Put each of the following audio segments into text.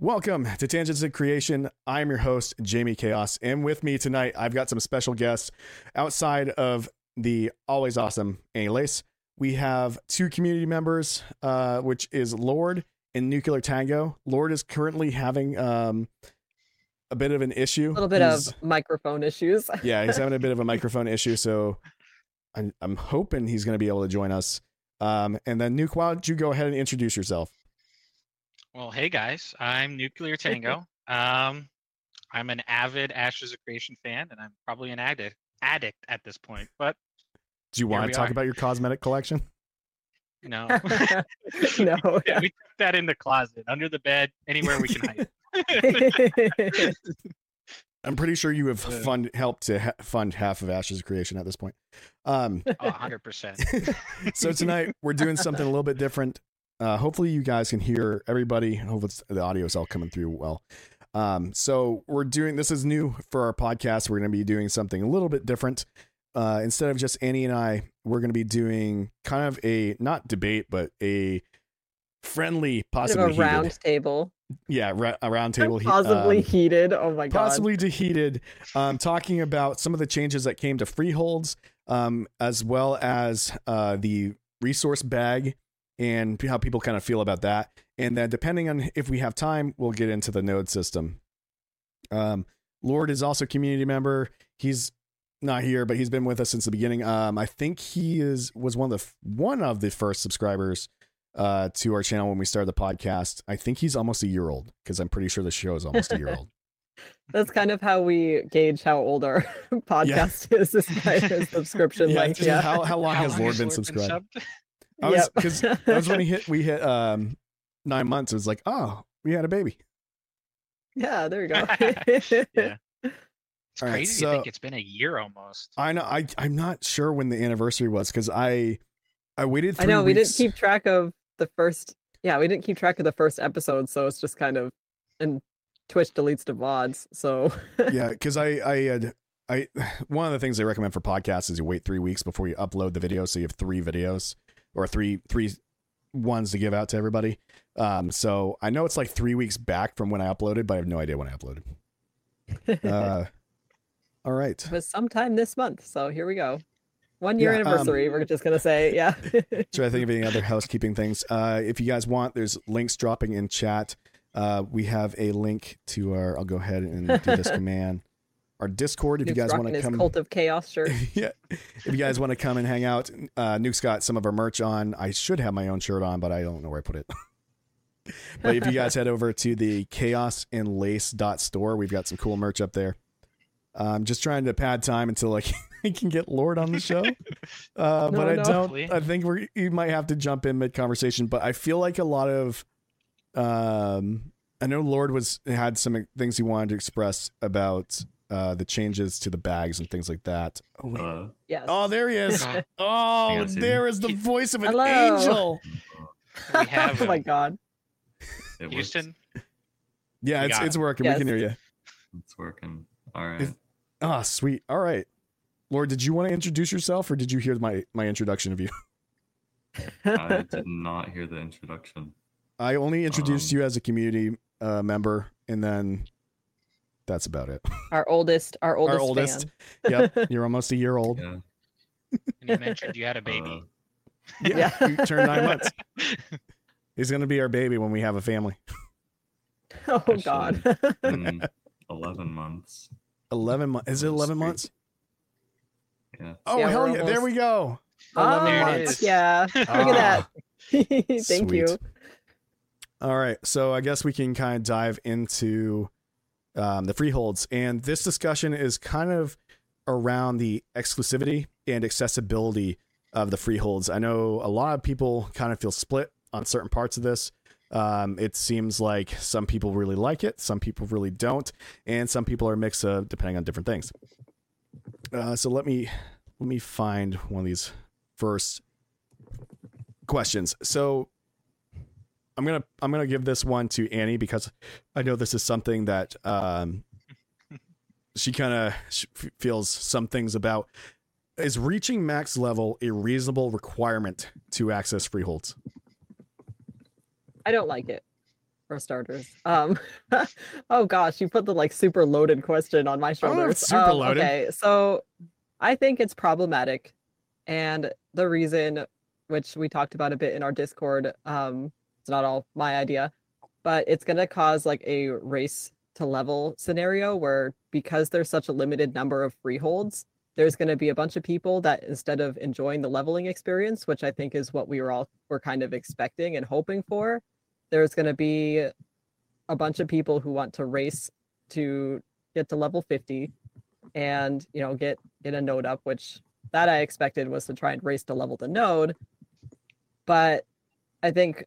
Welcome to Tangents of Creation. I'm your host, Jamie Kaos. And with me tonight, I've got some special guests outside of the always awesome Annie Lace. We have two community members, uh, which is Lord and Nuclear Tango. Lord is currently having um, a bit of an issue. A little bit He's- of microphone issues. yeah, he's having a bit of a microphone issue, so I'm, I'm hoping he's going to be able to join us. Um, and then Nuke, why don't you go ahead and introduce yourself? Well, hey guys, I'm Nuclear Tango. um, I'm an avid Ashes of Creation fan, and I'm probably an addict addict at this point. But Do you want to talk are. about your cosmetic collection? know, no. yeah, we took that in the closet, under the bed, anywhere we can hide. it. I'm pretty sure you have fund helped to ha- fund half of Ashes of Creation at this point. Um, Oh, 100 percent. so tonight we're doing something a little bit different. Uh, hopefully you guys can hear everybody. Hopefully, the audio is all coming through well. Um, so we're doing this is new for our podcast. We're going to be doing something a little bit different. Uh, instead of just Annie and I, we're going to be doing kind of a not debate, but a friendly, possibly a heated, round table. yeah, ra- a round table, he- Possibly um, heated. Oh my god. possibly deheated, um, talking about some of the changes that came to freeholds, um, as well as uh, the resource bag and how people kind of feel about that. And then, depending on if we have time, we'll get into the node system. Um, Lord is also a community member. He's not here, but he's been with us since the beginning. Um, I think he is was one of the one of the first subscribers uh, to our channel when we started the podcast. I think he's almost a year old because I'm pretty sure the show is almost a year old. That's kind of how we gauge how old our podcast is, is by the subscription Yeah, length. Yeah. How, how long How has long Lord has been Lord subscribed? subbed? I was Yep. because that was when he hit we hit um nine months. It was like, oh, we had a baby. yeah, there you go. yeah. It's All right, crazy so- to think it's been a year almost. I know I I'm not sure when the anniversary was because I I waited I three know we didn't keep track of the first yeah, we didn't keep track of the first episode, so it's just kind of and Twitch deletes the VODs, so yeah, because I I had I one of the things they recommend for podcasts is you wait three weeks before you upload the video, so you have three videos or three three ones to give out to everybody. Um, so I know it's like three weeks back from when I uploaded, but I have no idea when I uploaded. Uh, all right. it was sometime this month. So here we go. One year Yeah, um, anniversary, we're just gonna say, yeah. Try to think of any other housekeeping things. Uh, if you guys want, there's links dropping in chat. Uh, we have a link to our. I'll go ahead and do this command. Our Discord. If you guys want to come, Cult of Chaos shirt. yeah. If you guys want to come and hang out, uh, Nuke's got some of our merch on. I should have my own shirt on, but I don't know where I put it. but if you guys head over to the Kaos and Lace dot store, we've got some cool merch up there. I'm just trying to pad time until like I can get Lord on the show. Uh, No, but I no. don't. I think we you might have to jump in mid conversation. But I feel like a lot of, um, I know Lord was had some things he wanted to express about uh the changes to the bags and things like that. Oh, wait. Uh, Yes. oh there he is. Oh, Hang on, Susan. there is the voice of an Hello. angel. we have oh my god. it works. Houston. Yeah, You it's working. Yes. We can hear you. It's working. All right. Is- Ah, sweet. All right. Lord, did you want to introduce yourself or did you hear my my introduction of you? I did not hear the introduction. I only introduced Um, you as a community uh, member and then that's about it. Our oldest, our oldest, our oldest. fan. Yep. You're almost a year old. Yeah. And you mentioned you had a baby. Uh, Yeah. Yeah. You turned nine months. He's gonna be our baby when we have a family. oh Actually, god. 11 months. Eleven months. Is it eleven great. months? Yeah. Oh Yeah, hell we're yeah! There we go. oh, Eleven There it months. yeah. Look Ah. at that. Thank you. All right, so I guess we can kind of dive into um, the freeholds, and this discussion is kind of around the exclusivity and accessibility of the freeholds. I know a lot of people kind of feel split on certain parts of this. Um, it seems like some people really like it, some people really don't, and some people are mixed uh, depending on different things. Uh, so let me let me find one of these first questions. So I'm gonna I'm gonna give this one to Annie because I know this is something that um, she kind of f- feels some things about. Is reaching max level a reasonable requirement to access freeholds? I don't like it. for starters. Um, oh gosh, you put the like super loaded question on my shoulders. super Um, loaded. Okay, so I think it's problematic, and the reason, which we talked about a bit in our Discord, um, it's not all my idea, but it's gonna cause like a race to level scenario where because there's such a limited number of freeholds, there's going to be a bunch of people that instead of enjoying the leveling experience, which I think is what we were all were kind of expecting and hoping for, there's going to be a bunch of people who want to race to get to level 50 and you know get get a node up which that i expected was to try and race to level the node. But i think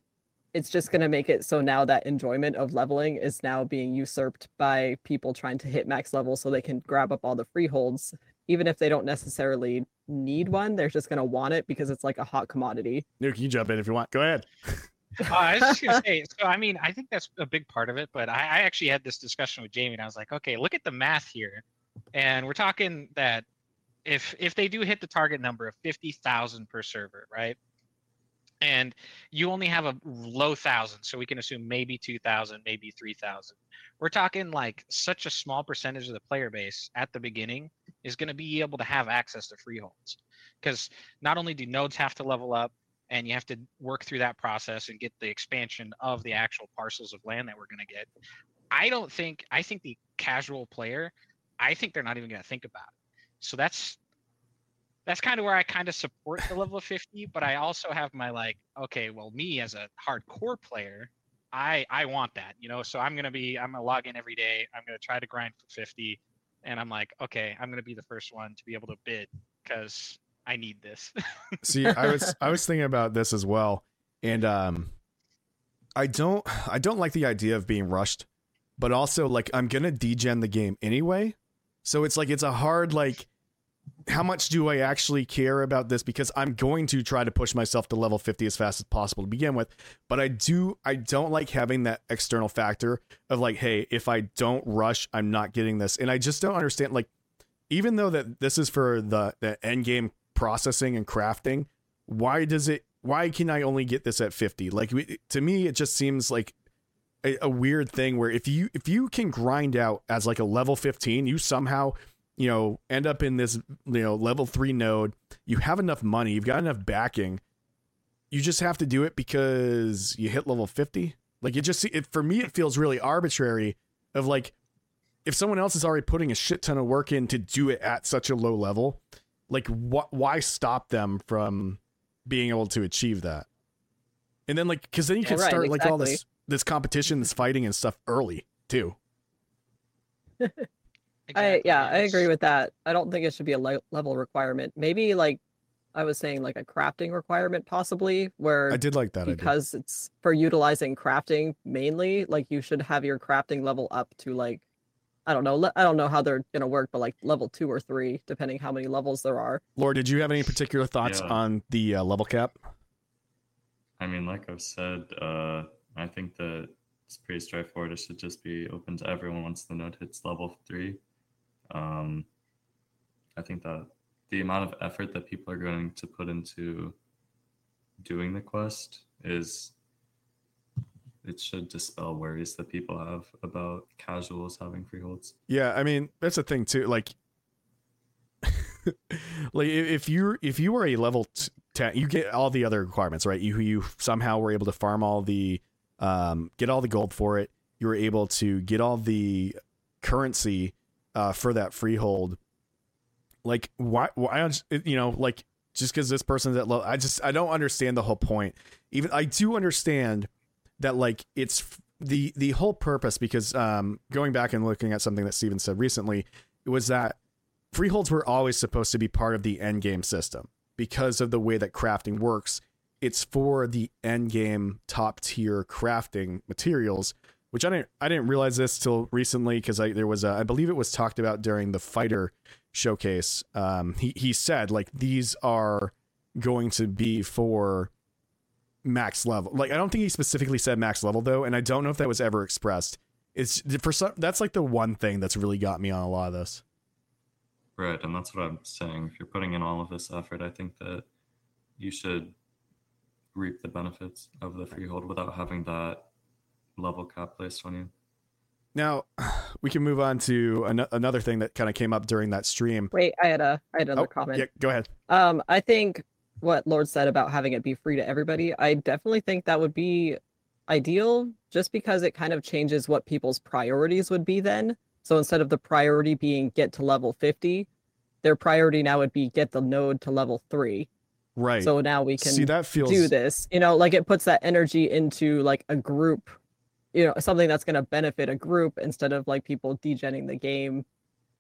it's just going to make it so now that enjoyment of leveling is now being usurped by people trying to hit max level so they can grab up all the freeholds even if they don't necessarily need one they're just going to want it because it's like a hot commodity Nuke, you jump in if you want. Go ahead. Uh, I was just gonna say, so I mean, I think that's a big part of it. But I, I actually had this discussion with Jamie, and I was like, okay, look at the math here, and we're talking that if if they do hit the target number of fifty thousand per server, right? And you only have a low thousand, so we can assume maybe two thousand, maybe three thousand. We're talking like such a small percentage of the player base at the beginning is going to be able to have access to freeholds, because not only do nodes have to level up, and you have to work through that process and get the expansion of the actual parcels of land that we're going to get. I don't think I think the casual player, I think they're not even going to think about it. So that's that's kind of where I kind of support the level of 50, but I also have my like, okay, well, me as a hardcore player, I I want that, you know. So I'm gonna be I'm gonna log in every day. I'm gonna try to grind for 50, and I'm like, okay, I'm gonna be the first one to be able to bid because I need this. See, I was I was thinking about this as well, and um, I don't I don't like the idea of being rushed, but also like I'm gonna degen the game anyway, so it's like it's a hard like, how much do I actually care about this? Because I'm going to try to push myself to level 50 as fast as possible to begin with, but I do I don't like having that external factor of like, hey, if I don't rush, I'm not getting this, and I just don't understand like. Even though that this is for the, the end game processing and crafting why does it why can i only get this at 50 like to me it just seems like a, a weird thing where if you if you can grind out as like a level 15 you somehow you know end up in this you know level 3 node you have enough money you've got enough backing you just have to do it because you hit level 50 like it just it, for me it feels really arbitrary of like if someone else is already putting a shit ton of work in to do it at such a low level like wh- why stop them from being able to achieve that? And then like because then you Yeah, can right, start like all this this competition this fighting and stuff early too I yeah, I agree with that. I don't think it should be a le- level requirement. Maybe like I was saying, like a crafting requirement, possibly where i did like that idea because it's for utilizing crafting mainly. Like you should have your crafting level up to like I don't know. le- I don't know how they're gonna work, but like level two or three, depending how many levels there are. Lord, did you have any particular thoughts Yeah. on the uh, level cap? I mean, like I've said, uh, I think that it's pretty straightforward. It should just be open to everyone once the node hits level three. Um, I think that the amount of effort that people are going to put into doing the quest is it should dispel worries that people have about casuals having freeholds. Yeah, I mean that's a thing too. Like, like if you're if you were a level ten, you get all the other requirements, right? You you somehow were able to farm all the, um, get all the gold for it. You were able to get all the currency, uh, for that freehold. Like why why you know like just because this person's at low, I just I don't understand the whole point. Even I do understand that like it's the the whole purpose because um going back and looking at something that Steven said recently it was that freeholds were always supposed to be part of the end game system because of the way that crafting works it's for the end game top tier crafting materials which I didn't I didn't realize this till recently because I there was a, I believe it was talked about during the fighter showcase um he he said like these are going to be for max level. Like I don't think he specifically said max level though, and I don't know if that was ever expressed. It's for some that's like the one thing that's really got me on a lot of this. Right, and that's what I'm saying. If you're putting in all of this effort, I think that you should reap the benefits of the freehold without having that level cap placed on you. Now, we can move on to an- another thing that kind of came up during that stream. Wait, I had a I had another Oh, comment. Yeah, go ahead. Um, I think what Lord said about having it be free to everybody, I definitely think that would be ideal just because it kind of changes what people's priorities would be then. So instead of the priority being get to level 50, their priority now would be get the node to level 3. Right. So now we can See, that feels do this. You know, like it puts that energy into like a group, you know, something that's going to benefit a group instead of like people degenning the game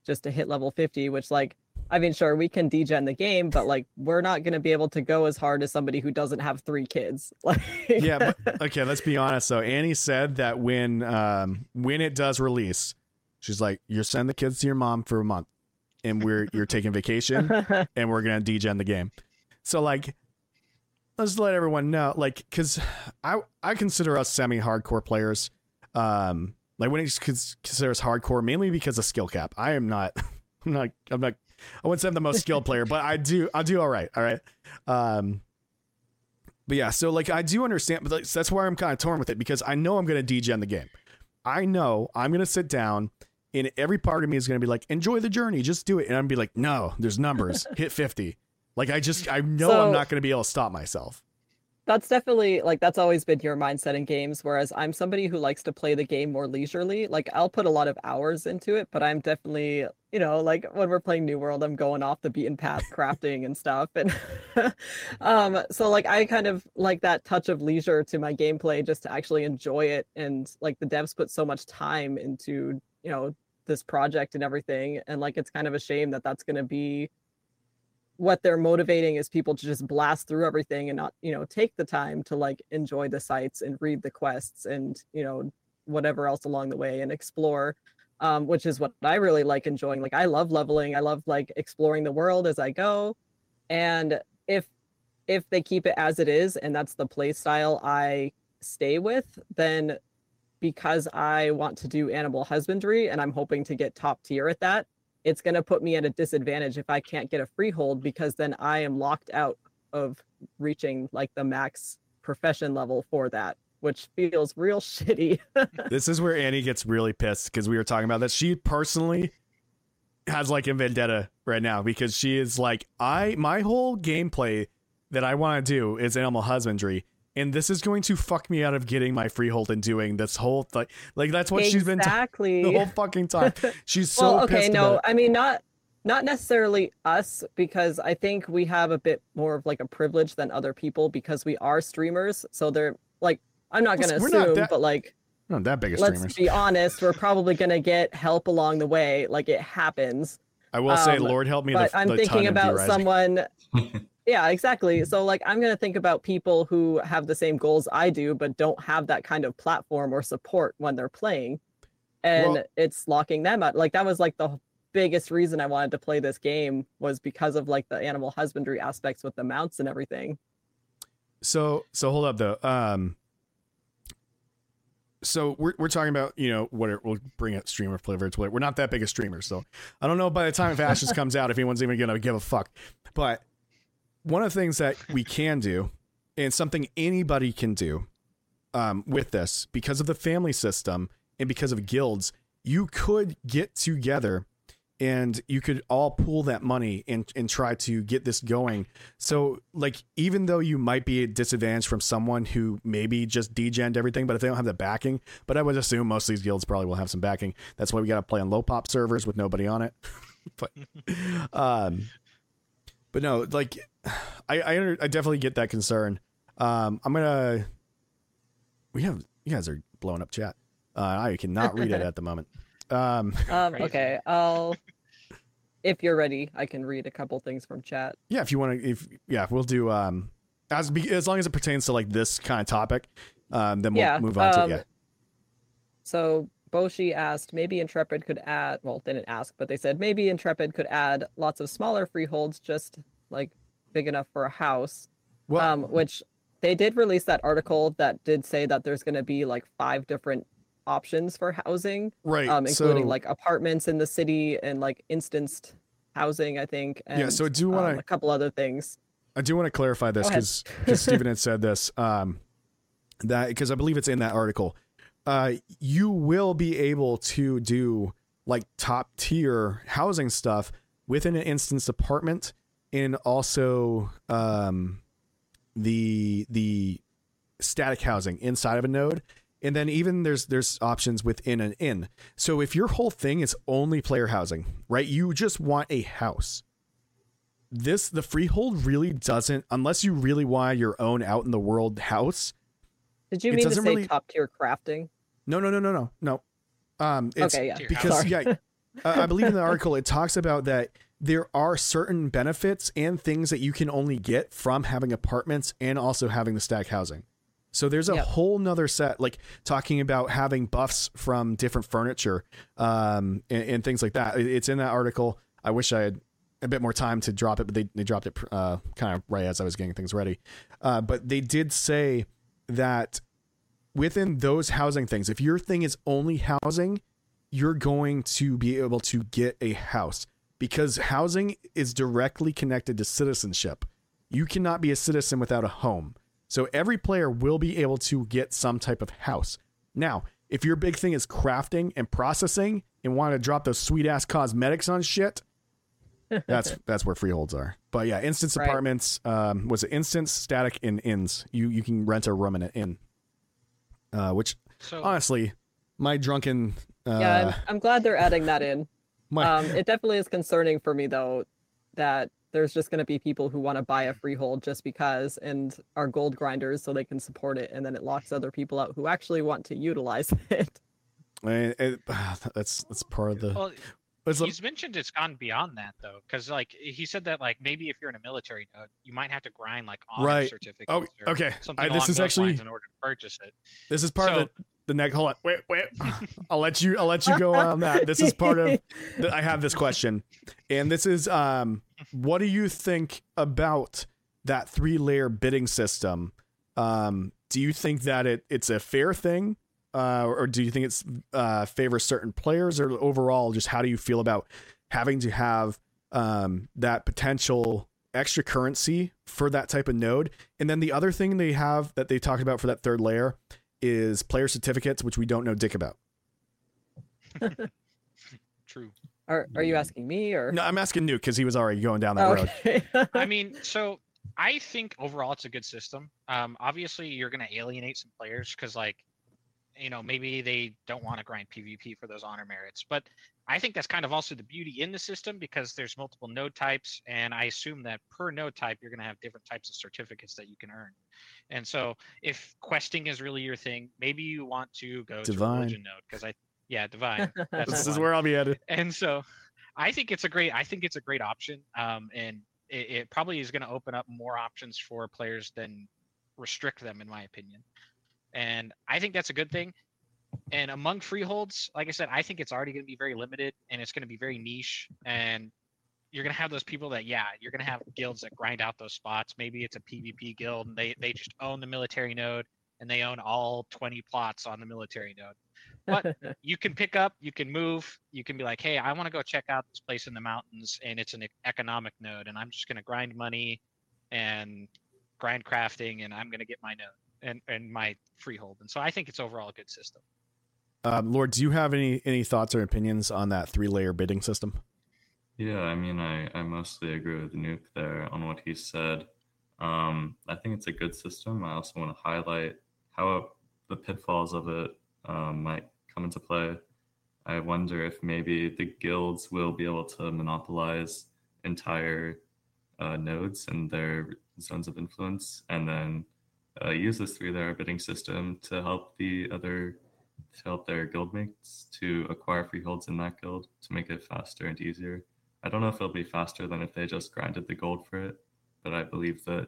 just to hit level 50, which like I mean, sure, we can degen the game, but like we're not going to be able to go as hard as somebody who doesn't have three kids. Like, yeah, but okay, let's be honest though. Annie said that when um when it does release, she's like, You're sending the kids to your mom for a month and we're you're taking vacation and we're gonna degen the game. So like let's let everyone know, like, cause I I consider us semi hardcore players. Um like when consider us hardcore mainly because of skill cap. I am not I'm not I'm not I wouldn't say I'm the most skilled player, but I do I do all right. All right. Um but yeah, so like I do understand, but that's why I'm kind of torn with it because I know I'm going to degen the game. I know I'm going to sit down, and every part of me is going to be like, enjoy the journey, just do it, and I'm gonna be like, no, there's numbers, hit 50. Like I just I know I'm not going to be able to stop myself. that's definitely like that's always been your mindset in games whereas i'm somebody who likes to play the game more leisurely like i'll put a lot of hours into it but i'm definitely you know like when we're playing new world i'm going off the beaten path crafting and stuff and um so like i kind of like that touch of leisure to my gameplay just to actually enjoy it and like the devs put so much time into you know this project and everything and like it's kind of a shame that that's going to be what they're motivating is people to just blast through everything and not you know take the time to like enjoy the sights and read the quests and you know whatever else along the way and explore um, which is what i really like enjoying. Like i love leveling. I love like exploring the world as i go. And if if they keep it as it is and that's the play style i stay with then because i want to do animal husbandry and i'm hoping to get top tier at that it's going to put me at a disadvantage if I can't get a freehold because then I am locked out of reaching like the max profession level for that, which feels real shitty. this is where Annie gets really pissed because we were talking about that. She personally has like a vendetta right now because she is like, I my whole gameplay that I want to do is animal husbandry. And this is going to fuck me out of getting my freehold and doing this whole thing. Like that's what she's been t- exactly. the whole fucking time. She's so well, okay, pissed no, about it. I mean not not necessarily us because I think we have a bit more of like a privilege than other people because we are streamers. So they're like I'm not going to we're not assume, that- but like not that big of let's streamers. be honest, we're probably going to get help along the way. Like it happens. I will say, um, Lord help me. but the, I'm the thinking ton about D-Rising. someone. yeah, exactly. So like I'm gonna think about people who have the same goals I do, but don't have that kind of platform or support when they're playing, and Well- it's locking them out. Like that was like the biggest reason I wanted to play this game was because of like the animal husbandry aspects with the mounts and everything. So so hold up though. Um so we're we're talking about, you know, what it, we'll bring it streamer flavor to it. We're not that big of streamer, so I don't know by the time if Ashes comes out if anyone's even gonna give a fuck. But one of the things that we can do, and something anybody can do, um, with this, because of the family system and because of guilds, you could get together and you could all pool that money and and try to get this going. So like even though you might be at disadvantage from someone who maybe just degened everything, but if they don't have the backing, but I would assume most of these guilds probably will have some backing. That's why we got to play on low pop servers with nobody on it. but um but no, like I I, under, I definitely get that concern. Um I'm going to we have you guys are blowing up chat. Uh I cannot read it at the moment. Um Um, okay, I'll. If you're ready, I can read a couple things from chat. Yeah, if you want to, if yeah, we'll do um as be, as long as it pertains to like this kind of topic, um, then we'll Yeah, move on to um, yeah. So Boshi asked, maybe Intrepid could add, well, didn't ask, but they said maybe Intrepid could add lots of smaller freeholds, just like big enough for a house. Well, um, which they did release that article that did say that there's going to be like five different options for housing, right, um, including so, like apartments in the city and like instanced housing, I think. And, Yeah, so I do um, wanna- a couple other things. I do want to clarify this because because Steven had said this um that because I believe it's in that article uh, you will be able to do like top tier housing stuff within an instance apartment and also um, the the static housing inside of a node. And then even there's there's options within an inn. So if your whole thing is only player housing right you just want a house. This the freehold really doesn't unless you really want your own out in the world house Did you mean to say really- top tier crafting? no no no no no no um it's okay, yeah. Because yeah uh, i believe in the article it talks about that there are certain benefits and things that you can only get from having apartments and also having the stack housing so there's a Yep. whole nother set like talking about having buffs from different furniture um and, and things like that it's in that article i wish i had a bit more time to drop it but they, they dropped it uh, kind of right as i was getting things ready uh, but they did say that within those housing things, if your thing is only housing, you're going to be able to get a house because housing is directly connected to citizenship. You cannot be a citizen without a home. So every player will be able to get some type of house. Now, if your big thing is crafting and processing and want to drop those sweet ass cosmetics on shit, that's that's where freeholds are. But yeah, instance Right. apartments, um, was it instance, static, and inns? You you can rent a room in an inn. Uh, which So honestly, my drunken uh, yeah, I'm, I'm glad they're adding that in. my Um, it definitely is concerning for me though that there's just going to be people who want to buy a freehold just because and are gold grinders so they can support it, and then it locks other people out who actually want to utilize it. I- it- that's that's part of the. well, it's he's mentioned it's gone beyond that though, because like he said that like maybe if you're in a military node, you might have to grind like honor Right. certificates. oh, or okay. Something I, this is actually in order to purchase it. this is part So- of the, the next. Hold on, wait, wait. I'll let you. I'll let you go on that. This is part of. the- I have this question, and this is um, what do you think about that three layer bidding system? Um, do you think that it it's a fair thing, uh, or do you think it's uh, favors certain players, or overall, just how do you feel about having to have um, that potential extra currency for that type of node? And then the other thing they have that they talked about for that third layer is player certificates, which we don't know dick about. True. Are Are you asking me or? No, I'm asking Nuke because he was already going down that Oh, road. okay. I mean, so I think overall it's a good system. Um, obviously you're going to alienate some players because like, you know, maybe they don't want to grind PvP for those honor merits, but I think that's kind of also the beauty in the system because there's multiple node types, and I assume that per node type you're going to have different types of certificates that you can earn. And so, if questing is really your thing, maybe you want to go Divine. to religion node because I, yeah, divine. This the is where I'll be headed. and so i think it's a great i think it's a great option um, and it, it probably is going to open up more options for players than restrict them in my opinion and i think that's a good thing. And among freeholds like i said i think it's already going to be very limited and it's going to be very niche. And you're going to have those people that yeah you're going to have guilds that grind out those spots. Maybe it's a pvp guild and they, they just own the military node and they own all 20 plots on the military node. But you can pick up, you can move, you can be like, hey, I want to go check out this place in the mountains, and it's an economic node, and I'm just going to grind money and grind crafting, and I'm going to get my node and and my freehold. And so I think it's overall a good system. Um, Lord, do you have any any thoughts or opinions on that three layer bidding system? Yeah, I mean, I, I mostly agree with Nuke there on what he said. Um, I think it's a good system. I also want to highlight how the pitfalls of it um, might come into play. I wonder if maybe the guilds will be able to monopolize entire uh, nodes and their zones of influence, and then uh, use this three-layer bidding system to help the other to help their guildmates to acquire freeholds in that guild to make it faster and easier. I don't know if it'll be faster than if they just grinded the gold for it, but I believe that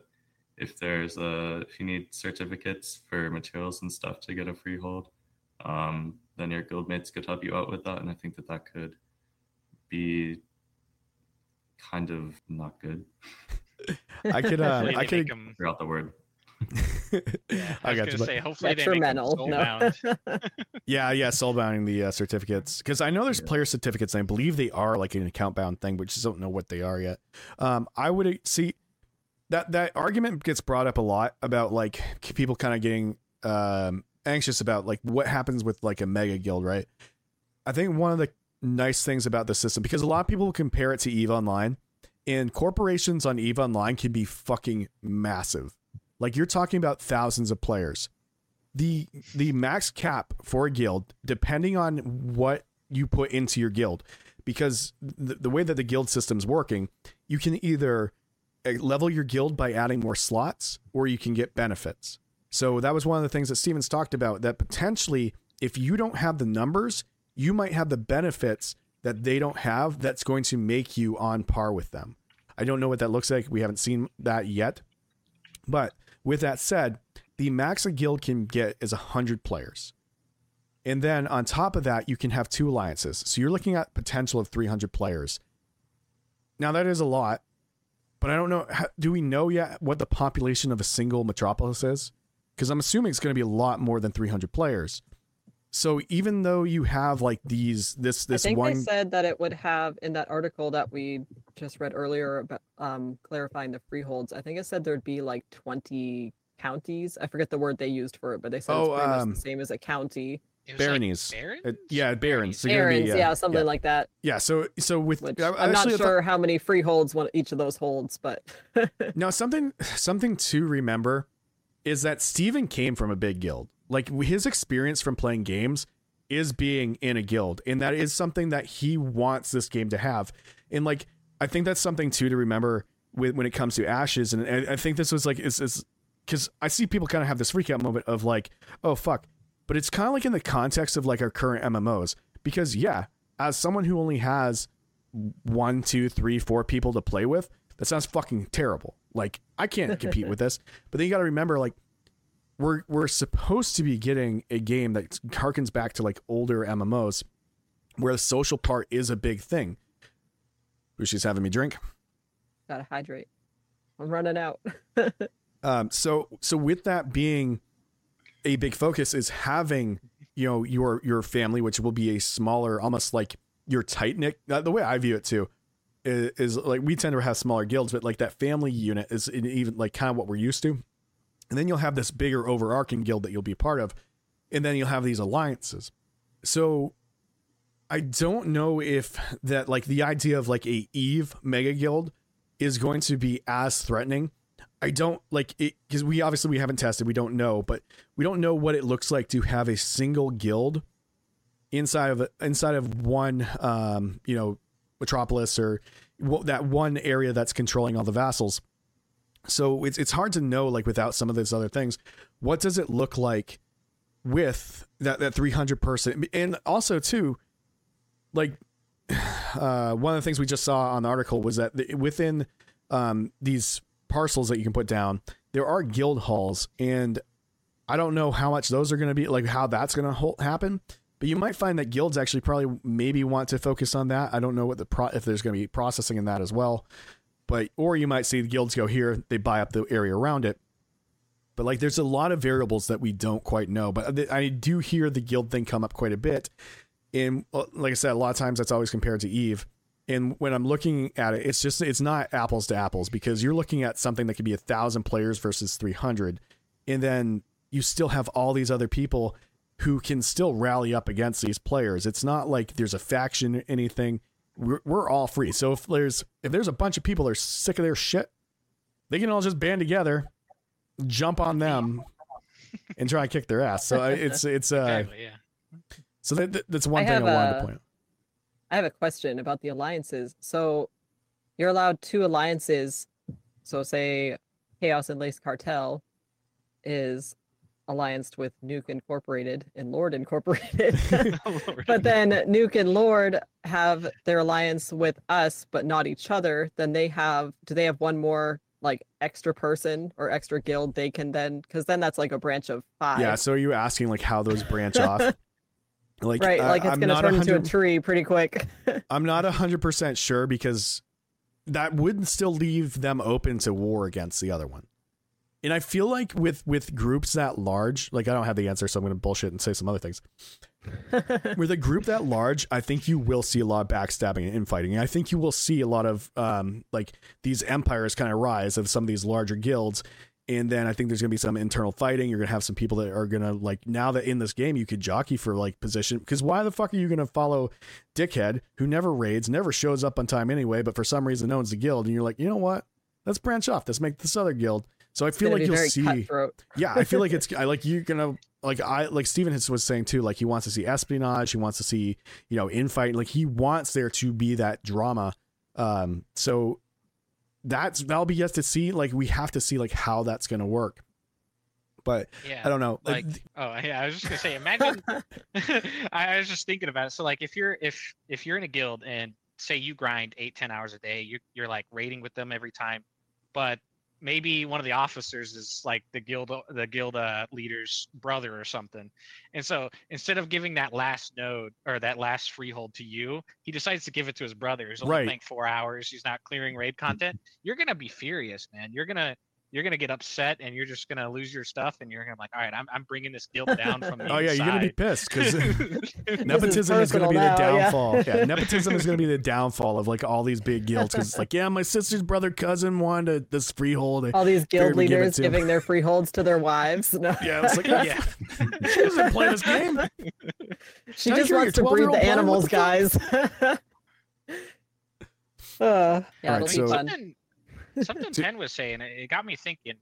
if there's a if you need certificates for materials and stuff to get a freehold, um, then your guildmates could help you out with that, and I think that that could be kind of not good. I could uh, Hopefully I they make could 'em- Forgot the word. I I was got gonna you. say, hopefully they make them Detrimental. No. Yeah, yeah, soulbounding the uh, certificates because I know there's Yeah. player certificates and I believe they are like an account bound thing, but just don't know what they are yet. Um, I would uh, see that that argument gets brought up a lot about like people kind of getting um anxious about like what happens with like a mega guild, right? I think one of the nice things about the system because a lot of people compare it to Eve Online, and corporations on Eve Online can be fucking massive. Like you're talking about thousands of players. The the max cap for a guild, depending on what you put into your guild, because the, the way that the guild system's working, you can either uh, level your guild by adding more slots or you can get benefits. So that was one of the things that Steven's talked about that potentially if you don't have the numbers, you might have the benefits that they don't have that's going to make you on par with them. I don't know what that looks like. We haven't seen that yet. But with that said, the max a guild can get is 100 players. And then on top of that, you can have two alliances. So you're looking at potential of 300 players. Now that is a lot, but I don't know. Do we know yet what the population of a single metropolis is? Because I'm assuming it's going to be a lot more than 300 players. So even though you have like these, this, this I think one, they said that it would have in that article that we just read earlier about um, clarifying the freeholds. I think it said there'd be like 20 counties. I forget the word they used for it, but they said Oh, it's pretty um, much the same as a county. It was like baronies. barons? Uh, yeah, barons. So you're be, Barons, yeah, something yeah. like that. yeah. So, so with, Which I- I'm not actually, I thought- sure how many freeholds one each of those holds, but Now, something something to remember is that Steven came from a big guild. Like his experience from playing games is being in a guild, and that is something that he wants this game to have. And like, I think that's something too to remember with when it comes to Ashes. And I, I think this was like is is because I see people kind of have this freak out moment of like, oh fuck, but it's kind of like in the context of like our current MMOs. Because yeah, as someone who only has one, two, three, four people to play with, that sounds fucking terrible. Like I can't compete with this. But then you got to remember, like we're we're supposed to be getting a game that harkens back to like older MMOs, where the social part is a big thing. Bushi's having me drink. gotta hydrate. I'm running out. Um, so so with that being a big focus is having you know your your family, which will be a smaller, almost like your tight knit. Uh, the way I view it too is, is like we tend to have smaller guilds, but like that family unit is even like kind of what we're used to. And then you'll have this bigger overarching guild that you'll be part of, and then you'll have these alliances. So I don't know if that like the idea of like a Eve mega guild is going to be as threatening. I don't like it because we obviously we haven't tested, we don't know, but we don't know what it looks like to have a single guild inside of inside of one um, you know, metropolis or that one area that's controlling all the vassals. So it's it's hard to know like without some of those other things, what does it look like with that that 300 person and also too like uh, one of the things we just saw on the article was that the, within um, these parcels that you can put down, there are guild halls, and I don't know how much those are going to be, like how that's going to happen. But you might find that guilds actually probably maybe want to focus on that. I don't know what the pro- if there's going to be processing in that as well, but or you might see the guilds go here, they buy up the area around it. But like, there's a lot of variables that we don't quite know. But I do hear the guild thing come up quite a bit. And like I said, a lot of times that's always compared to Eve. And when I'm looking at it, it's just it's not apples to apples because you're looking at something that could be a thousand players versus 300, and then you still have all these other people who can still rally up against these players. It's not like there's a faction or anything. We're, we're all free. So if there's if there's a bunch of people that are sick of their shit, they can all just band together, jump on them, and try and kick their ass. So uh, it's it's uh Exactly, yeah. so that, that- that's one I thing I have wanted to point out. I have a question about the alliances. So you're allowed two alliances. So say Kaos and Lace Cartel is allianced with Nuke Incorporated and Lord Incorporated. Oh, Lord. but then Nuke and Lord have their alliance with us, but not each other. Then they have do they have one more like extra person or extra guild they can then because then that's like a branch of five. Yeah. So are you asking like how those branch off? Like right. I- Like it's gonna not turn into a tree pretty quick. I'm not hundred percent sure because that would still leave them open to war against the other one. And I feel like with with groups that large, like I don't have the answer, so I'm going to bullshit and say some other things. with a group that large, I think you will see a lot of backstabbing and infighting. And I think you will see a lot of um, like these empires kind of rise of some of these larger guilds. and then I think there's gonna be some internal fighting. You're gonna have some people that are gonna like now that in this game you could jockey for like position because why the fuck are you gonna follow Dickhead who never raids, never shows up on time anyway, but for some reason owns the guild, and you're like, you know what? Let's branch off. Let's make this other guild. So I feel like you'll see. cutthroat. Yeah, I feel like it's I like you're gonna like I like Steven was saying too. Like he wants to see espionage. He wants to see you know infight. Like he wants there to be that drama. Um, so that's that'll be yet to see. Like we have to see like how that's gonna work. But Yeah. I don't know. like Like, oh yeah i was just gonna say imagine I, I was just thinking about it so like if you're if if you're in a guild and say you grind eight ten hours a day you're, you're like raiding with them every time but maybe one of the officers is like the guild the guild uh, leader's brother or something. And so instead of giving that last node or that last freehold to you he decides to give it to his brother. Who's only Right. playing four hours. He's not clearing raid content. You're gonna be furious man. You're gonna you're gonna get upset and you're just gonna lose your stuff and you're gonna be like all right i'm, I'm bringing this guilt down from the oh yeah, you're gonna be pissed because nepotism is going to be the now, yeah. downfall. Yeah. nepotism is going to be the downfall of like all these big guilds because it's like, yeah, my sister's brother cousin wanted this freehold. All these Figured guild we'd give leaders giving their freeholds to their wives. No. Yeah, it's like, yeah, yeah she doesn't play this game. she Can just wants to breed the animals, guys. uh, yeah, Alright, it'll so- be fun. Something So- was saying it got me thinking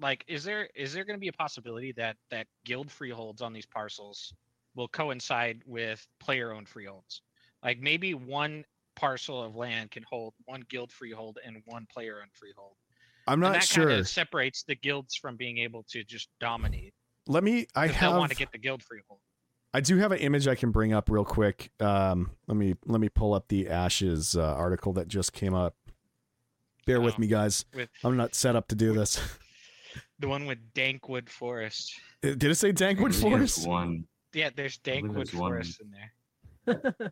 like is there is there going to be a possibility that that guild freeholds on these parcels will coincide with player owned freeholds like maybe one parcel of land can hold one guild freehold and one player owned freehold I'm and not that sure. kind of separates the guilds from being able to just dominate Let me. I have. want to get the guild freehold I do have an image I can bring up real quick. Um, let me let me pull up the Ashes uh, article that just came up. Bear with Oh, me, guys. with I'm not set up to do this. the one with dankwood forest Did it say Dankwood Forest? One. yeah there's dankwood there's one. forest in there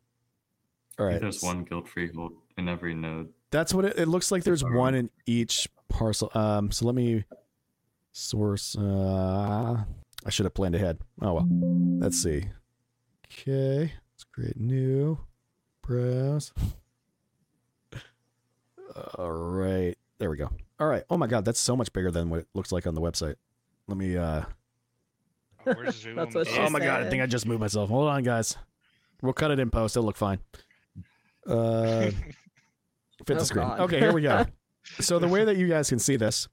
All I think right. There's one guild freehold in every node. That's what it, it looks like. There's one in each parcel. Um, so let me source. Uh, I should have planned ahead. Oh well. Let's see. Okay, let's create new browse. All right, there we go. All right. Oh my god, that's so much bigger than what it looks like on the website. Let me. uh Oh, we're That's what she Oh in. my god, I think I just moved myself. Hold on, guys. We'll cut it in post. It'll look fine. Uh, fit Oh, the screen. God. Okay, here we go. so the way that you guys can see this,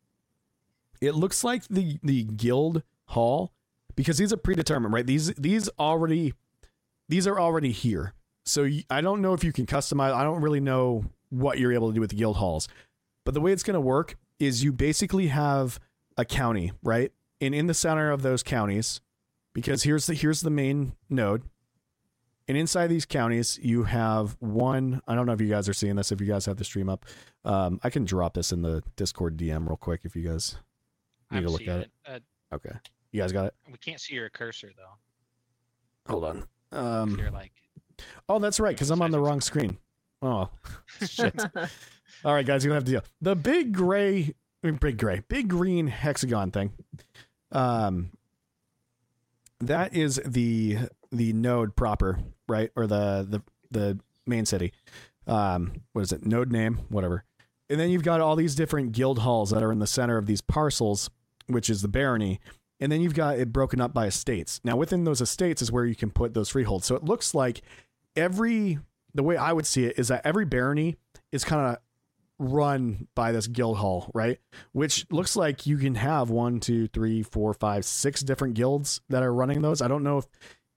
it looks like the the guild hall because these are predetermined, right? These these already these are already here. So y- I don't know if you can customize. I don't really know what you're able to do with the guild halls, but the way it's going to work is you basically have a county, right? And in the center of those counties, because here's the here's the main node. And inside these counties, you have one. I don't know if you guys are seeing this. If you guys have the stream up, um, I can drop this in the Discord DM real quick if you guys need I'm to look at it. Uh, Okay, you guys got it. we can't see your cursor though. Hold on. Um, you're like, oh, that's right, because I'm on the wrong screen. Oh, shit. All right, guys, you're gonna have to deal. The big gray, big gray, big green hexagon thing. Um, that is the the node proper, right, or the the the main city. Um, what is it? Node name, whatever. And then you've got all these different guild halls that are in the center of these parcels, which is the barony. And then you've got it broken up by estates. Now, within those estates is where you can put those freeholds. So it looks like every the way I would see it is that every barony is kind of run by this guild hall, right? Which looks like you can have one, two, three, four, five, six different guilds that are running those. I don't know if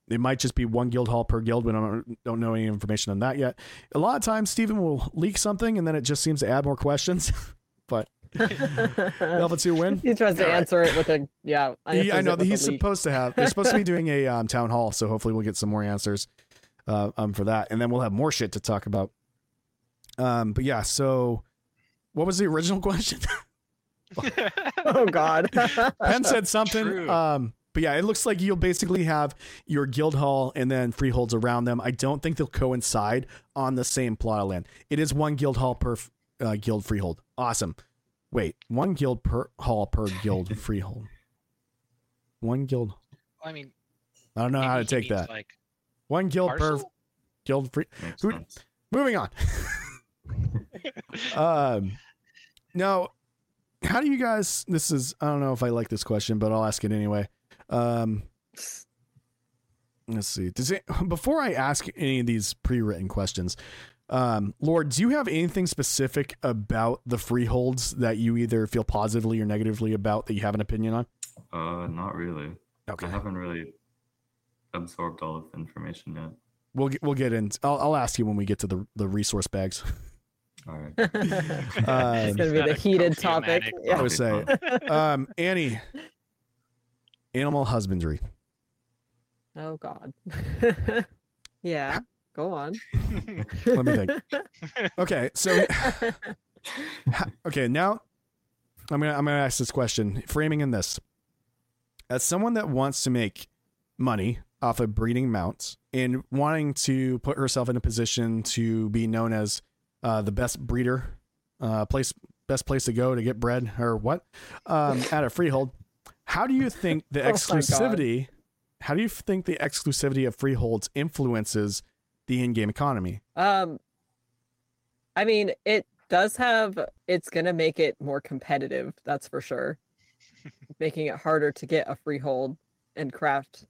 it might just be one guild hall per guild. We don't don't know any information on that yet. A lot of times, Steven will leak something, and then it just seems to add more questions. but Alpha Two win. he tries to All right. answer it with a yeah. He, I know that he's supposed to have. They're supposed to be doing a um, town hall, so hopefully we'll get some more answers uh, um, for that, and then we'll have more shit to talk about. Um, but yeah, so what was the original question? Oh God. Penn said something. True. Um, but yeah, it looks like you'll basically have your guild hall and then freeholds around them. I don't think they'll coincide on the same plot of land. It is one guild hall per uh, guild freehold. Awesome. Wait, one guild per hall per guild freehold. One guild. I mean, I don't know how to take that. Like One guild per guild free. Who- Moving on. um, now, how do you guys? This is I don't know if I like this question, but I'll ask it anyway. Um, let's see. Does it before I ask any of these pre-written questions? Um, Lord, do you have anything specific about the freeholds that you either feel positively or negatively about that you have an opinion on? Uh, not really. Okay, I haven't really absorbed all of the information yet. we'll get, we'll get in. I'll, I'll ask you when we get to the the resource bags. All right. it's Um, gonna be the a heated topic. Yeah. I would say, um, Annie, animal husbandry. Oh God. yeah. Go on. Let me think. Okay, so okay, now I'm gonna I'm gonna ask this question, framing in this. As someone that wants to make money off of breeding mounts and wanting to put herself in a position to be known as uh, the best breeder, uh, place best place to go to get bred or what, um, at a freehold, how do you think the Oh exclusivity? how do you think the exclusivity of freeholds influences the in-game economy? Um, I mean, it does have. It's gonna make it more competitive. That's for sure. Making it harder to get a freehold and craft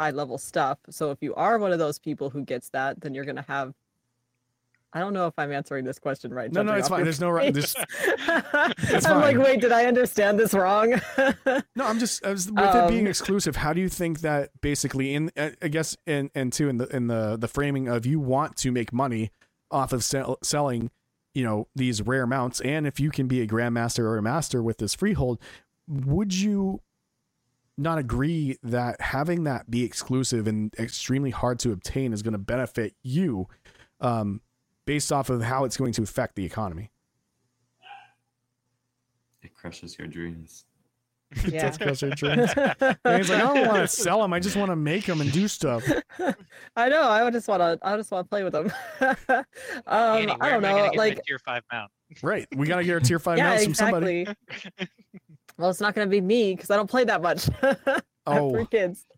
high level stuff. So if you are one of those people who gets that, then you're gonna have. I don't know if I'm answering this question right. No, no, it's fine. There's no right. There's, I'm like, wait, did I understand this wrong? No, I'm just I was, with it being Um, exclusive. How do you think that basically in I guess and and two in the in the the framing of you want to make money off of sell, selling, you know, these rare mounts, and if you can be a grandmaster or a master with this freehold, would you not agree that having that be exclusive and extremely hard to obtain is going to benefit you, um, based off of how it's going to affect the economy? It crushes your dreams. yeah. That's closer to true. And he's like, I don't want to sell them. I just want to make them and do stuff. I know. I would just want to. I just want to play with them. um, Annie, I don't know. gonna get my Like, tier five mount. Right. We got to get our tier five yeah, mounts from somebody. Well, it's not going to be me because I don't play that much. I have Oh. three kids.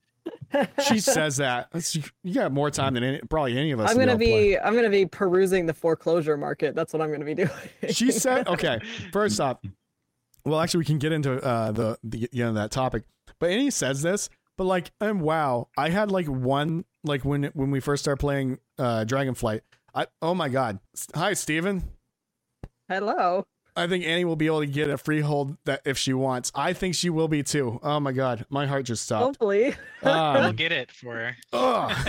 She says that. That's, you got more time than any, probably any of us. I'm gonna go play. be. I'm gonna be perusing the foreclosure market. That's what I'm gonna be doing. She said, okay, first off, well, actually, we can get into uh, the, the, you know, that topic. But Annie says this, but like, and wow, I had like one, like when, when we first started playing uh, Dragonflight, I, oh my God. Hi, Steven. Hello. I think Annie will be able to get a freehold that if she wants. I think she will be too. Oh my god, my heart just stopped. Hopefully. We'll Um, get it for her. oh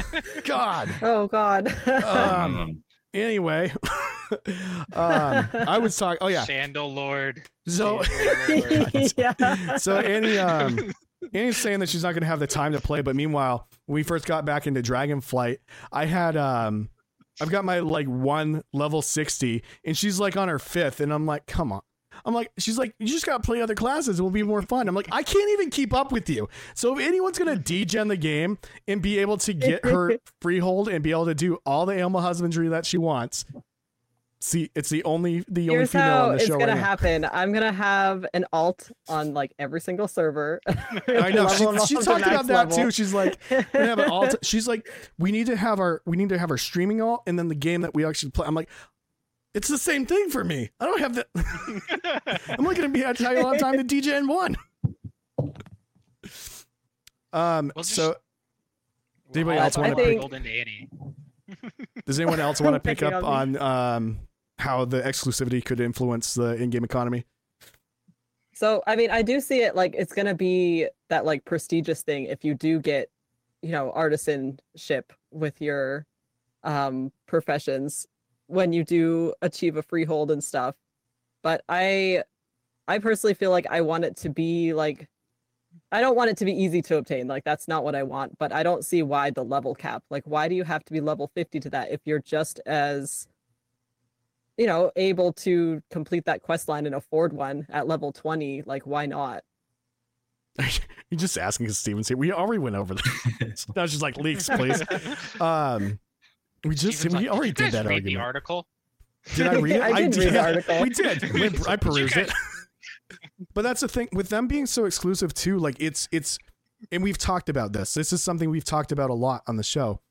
God. Oh God. Um, Um, anyway, um, I was talking. Oh yeah. Sandal Lord. So Sandal yeah. so Annie, um, Annie's saying that she's not going to have the time to play. But meanwhile, we first got back into Dragonflight, I had um, I've got my like one level sixty, and she's like on her fifth, and I'm like, come on. I'm like, she's like, you just got to play other classes. It will be more fun. I'm like, I can't even keep up with you. So if anyone's gonna degen the game and be able to get her freehold and be able to do all the animal husbandry that she wants, see, it's the only the only Here's female how on the it's show It's gonna right now. happen. I'm gonna have an alt on like every single server. I know she, she talked about that level. too. She's like, we're have an alt. She's like, we need to have our we need to have our streaming alt, and then the game that we actually play. I'm like, it's the same thing for me. I don't have that. I'm not gonna be at a lot of time to DJ in one. Um. Well, just- so, We're Anybody else wanna pick- build into Annie. does anyone else want to pick up on on um how the exclusivity could influence the in-game economy? So I mean, I do see it like it's gonna be that like prestigious thing if you do get, you know, artisanship with your um professions when you do achieve a freehold and stuff. But I I personally feel like I want it to be like I don't want it to be easy to obtain. Like that's not what I want, but I don't see why the level cap. Like why do you have to be level 50 to that if you're just as you know, able to complete that quest line and afford one at level 20, like why not? You're just asking because Steven's here. We already went over that. now just like leaks, please. Um, we just Steven's we like, already "Did you did that read argument. the article. Did I read it? I did read the article. We did. We- I perused it. but that's the thing with them being so exclusive too. Like it's it's, and we've talked about this. This is something we've talked about a lot on the show,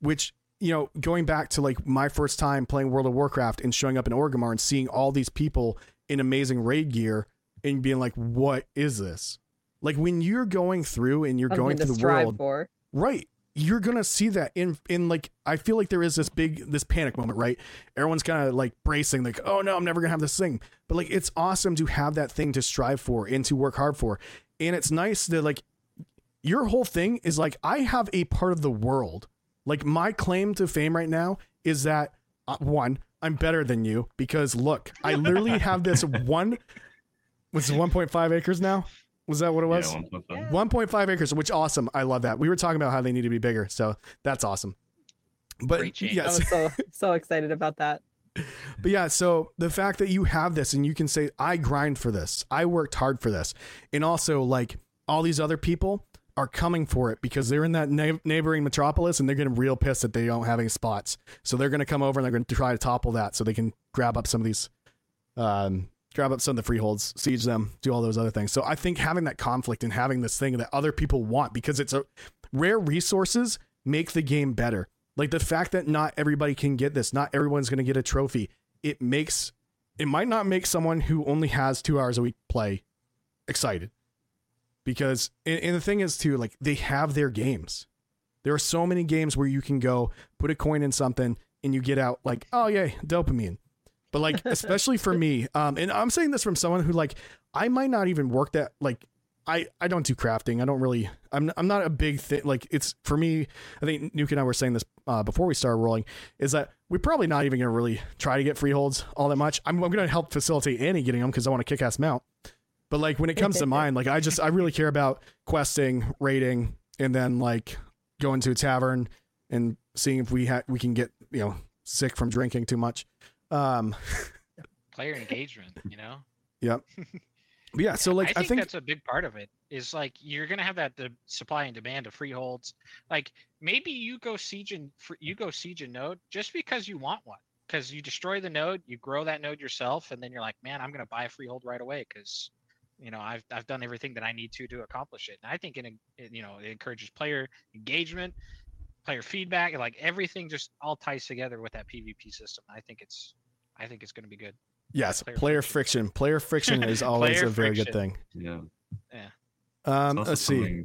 which you know, going back to like my first time playing World of Warcraft and showing up in Orgrimmar and seeing all these people in amazing raid gear and being like, "What is this?" Like when you're going through and you're Something going to through the world, for. right? You're gonna see that in in like I feel like there is this big this panic moment, right? Everyone's kind of like bracing, like, "Oh no, I'm never gonna have this thing." But like, it's awesome to have that thing to strive for and to work hard for, and it's nice that like your whole thing is like I have a part of the world. Like my claim to fame right now is that uh, one, I'm better than you because look, I literally have this one. Was it 1.5 acres now? Was that what it was? Yeah, 1.5. 1.5 acres, which awesome. I love that. We were talking about how they need to be bigger, so that's awesome. But Great change. I yes, was so so excited about that. but yeah, so the fact that you have this and you can say, I grind for this, I worked hard for this. And also, like, all these other people are coming for it because they're in that na- neighboring metropolis and they're getting real pissed that they don't have any spots. So they're going to come over and they're going to try to topple that so they can grab up some of these, um, grab up some of the freeholds, siege them, do all those other things. So I think having that conflict and having this thing that other people want because it's a rare resources make the game better. Like the fact that not everybody can get this, not everyone's going to get a trophy. It makes it might not make someone who only has two hours a week play excited because and, and the thing is too like they have their games. There are so many games where you can go put a coin in something and you get out like oh yay dopamine. But like especially for me, um, and I'm saying this from someone who like I might not even work that like I I don't do crafting. I don't really. I'm I'm not a big thing. Like it's for me. I think Nuke and I were saying this uh, before we started rolling. Is that we're probably not even going to really try to get freeholds all that much. I'm, I'm going to help facilitate Annie getting them because I want to kick ass mount. But like when it comes to mine, like I just I really care about questing, raiding, and then like going to a tavern and seeing if we ha- we can get you know sick from drinking too much. Um, Player engagement, you know. but yeah. So like I I think, think that's a big part of it. Is like you're gonna have that the supply and demand of freeholds. Like maybe you go siege and you go siege a node just because you want one. Because you destroy the node, you grow that node yourself, and then you're like, man, I'm gonna buy a freehold right away because you know I've I've done everything that I need to to accomplish it. And I think it, it you know it encourages player engagement, player feedback, like everything just all ties together with that PvP system. I think it's I think it's gonna be good. yes, player player friction. friction. Player friction is always Player a very good thing. Yeah. Um, It's let's see.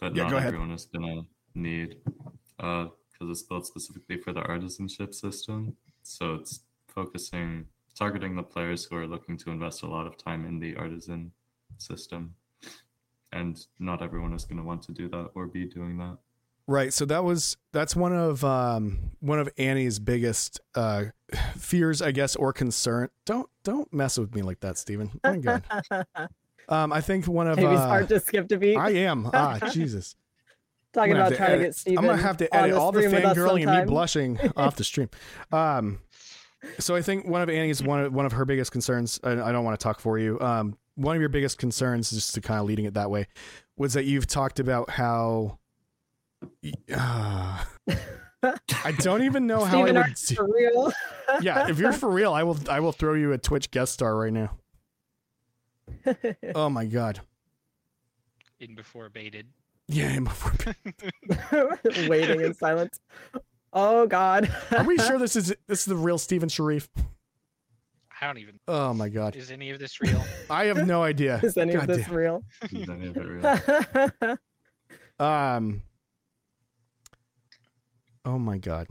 That Yeah, not go ahead. everyone is gonna need, because it's built specifically for the artisanship system. So it's focusing, targeting the players who are looking to invest a lot of time in the artisan system, and not everyone is gonna want to do that or be doing that. Right. So that was that's one of um one of Annie's biggest uh fears, I guess, or concern. Don't don't mess with me like that, Steven. Oh my god. Um I think one of Maybe it's uh, hard to skip to beat. I am. Ah, Jesus. Talking I'm gonna have about to trying to get Steven. I'm gonna have to edit the all the stream with fangirling and me blushing off the stream. Um, so I think one of Annie's one of one of her biggest concerns. I, I don't want to talk for you. Um, one of your biggest concerns, just to kind of leading it that way, was that you've talked about how. Uh, I don't even know how I would. do- for real? yeah, if you're for real, I will. I will throw you a Twitch guest star right now. Oh my god. In before baited. Yeah. I'm- Waiting in silence. Oh God. Are we sure this is this is the real Steven Sharif? I don't even. Oh my god. Is any of this real? I have no idea. Is any of this damn. real? Is any of it real? Um. Oh my god.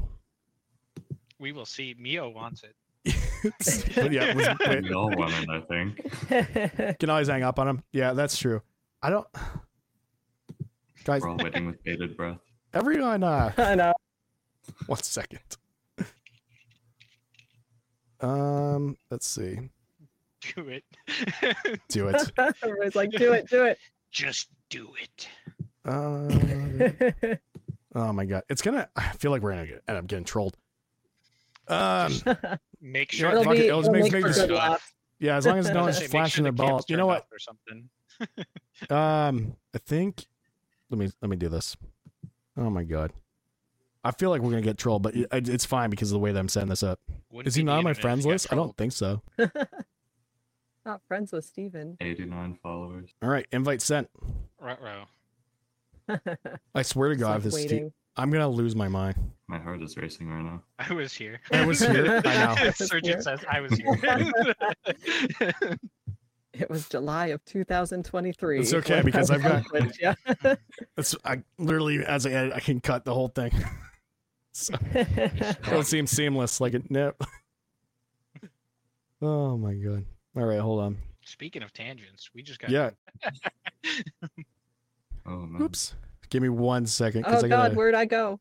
we will see. Mio wants it. but yeah, was, wait, we all want it, I think. can always hang up on him. Yeah, that's true. I don't. Guys, We're all waiting with bated breath. everyone. Uh, I know. one second. Um, let's see. Do it. Do it. Everybody's like, do it, do it. Just do it. Uh, oh my god, it's gonna. I feel like we're gonna get, end up getting trolled. Um, Make Yeah, sure. it'll fuck be, it, it'll it'll make- make make for this- good laughs. yeah, as long as no one's say, flashing sure the the ball. You know what? Or something. Um, I think. Let me let me do this. Oh my god, I feel like we're gonna get trolled, but it, it's fine because of the way that I'm setting this up. Wouldn't Is he not on my friends you got list? I don't think so. Not friends with Steven. 89 followers. All right, invite sent. Ruh-roh. I swear to God, like this Ste- I'm gonna lose my mind. My heart is racing right now. I was here. I was here. I know. I was Surgeon here. says I was here. It was July of 2023. It's okay, because I've was on got- Twitch, yeah. That's I literally as I edit, I can cut the whole thing. so it'll seem seamless, like it. No. oh my god! All right, hold on. Speaking of tangents, we just got Yeah. Oh man. Oops. Give me one second oh I God, gotta. where'd I go?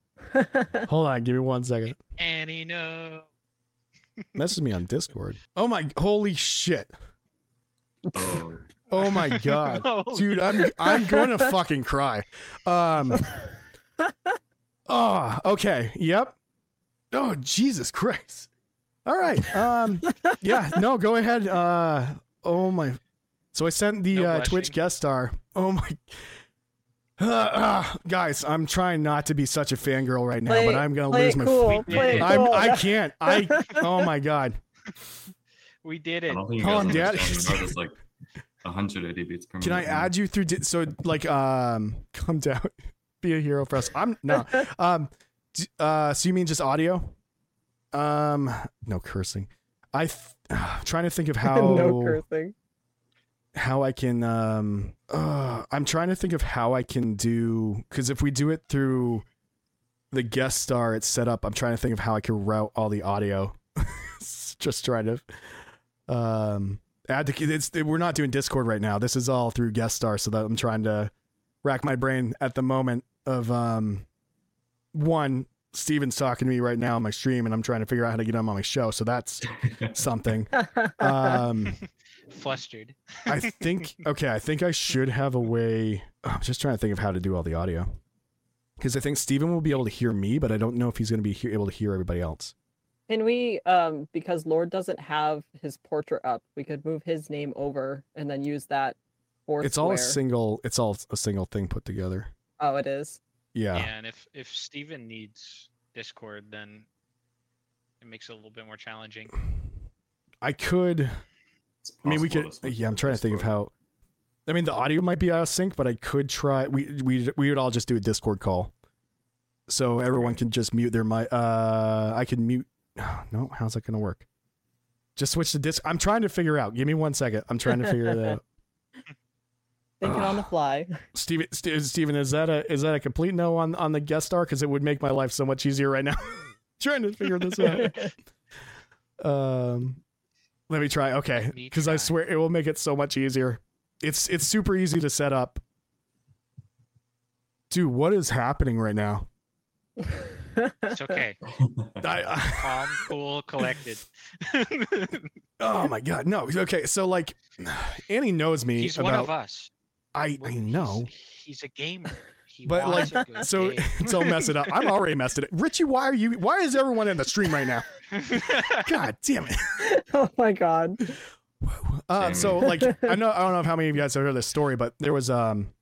Hold on. Give me one second. Annie. No. Message me on Discord. Oh my! Holy shit! Oh. Oh my god, dude! I'm I'm going to fucking cry. Um. Oh, okay. Yep. Oh, Jesus Christ. All right. Um. Yeah. No. Go ahead. Uh. Oh my. So I sent the No uh, Twitch guest star. Oh my. Uh, uh, guys, I'm trying not to be such a fangirl right now, Play- but I'm gonna lose my. cool. We Play. I'm. cool. I can't. I. Oh my god. We did it. don't think you Hold on, Dad. It's like 180 beats per Can I add you through? Di- so like, um, come down, be a hero for us. I'm no. Um, uh, so you mean just audio? Um, no cursing. I th- trying to think of how no cursing. how I can. Um, uh, I'm trying to think of how I can do because if we do it through the guest star, it's set up. I'm trying to think of how I can route all the audio. just trying to um add to it's we're not doing discord right now this is all through guest star so that i'm trying to rack my brain at the moment of um one steven's talking to me right now on my stream and i'm trying to figure out how to get him on my show. So that's something. Um Flustered. i think okay i think i should have a way i'm just trying to think of how to do all the audio. Because i think steven will be able to hear me but i don't know if he's going to be he- able to hear everybody else. Can we, um, because Lord doesn't have his portrait up, we could move his name over and then use that fourth it's all a single it's all a single thing put together Oh, it is. yeah And if if Steven needs Discord, then it makes it a little bit more challenging. I could. I mean, we could. Yeah, I'm trying to think of how. I mean, the audio might be out of sync, but I could try. We we we would all just do a Discord call, so everyone can just mute their mic. Uh, I can mute. No, how's that gonna work? Just switch to disc. I'm trying to figure out. Give me one second. I'm trying to figure it out. Thinking on the fly. Steven, Ste- Steven, is that a is that a complete no on on the guest star? Because it would make my life so much easier right now. trying to figure this out. Um, let me try. Okay, because I swear it will make it so much easier. It's it's super easy to set up. Dude, what is happening right now? It's okay. I, I, Calm, cool, collected. oh my god, no. Okay, so like, Annie knows me He's about. one of us. I I know, He's, a gamer. He but like, a so game. don't mess it up. I'm already messed it up. Richie, why are you? Why is everyone in the stream right now? God damn it. oh my god. Uh, so like I know I don't know if how many of you guys have heard this story, but there was um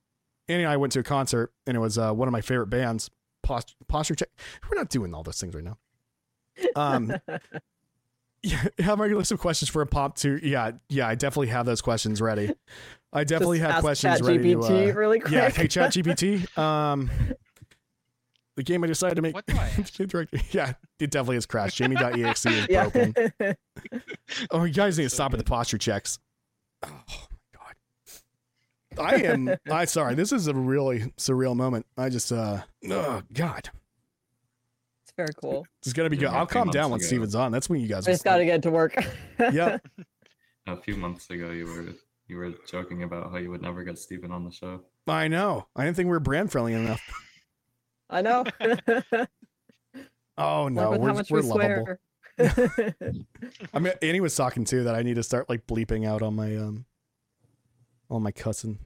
Annie and I went to a concert and it was uh, one of my favorite bands, Post- Posture Check. We're not doing all those things right now. Um, yeah, have my list of questions for a pop to yeah yeah I definitely have those questions ready. I definitely Just have ask questions ready to. ChatGPT Uh, really quick. yeah, hey ChatGPT. Um, the game I decided to make. What do I yeah, it definitely has crashed. Jamie.exe is yeah. broken. Oh, you guys need to stop at the posture checks. Oh my god. I am I sorry, this is a really surreal moment. I just uh oh god. It's very cool. It's gonna be good. I'll calm down when months ago. Steven's on. That's when you guys I will just got to get to work. start. Yep. A few months ago, you were you were joking about how you would never get Steven on the show. I know. I didn't think we were brand friendly enough. I know. Oh no, Love with we're, how much we're we lovable. swear. I mean Annie was talking too that I need to start like bleeping out on my um on my cussing.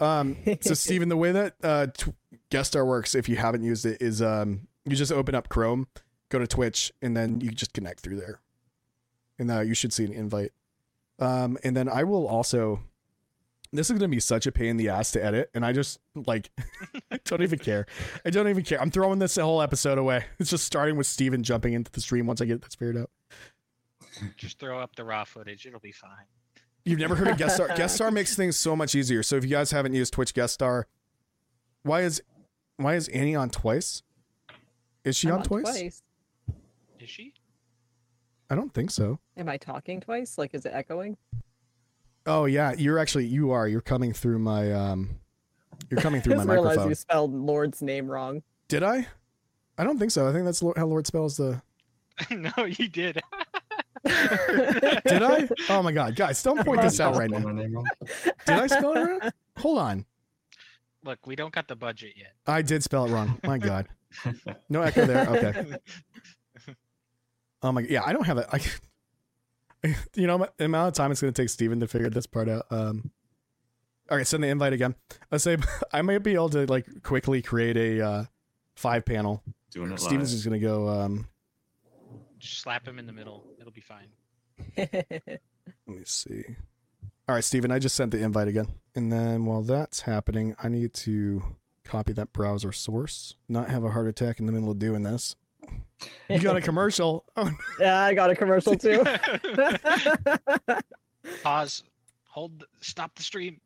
Um so Steven, the way that uh tw- guest star works if you haven't used it is um you just open up Chrome, go to Twitch, and then you just connect through there. And uh, you should see an invite. Um and then I will also this is gonna be such a pain in the ass to edit, and I just like I don't even care. I don't even care. I'm throwing this whole episode away. It's just starting with Steven jumping into the stream once I get this figured out. Just throw up the raw footage. It'll be fine. You've never heard of guest star? guest star makes things so much easier. So if you guys haven't used Twitch guest star, why is why is Annie on twice? Is she I'm on twice? twice? Is she? I don't think so. Am I talking twice? Like, is it echoing? Oh yeah, you're actually you are. You're coming through my um you're coming through my just realized microphone. you spelled Lord's name wrong. Did I? I don't think so. I think that's how Lord spells the no, you did. Did I? Oh my god, guys, don't point this out right now. my name wrong. Did I spell it wrong? Hold on. Look, we don't got the budget yet. I did spell it wrong. My god. No echo there. Okay. Oh my yeah, I don't have it. I you know the amount of time it's going to take Steven to figure this part out. Um all right, send the invite again. Let's say I might be able to like quickly create a uh, five panel. Doing it Steven's live. just gonna go. Um, Just slap him in the middle. It'll be fine. let me see. All right, Steven, I just sent the invite again, and then while that's happening, I need to copy that browser source. Not have a heart attack in the middle of doing this. You got a commercial. Oh, yeah, I got a commercial too. Pause. Hold. Stop the stream.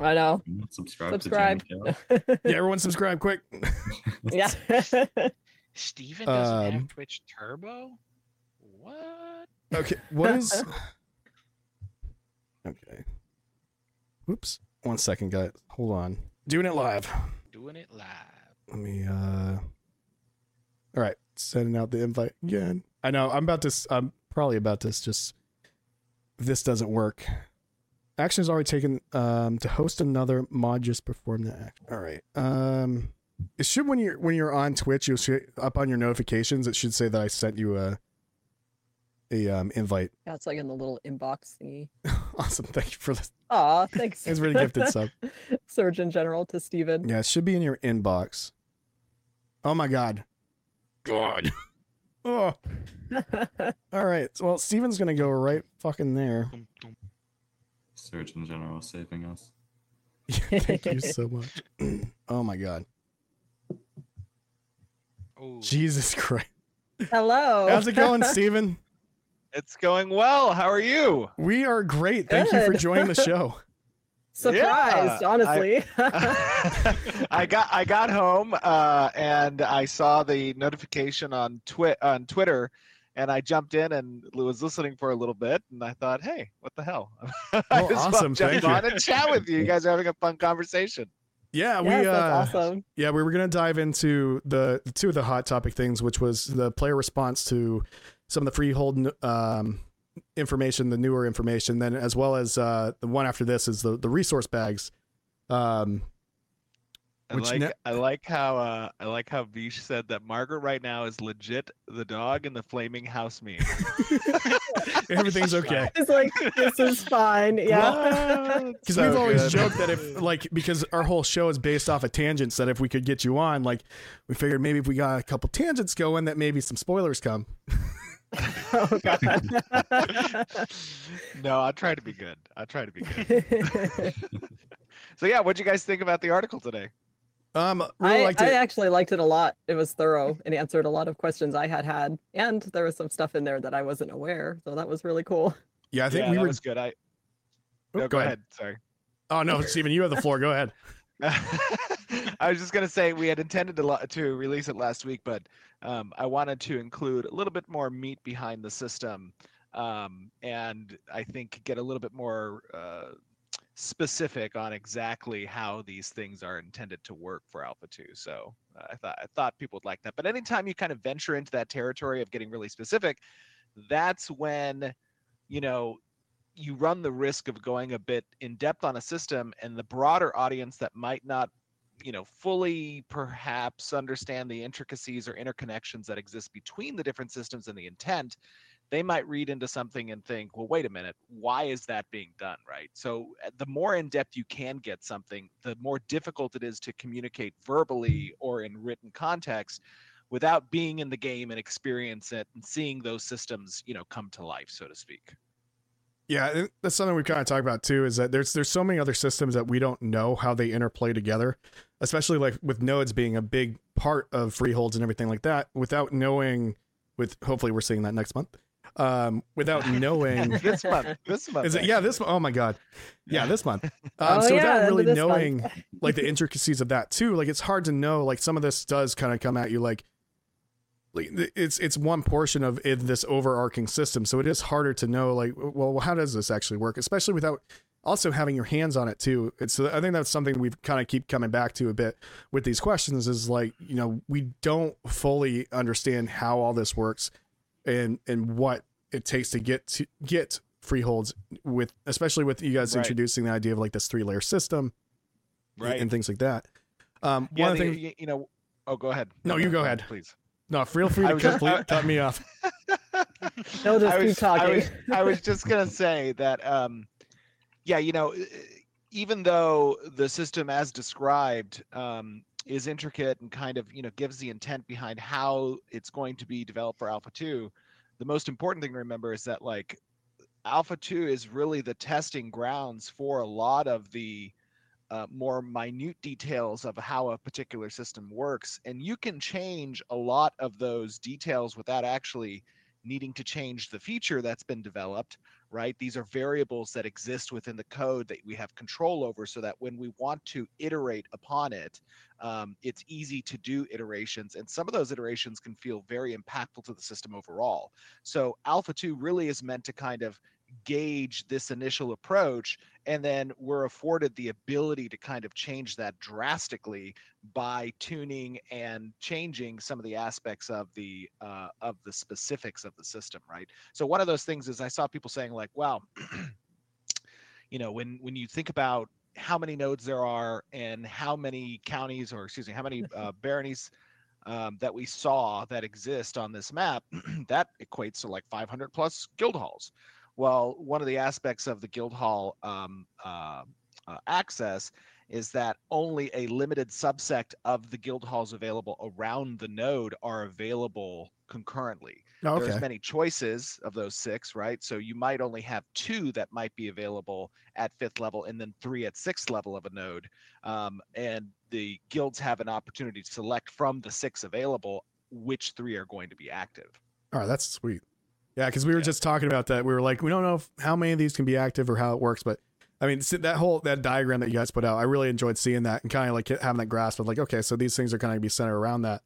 I know. Subscribe, Subscribe. to yeah, everyone subscribe quick. Yeah. Steven doesn't Um, have Twitch Turbo. What? Okay, what is? Okay. Whoops. One second, guys. Hold on. Doing it live. Doing it live. Let me. uh All right, sending out the invite again. I know. I'm about to. I'm probably about to just. If this doesn't work, action is already taken. Um, to host another mod, just perform the action. All right. Um, it should when you're when you're on Twitch, you'll see up on your notifications. It should say that I sent you a a um invite. yeah, it's like in the little inbox thingy. awesome. Thank you for this. Aw, thanks. It's really gifted sub. Surgeon General to Steven. Yeah, it should be in your inbox. Oh my god. God. oh. All right. Well, Steven's gonna go right fucking there. Dum, dum. Surgeon General saving us. Thank you so much. oh my god. Oh, Jesus Christ. Hello. How's it going, Steven? It's going well. How are you? We are great. Thank you for joining the show. Surprised, Yeah, honestly. I got I got home uh, and I saw the notification on twi- on Twitter, and I jumped in and was listening for a little bit, and I thought, hey, what the hell? I just wanna awesome. Jump Thank you. on and chat with you. You guys are having a fun conversation. Yeah, we yes, uh awesome. yeah, we were going to dive into the, the two of the hot topic things, which was the player response to some of the freehold um, information, the newer information, then as well as uh, the one after this is the the resource bags. Um, I like ne- I like how uh, I like how Vish said that Margaret right now is legit the dog in the flaming house meme. everything's okay. It's like this is fine. Yeah. Because So we've always good. joked that if like because our whole show is based off of tangents, that if we could get you on, like we figured maybe if we got a couple tangents going, that maybe some spoilers come. Oh no, I'll try to be good. I'll try to be good. So yeah, what'd you guys think about the article today? Um, really I, liked I it. actually liked it a lot. It was thorough and answered a lot of questions I had had, and there was some stuff in there that I wasn't aware. So that was really cool. yeah, I think yeah, we that were. was good. I Oh, no, go ahead. Sorry. Oh no, Steven, you have the floor. Go ahead. I was just gonna say we had intended to, lo- to release it last week, but um, I wanted to include a little bit more meat behind the system, um, and I think get a little bit more uh, specific on exactly how these things are intended to work for Alpha Two. So uh, I thought I thought people would like that. But anytime you kind of venture into that territory of getting really specific, that's when you know you run the risk of going a bit in depth on a system and the broader audience that might not you know fully perhaps understand the intricacies or interconnections that exist between the different systems and the intent they might read into something and think well wait a minute why is that being done? Right? So uh, the more in depth you can get something the more difficult it is to communicate verbally or in written context without being in the game and experience it and seeing those systems you know come to life so to speak Yeah, that's something we've kind of talked about too. Is that there's there's so many other systems that we don't know how they interplay together, especially like with nodes being a big part of freeholds and everything like that. Without knowing, with hopefully we're seeing that next month. Um, without knowing, this month this month is it? Yeah, this. Month. Oh my god, yeah, this month. Um, Oh, so without end of really knowing like the intricacies of that too, like it's hard to know. Like some of this does kind of come at you like, like it's it's one portion of it, this overarching system, so it is harder to know like well how does this actually work, especially without also having your hands on it too. It's I think that's something we've kind of keep coming back to a bit with these questions is like you know we don't fully understand how all this works and and what it takes to get to get freeholds with especially with you guys Right. introducing the idea of like this three layer system Right. and things like that. Um, yeah, one the- thing, you know. Oh, go ahead. No, you go ahead. please. No, feel free to was just- cut me off. They'll just I keep was, talking. I was, I was just gonna say that, um, yeah, you know, even though the system as described um, is intricate and kind of, you know, gives the intent behind how it's going to be developed for Alpha Two, the most important thing to remember is that like Alpha Two is really the testing grounds for a lot of the uh, more minute details of how a particular system works, and you can change a lot of those details without actually needing to change the feature that's been developed, right? These are variables that exist within the code that we have control over so that when we want to iterate upon it, um, it's easy to do iterations. And some of those iterations can feel very impactful to the system overall. So Alpha 2 really is meant to kind of gauge this initial approach and then we're afforded the ability to kind of change that drastically by tuning and changing some of the aspects of the uh, of the specifics of the system right? So one of those things is i saw people saying like wow you know when when you think about how many nodes there are and how many counties or excuse me how many uh, baronies um, that we saw that exist on this map that equates to like 500 plus guild halls well one of the aspects of the guild hall um, uh, uh, access is that only a limited subsect of the guild halls available around the node are available concurrently. Oh, okay. There's many choices of those six, right? So you might only have two that might be available at fifth level and then three at sixth level of a node. Um, and the guilds have an opportunity to select from the six available which three are going to be active. All right, that's sweet. Yeah, because we were Yeah. just talking about that. We were like, we don't know if, how many of these can be active or how it works, but I mean, that whole that diagram that you guys put out, I really enjoyed seeing that and kind of like having that grasp of like, okay, so these things are kind of be centered around that.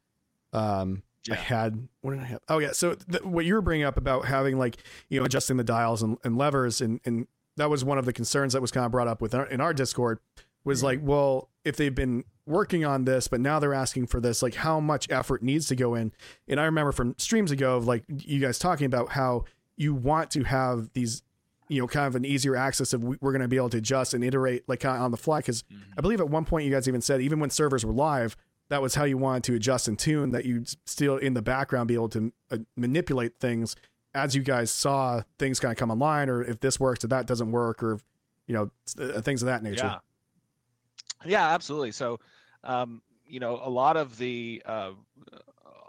Um, I had what did I have? Oh yeah, so th- what you were bringing up about having like you know adjusting the dials and, and levers and and that was one of the concerns that was kind of brought up with our, in our Discord was like, well, if they've been working on this, but now they're asking for this, like how much effort needs to go in. And I remember from streams ago of like you guys talking about how you want to have these, you know, kind of an easier access of we- we're going to be able to adjust and iterate like kind of on the fly. Because I believe at one point you guys even said even when servers were live, that was how you wanted to adjust and tune that you'd still in the background be able to uh, manipulate things as you guys saw things kind of come online or if this works or that doesn't work or you know uh, things of that nature. Yeah. Yeah, absolutely. So, um, you know, a lot of the uh,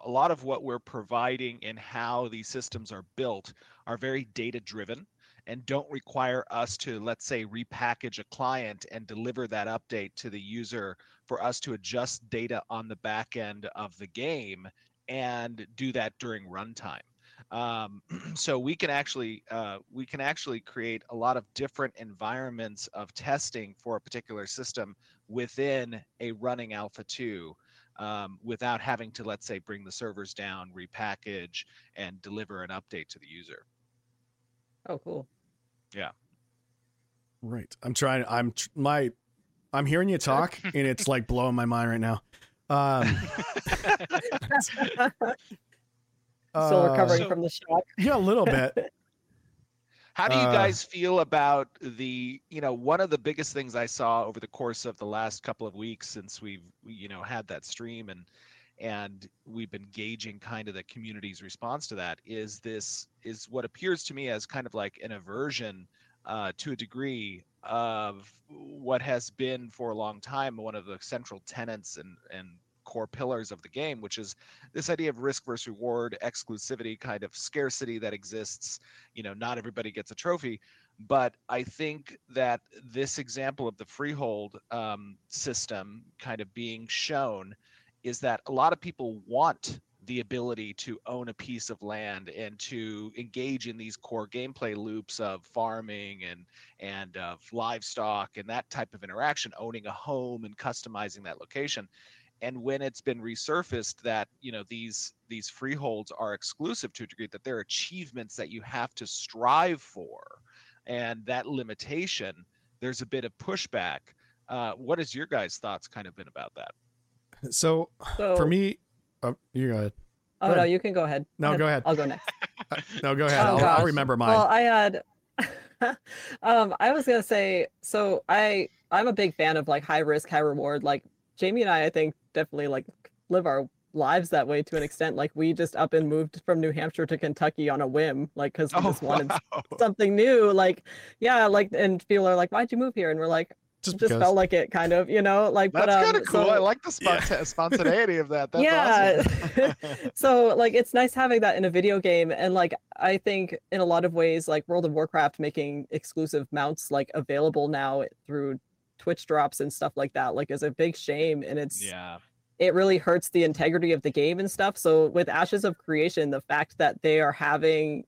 a lot of what we're providing and how these systems are built are very data driven and don't require us to let's say repackage a client and deliver that update to the user for us to adjust data on the back end of the game and do that during runtime. Um, so we can actually uh, we can actually create a lot of different environments of testing for a particular system within a running alpha 2 um, without having to let's say bring the servers down repackage and deliver an update to the user Oh, cool. Yeah. Right. I'm trying. I'm tr- my. I'm hearing you talk, and it's like blowing my mind right now. Um, Still uh, recovering So- from the shock. Yeah, a little bit. How do you Uh, guys feel about the, you know, one of the biggest things I saw over the course of the last couple of weeks since we've, you know, had that stream and and we've been gauging kind of the community's response to that is this is what appears to me as kind of like an aversion uh, to a degree of what has been for a long time one of the central tenets and and core pillars of the game, which is this idea of risk versus reward, exclusivity, kind of scarcity that exists. You know not everybody gets a trophy but i think that this example of the freehold um, system kind of being shown is that a lot of people want the ability to own a piece of land and to engage in these core gameplay loops of farming and and of livestock and that type of interaction owning a home and customizing that location and when it's been resurfaced that you know these these freeholds are exclusive to a degree that they're achievements that you have to strive for and that limitation there's a bit of pushback uh, what has your guys thoughts kind of been about that So, So for me, oh, you go ahead. oh go no, ahead. you can go ahead. No, go ahead. I'll go next. No, go ahead. Oh, I'll, I'll remember mine. Well, I had um I was gonna say so I I'm a big fan of like high risk, high reward. Like Jamie and I I think definitely like live our lives that way to an extent. Like we just up and moved from New Hampshire to Kentucky on a whim, like because we just wanted wow. something new. Like, yeah, like and people are like, Why'd you move here? And we're like, just just felt like it kind of, you know, like that's um, kind of cool so- i like the sponta- spontaneity of that that's Yeah. awesome. so like it's nice having that in a video game and like i think in a lot of ways like world of warcraft making exclusive mounts like available now through twitch drops and stuff like that like is a big shame and it's yeah it really hurts the integrity of the game and stuff. So with ashes of creation the fact that they are having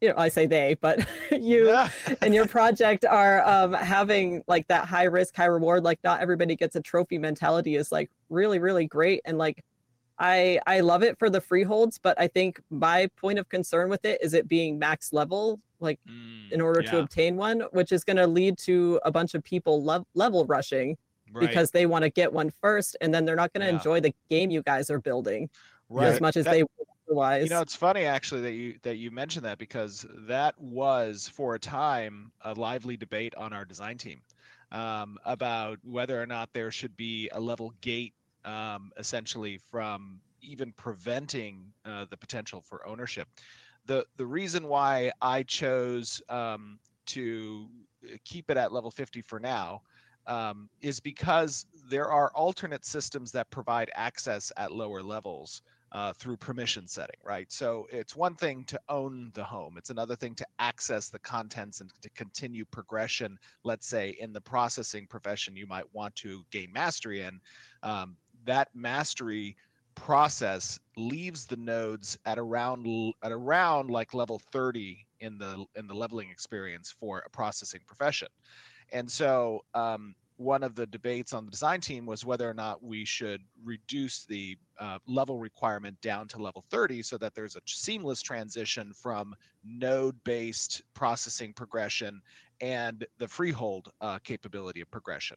you know i say they but you Yeah. and your project are um, having like that high risk high reward like not everybody gets a trophy mentality is like really really great. And like i i love it for the freeholds but i think my point of concern with it is it being max level like Mm, in order to obtain one which is going to lead to a bunch of people lev- level rushing right, because they want to get one first and then they're not going to Yeah. enjoy the game you guys are building right. as much as That- they would otherwise You know, it's funny actually that you that you mentioned that because that was for a time a lively debate on our design team um, about whether or not there should be a level gate, um, essentially from even preventing uh, the potential for ownership. The the reason why I chose um, to keep it at level 50 for now um, is because there are alternate systems that provide access at lower levels uh, through permission setting, right? So it's one thing to own the home, it's another thing to access the contents and to continue progression. Let's say in the processing profession, you might want to gain mastery in. Um, that mastery process leaves the nodes at around at around like level 30 in the in the leveling experience for a processing profession and so um, one of the debates on the design team was whether or not we should reduce the uh, level requirement down to level 30 so that there's a seamless transition from node based processing progression and the freehold uh, capability of progression.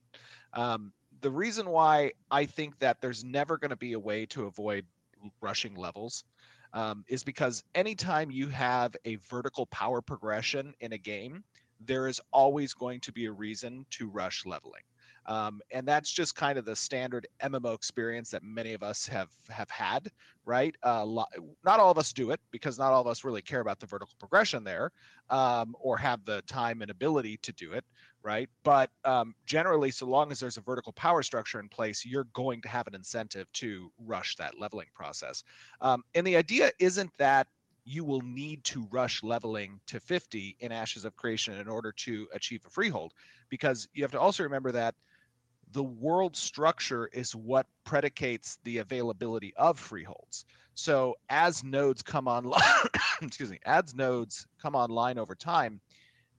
Um, the reason why I think that there's never going to be a way to avoid rushing levels um, is because anytime you have a vertical power progression in a game, there is always going to be a reason to rush leveling. Um, and that's just kind of the standard MMO experience that many of us have have had, right? Uh, not all of us do it because not all of us really care about the vertical progression there, um, or have the time and ability to do it, right? But um, generally, so long as there's a vertical power structure in place, you're going to have an incentive to rush that leveling process. Um, and the idea isn't that you will need to rush leveling to 50 in Ashes of Creation in order to achieve a freehold, because you have to also remember that the world structure is what predicates the availability of freeholds. So as nodes come online, excuse me, as nodes come online over time,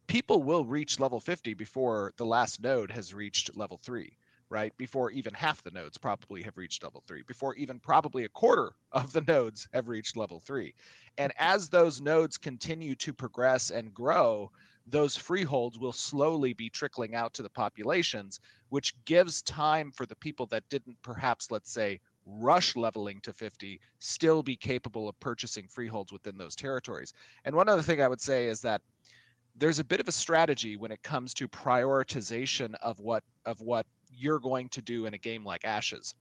people will reach level 50 before the last node has reached level 3 right before even half the nodes probably have reached level 3 before even probably a quarter of the nodes have reached level 3 and as those nodes continue to progress and grow those freeholds will slowly be trickling out to the populations which gives time for the people that didn't perhaps let's say rush leveling to 50 still be capable of purchasing freeholds within those territories. And one other thing i would say is that there's a bit of a strategy when it comes to prioritization of what of what you're going to do in a game like ashes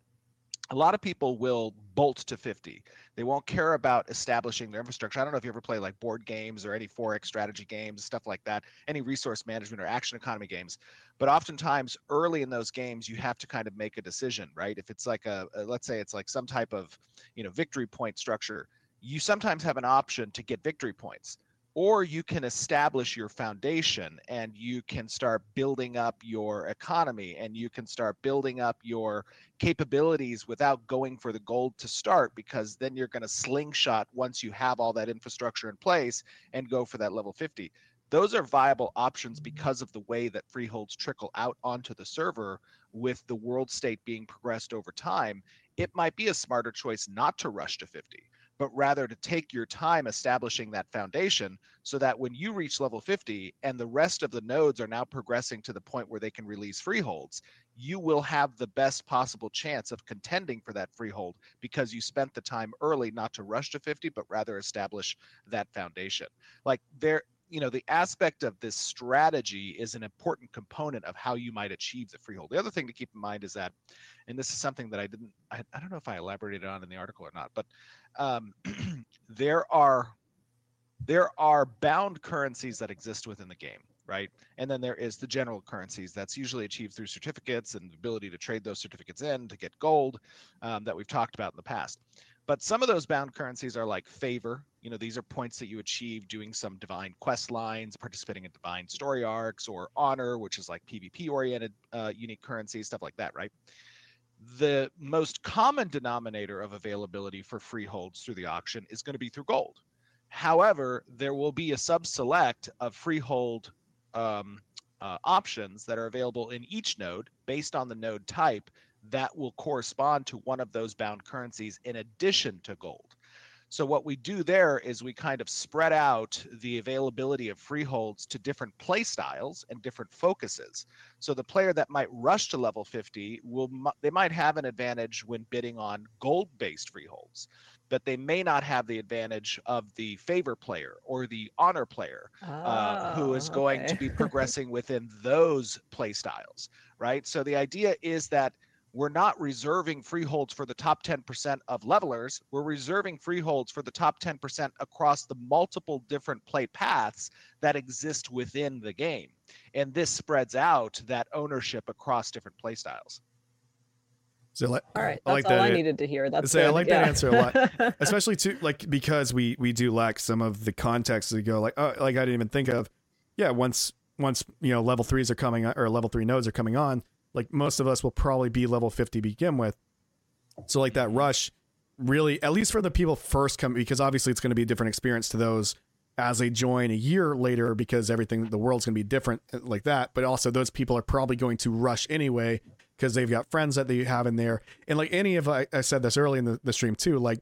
a lot of people will bolt to 50 they won't care about establishing their infrastructure. I don't know if you ever play like board games or any 4x strategy games stuff like that any resource management or action economy games. But oftentimes early in those games you have to kind of make a decision right? If it's like a, a let's say it's like some type of you know victory point structure you sometimes have an option to get victory points or you can establish your foundation and you can start building up your economy and you can start building up your capabilities without going for the gold to start because then you're going to slingshot once you have all that infrastructure in place and go for that level 50 those are viable options because of the way that freeholds trickle out onto the server with the world state being progressed over time. It might be a smarter choice not to rush to 50 but rather to take your time establishing that foundation so that when you reach level 50 and the rest of the nodes are now progressing to the point where they can release freeholds, you will have the best possible chance of contending for that freehold because you spent the time early not to rush to 50 but rather establish that foundation. Like there you know the aspect of this strategy is an important component of how you might achieve the freehold. The other thing to keep in mind is that and this is something that I didn't I, I don't know if I elaborated on in the article or not, but um, there are there are bound currencies that exist within the game right and then there is the general currencies that's usually achieved through certificates and the ability to trade those certificates in to get gold um, that we've talked about in the past but some of those bound currencies are like favor you know these are points that you achieve doing some divine quest lines participating in divine story arcs or honor which is like pvp oriented uh, unique currency stuff like that right the most common denominator of availability for freeholds through the auction is going to be through gold. However, there will be a sub select of freehold um, uh, options that are available in each node based on the node type that will correspond to one of those bound currencies in addition to gold. So what we do there is we kind of spread out the availability of freeholds to different play styles and different focuses. So the player that might rush to level 50 will they might have an advantage when bidding on gold-based freeholds, but they may not have the advantage of the favor player or the honor player Oh, uh, who is going okay. to be progressing within those play styles, right? So the idea is that we're not reserving freeholds for the top 10% of levelers. We're reserving freeholds for the top 10% across the multiple different play paths that exist within the game. And this spreads out that ownership across different play styles. So like, All right, I like all that I it- needed to hear. That's say, I good, like that answer a lot. especially to like because we we do lack some of the context to go like oh like I didn't even think of yeah once once you know level threes are coming or level three nodes are coming on like most of us will probably be level 50 begin with. So like that rush really at least for the people first come because obviously it's going to be a different experience to those as they join a year later because everything the world's going to be different uh, like that. But also those people are probably going to rush anyway because they've got friends that they have in there. And like any of I, I said this early in the, the stream too like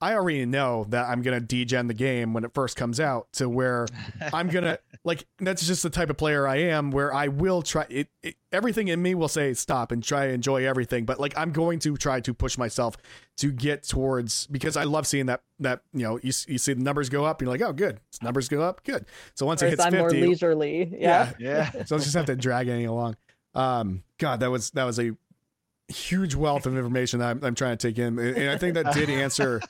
I already know that I'm gonna degen the game when it first comes out to where I'm gonna like that's just the type of player I am where I will try it, it everything in me will say stop and try to enjoy everything but like I'm going to try to push myself to get towards because I love seeing that that you know you, you see the numbers go up and you're like oh good numbers go up good so once it hits I'm 50 more leisurely. Yeah. Yeah. so let's just have to drag any along. Um, God, that was that was a huge wealth of information that I'm, I'm trying to take in, and I think that did answer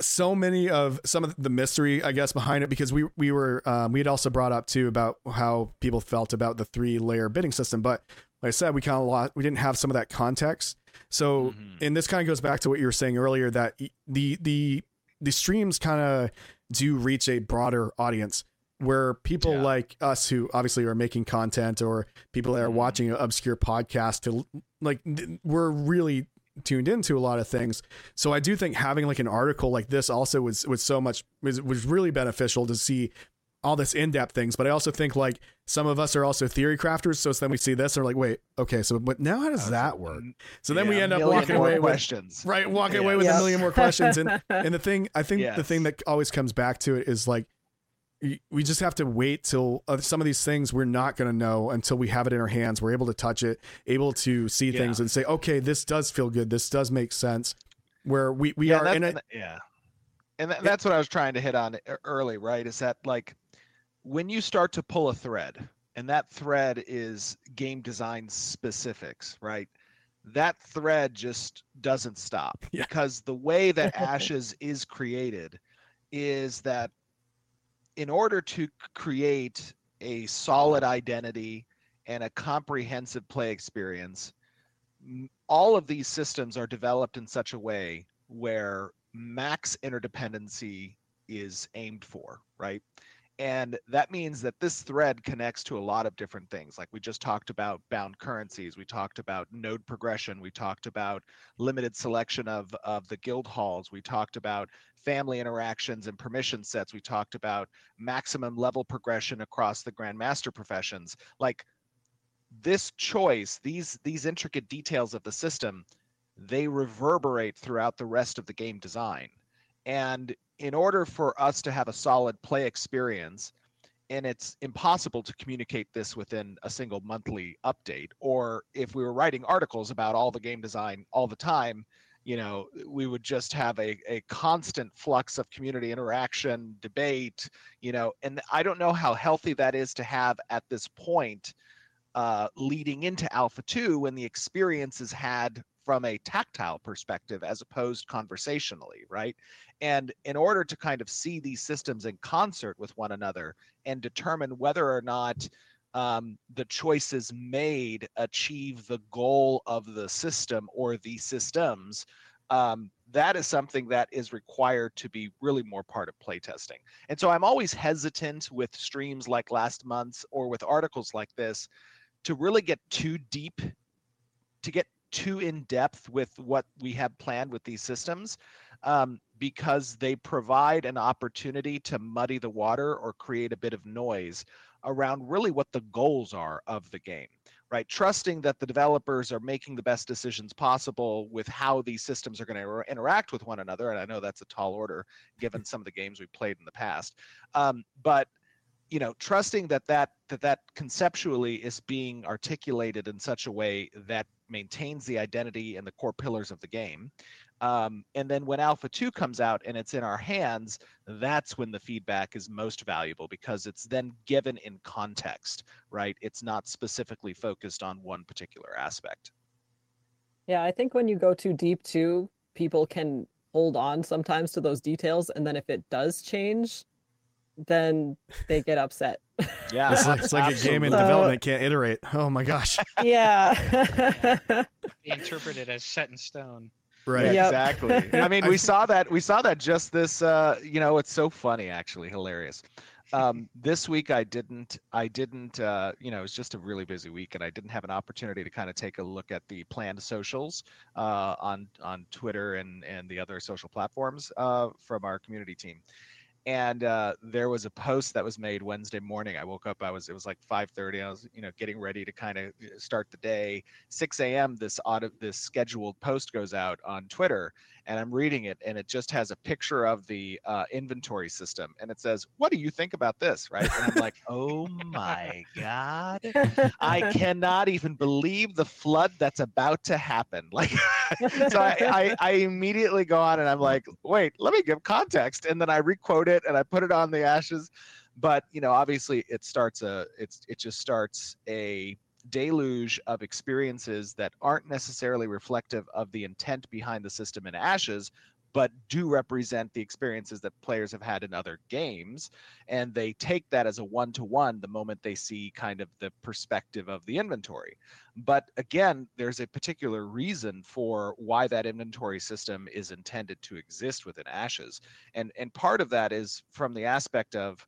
so many of some of the mystery, I guess, behind it because we we were um, we had also brought up too about how people felt about the three layer bidding system, but like I said, we kind of lost, we didn't have some of that context. So, Mhm. and this kind of goes back to what you were saying earlier that the the the streams kind of do reach a broader audience where people Yeah. like us who obviously are making content or people that are Mhm. watching an obscure podcast to like we're really tuned into a lot of things so i do think having like an article like this also was was so much was, was really beneficial to see all this in-depth things but i also think like some of us are also theory crafters so it's then we see this and we're like wait okay so but now how does that work so then we end up walking more away with questions. right walking Yeah. away with Yep. a million more questions and and the thing i think the thing that always comes back to it is like y- we just have to wait till uh, some of these things we're not going to know until we have it in our hands we're able to touch it able to see Yeah. things and say okay this does feel good this does make sense where we we yeah, are in it yeah, and tha- that's what I was trying to hit on early, right? Is that like when you start to pull a thread, and that thread is game design specifics, right? That thread just doesn't stop Yeah. because the way that Ashes is created is that in order to create a solid identity and a comprehensive play experience, all of these systems are developed in such a way where max interdependency is aimed for, right? And that means that this thread connects to a lot of different things. Like we just talked about bound currencies, we talked about node progression, we talked about limited selection of, of the guild halls, we talked about family interactions and permission sets, we talked about maximum level progression across the grandmaster professions. Like this choice, these these intricate details of the system, they reverberate throughout the rest of the game design. And in order for us to have a solid play experience, and it's impossible to communicate this within a single monthly update, or if we were writing articles about all the game design all the time, you know, we would just have a, a constant flux of community interaction, debate, you know, and I don't know how healthy that is to have at this point uh, leading into Alpha 2 when the experience is had from a tactile perspective as opposed conversationally, right? And in order to kind of see these systems in concert with one another and determine whether or not um, the choices made achieve the goal of the system or the systems, um, that is something that is required to be really more part of playtesting. And so I'm always hesitant with streams like last month's or with articles like this to really get too deep, to get too in depth with what we have planned with these systems um, because they provide an opportunity to muddy the water or create a bit of noise around really what the goals are of the game right? Trusting that the developers are making the best decisions possible with how these systems are going to interact with one another and i know that's a tall order given some of the games we've played in the past um, but you know trusting that that that that conceptually is being articulated in such a way that maintains the identity and the core pillars of the game. Um, and then when alpha 2 comes out and it's in our hands that's when the feedback is most valuable because it's then given in context right? It's not specifically focused on one particular aspect. Yeah i think when you go too deep too people can hold on sometimes to those details and then if it does change then they get upset. Yeah, it's like, it's like a game in So- development can't iterate. Oh my gosh. yeah. Be interpreted as set in stone. Right. Yeah, Yep. exactly. I mean, we saw that. We saw that just this. Uh, you know, it's so funny, actually, hilarious. Um, this week, I didn't. I didn't. Uh, you know, it was just a really busy week, and I didn't have an opportunity to kind of take a look at the planned socials uh, on on Twitter and and the other social platforms uh, from our community team. And uh, there was a post that was made Wednesday morning. I woke up. I was. It was like 5:30. I was, you know, getting ready to kind of start the day. 6 a.m. This audit, this scheduled post goes out on Twitter, and I'm reading it, and it just has a picture of the uh, inventory system, and it says, "What do you think about this?" Right? And I'm like, "Oh my god, I cannot even believe the flood that's about to happen." Like, so I, I, I immediately go on and I'm like, "Wait, let me give context," and then I requote it and I put it on the ashes. But you know, obviously, it starts a, it's it just starts a deluge of experiences that aren't necessarily reflective of the intent behind the system in ashes but do represent the experiences that players have had in other games and they take that as a one-to-one the moment they see kind of the perspective of the inventory. But again there's a particular reason for why that inventory system is intended to exist within ashes and and part of that is from the aspect of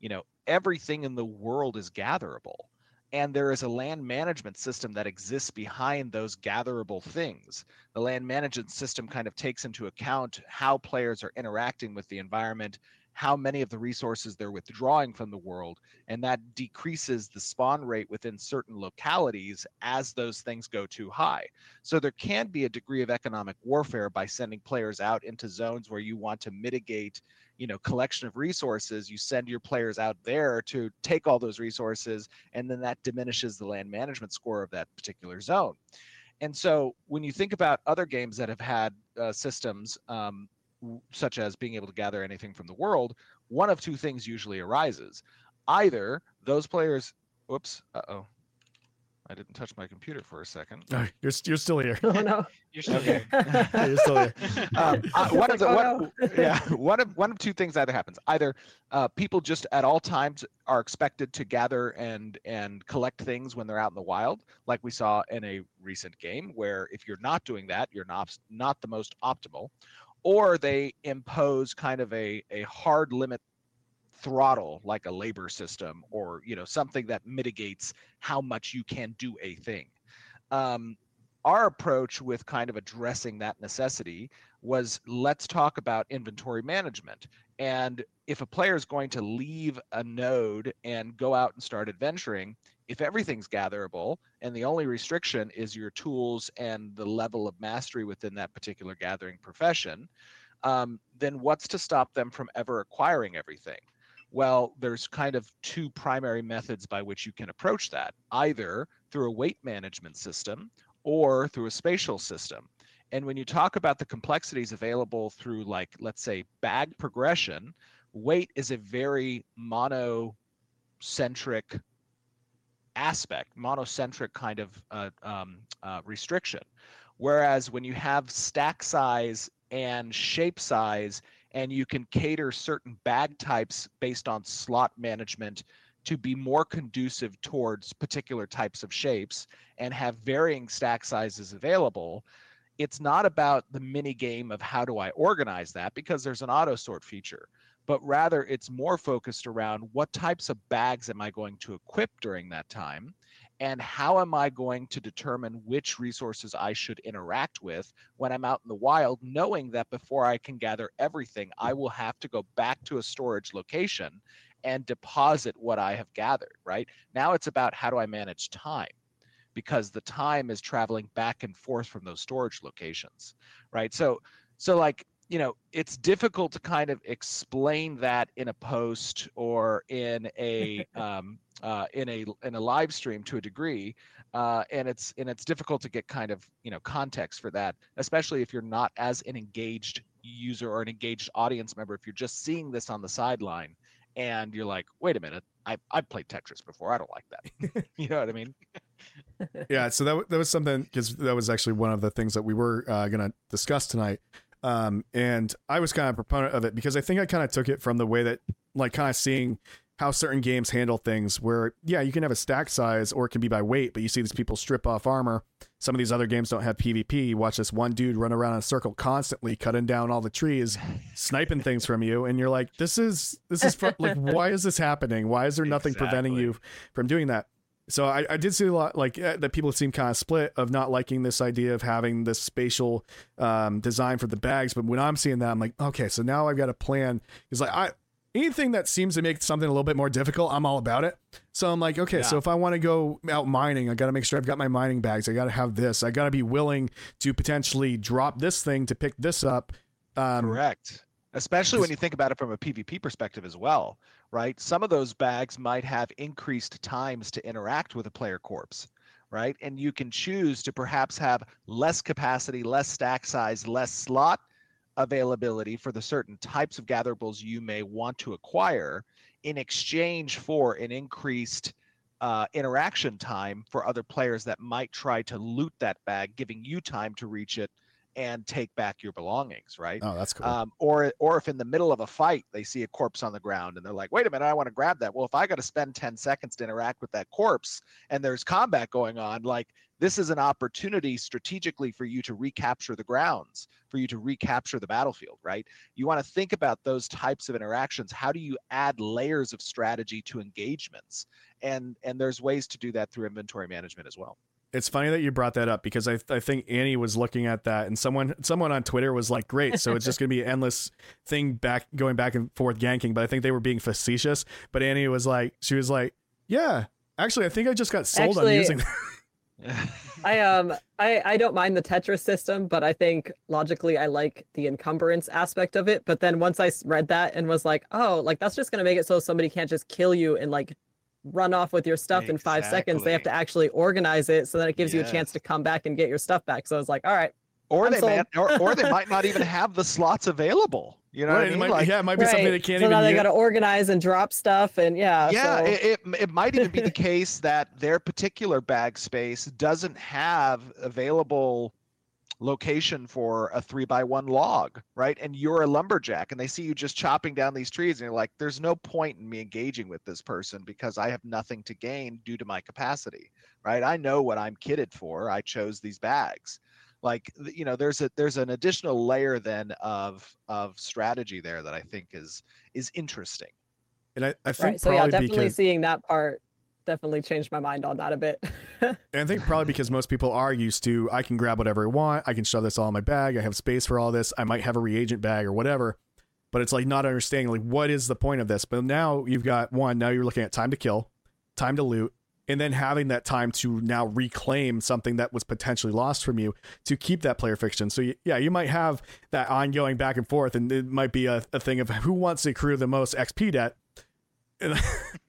you know everything in the world is gatherable and there is a land management system that exists behind those gatherable things. The land management system kind of takes into account how players are interacting with the environment, how many of the resources they're withdrawing from the world, and that decreases the spawn rate within certain localities as those things go too high. So there can be a degree of economic warfare by sending players out into zones where you want to mitigate you know collection of resources you send your players out there to take all those resources and then that diminishes the land management score of that particular zone. And so when you think about other games that have had uh, systems um, such as being able to gather anything from the world one of two things usually arises. Either those players whoops uh-oh i didn't touch my computer for a second Oh, you're, you're still here. oh no. You're still Okay. here. you're still here. um, uh, one of the oh, one, yeah one of one of two things either happens either uh, people just at all times are expected to gather and and collect things when they're out in the wild like we saw in a recent game where if you're not doing that you're not not the most optimal or they impose kind of a a hard limit throttle like a labor system or you know something that mitigates how much you can do a thing. Um, our approach with kind of addressing that necessity was let's talk about inventory management. And if a player is going to leave a node and go out and start adventuring if everything's gatherable and the only restriction is your tools and the level of mastery within that particular gathering profession um, then what's to stop them from ever acquiring everything well, there's kind of two primary methods by which you can approach that either through a weight management system or through a spatial system. And when you talk about the complexities available through, like, let's say, bag progression, weight is a very monocentric aspect, monocentric kind of uh, um, uh, restriction. Whereas when you have stack size and shape size, and you can cater certain bag types based on slot management to be more conducive towards particular types of shapes and have varying stack sizes available. It's not about the mini game of how do i organize that because there's an auto sort feature but rather it's more focused around what types of bags am i going to equip during that time and how am I going to determine which resources I should interact with when I'm out in the wild, knowing that before I can gather everything, I will have to go back to a storage location and deposit what I have gathered, right? Now it's about how do I manage time? Because the time is traveling back and forth from those storage locations, right? So, so like you know it's difficult to kind of explain that in a post or in a um, uh, in a in a live stream to a degree uh, and it's and it's difficult to get kind of you know context for that especially if you're not as an engaged user or an engaged audience member. If you're just seeing this on the sideline and you're like wait a minute i i've played tetris before i don't like that. You know what i mean? Yeah so that, that was something because that was actually one of the things that we were uh, going to discuss tonight um, and I was kind of a proponent of it because I think I kind of took it from the way that, like, kind of seeing how certain games handle things where, yeah, you can have a stack size or it can be by weight, but you see these people strip off armor. Some of these other games don't have PvP. You watch this one dude run around in a circle constantly, cutting down all the trees, sniping things from you. And you're like, this is, this is, fr- like, why is this happening? Why is there nothing exactly. preventing you from doing that? So I, I did see a lot like uh, that people seem kind of split of not liking this idea of having this spatial um, design for the bags but when i'm seeing that i'm like okay so now i've got a plan. Because like i anything that seems to make something a little bit more difficult i'm all about it. So i'm like okay yeah. so if i want to go out mining i got to make sure i've got my mining bags i got to have this i got to be willing to potentially drop this thing to pick this up. Um, correct especially when you think about it from a pvp perspective as well right? Some of those bags might have increased times to interact with a player corpse, right? And you can choose to perhaps have less capacity, less stack size, less slot availability for the certain types of gatherables you may want to acquire in exchange for an increased uh, interaction time for other players that might try to loot that bag, giving you time to reach it and take back your belongings, right? Oh, that's cool. Um, or or if in the middle of a fight they see a corpse on the ground and they're like, wait a minute, I want to grab that. Well, if I got to spend 10 seconds to interact with that corpse and there's combat going on, like this is an opportunity strategically for you to recapture the grounds, for you to recapture the battlefield, right? You want to think about those types of interactions. How do you add layers of strategy to engagements? And and there's ways to do that through inventory management as well. It's funny that you brought that up because I, I think Annie was looking at that and someone someone on Twitter was like, "Great, so it's just going to be an endless thing back going back and forth ganking." But I think they were being facetious. But Annie was like, she was like, "Yeah, actually, I think I just got sold actually, on using." I um I I don't mind the Tetris system, but I think logically I like the encumbrance aspect of it. But then once I read that and was like, oh, like that's just gonna make it so somebody can't just kill you and like run off with your stuff exactly. in five seconds. They have to actually organize it so that it gives yes. you a chance to come back and get your stuff back. So I was like, all right. Or they might, or, or they might not even have the slots available. You know right, what I mean? Might, like, yeah, it might be right. something they can't so even. now they got to organize and drop stuff, and yeah. Yeah, so. it, it, it might even be the case that their particular bag space doesn't have available location for a three by one log, right? And you're a lumberjack and they see you just chopping down these trees and you're like, there's no point in me engaging with this person because I have nothing to gain due to my capacity, right? I know what I'm kitted for. I chose these bags. Like you know, there's a there's an additional layer then of of strategy there that I think is is interesting. And I, I think Right. So yeah, definitely because seeing that part definitely changed my mind on that a bit. and I think probably because most people are used to I can grab whatever I want, I can shove this all in my bag, I have space for all this, I might have a reagent bag or whatever. But it's like not understanding like what is the point of this. But now you've got one, now you're looking at time to kill, time to loot, and then having that time to now reclaim something that was potentially lost from you to keep that player fiction. So, yeah, you might have that ongoing back and forth, and it might be a, a thing of who wants to accrue the most XP debt.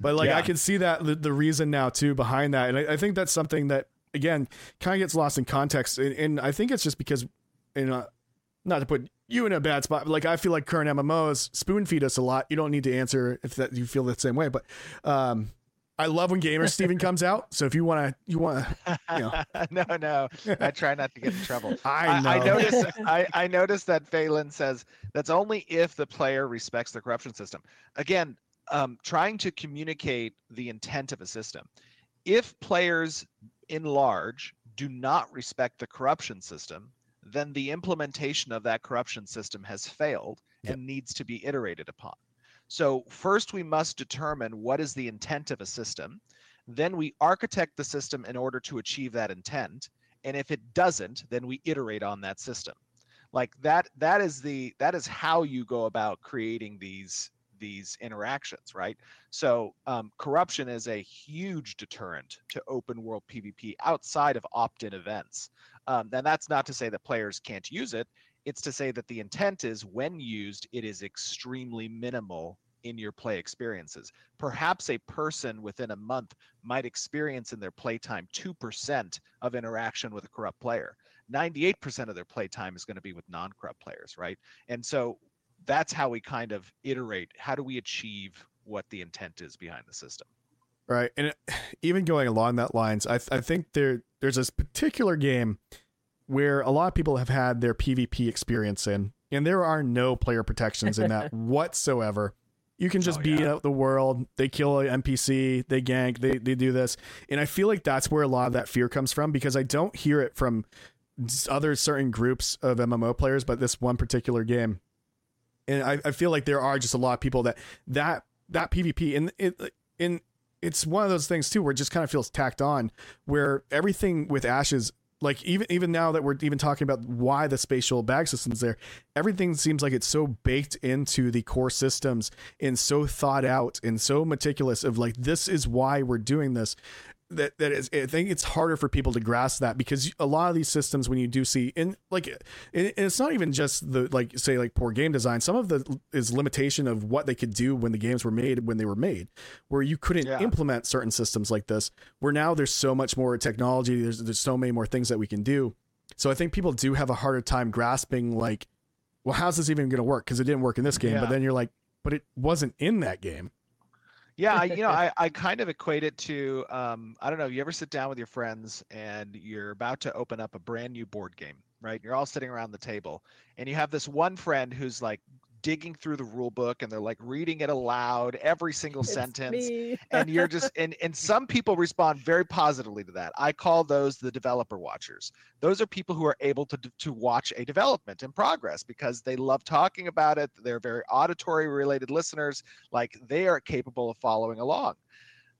But, like, I can see that the, the reason now, too, behind that. And I, I think that's something that, again, kind of gets lost in context. And, and I think it's just because, you know, not to put you in a bad spot, but like I feel like current MMOs spoon feed us a lot. You don't need to answer if that you feel the same way, but um, I love when Gamer Steven comes out. So if you want to, you want to, you know. no, no. I try not to get in trouble. I know. I, noticed. I, I noticed that Phelan says that's only if the player respects the corruption system. Again, um, trying to communicate the intent of a system. If players, in large, do not respect the corruption system, then the implementation of that corruption system has failed Yep. and needs to be iterated upon. So first, we must determine what is the intent of a system. Then we architect the system in order to achieve that intent and if it doesn't then we iterate on that system like that that is the that is how you go about creating these these interactions right so um, corruption is a huge deterrent to open world pvp outside of opt-in events um, and that's not to say that players can't use it it's to say that the intent is when used it is extremely minimal in your play experiences perhaps a person within a month might experience in their playtime 2% of interaction with a corrupt player. 98% of their playtime is going to be with non corrupt players, right? And so that's how we kind of iterate. How do we achieve what the intent is behind the system? right. And it, even going along that lines, I, I think there there's this particular game where a lot of people have had their PvP experience in, and there are no player protections in that whatsoever. You can just Oh, beat yeah. out the world. They kill an NPC. They gank. They they do this, and I feel like that's where a lot of that fear comes from because I don't hear it from other certain groups of MMO players, but this one particular game, and I, I feel like there are just a lot of people that that that PvP and it in it's one of those things too where it just kind of feels tacked on where everything with ashes like even even now that we're even talking about why the spatial bag system's there everything seems like it's so baked into the core systems and so thought out and so meticulous of like this is why we're doing this that that is I think it's harder for people to grasp that because a lot of these systems when you do see in like and it's not even just the like say like poor game design some of the is limitation of what they could do when the games were made when they were made where you couldn't Yeah. implement certain systems like this where now there's so much more technology there's there's so many more things that we can do so I think people do have a harder time grasping like well how's this even going to work because it didn't work in this game Yeah. but then you're like but it wasn't in that game Yeah, I, you know, I, I kind of equate it to um, I don't know. You ever sit down with your friends and you're about to open up a brand new board game, right? You're all sitting around the table, and you have this one friend who's like digging through the rule book and they're like reading it aloud every single It's sentence. and you're just and and some people respond very positively to that. I call those the developer watchers. Those are people who are able to to watch a development in progress because they love talking about it they're very auditory related listeners like they are capable of following along.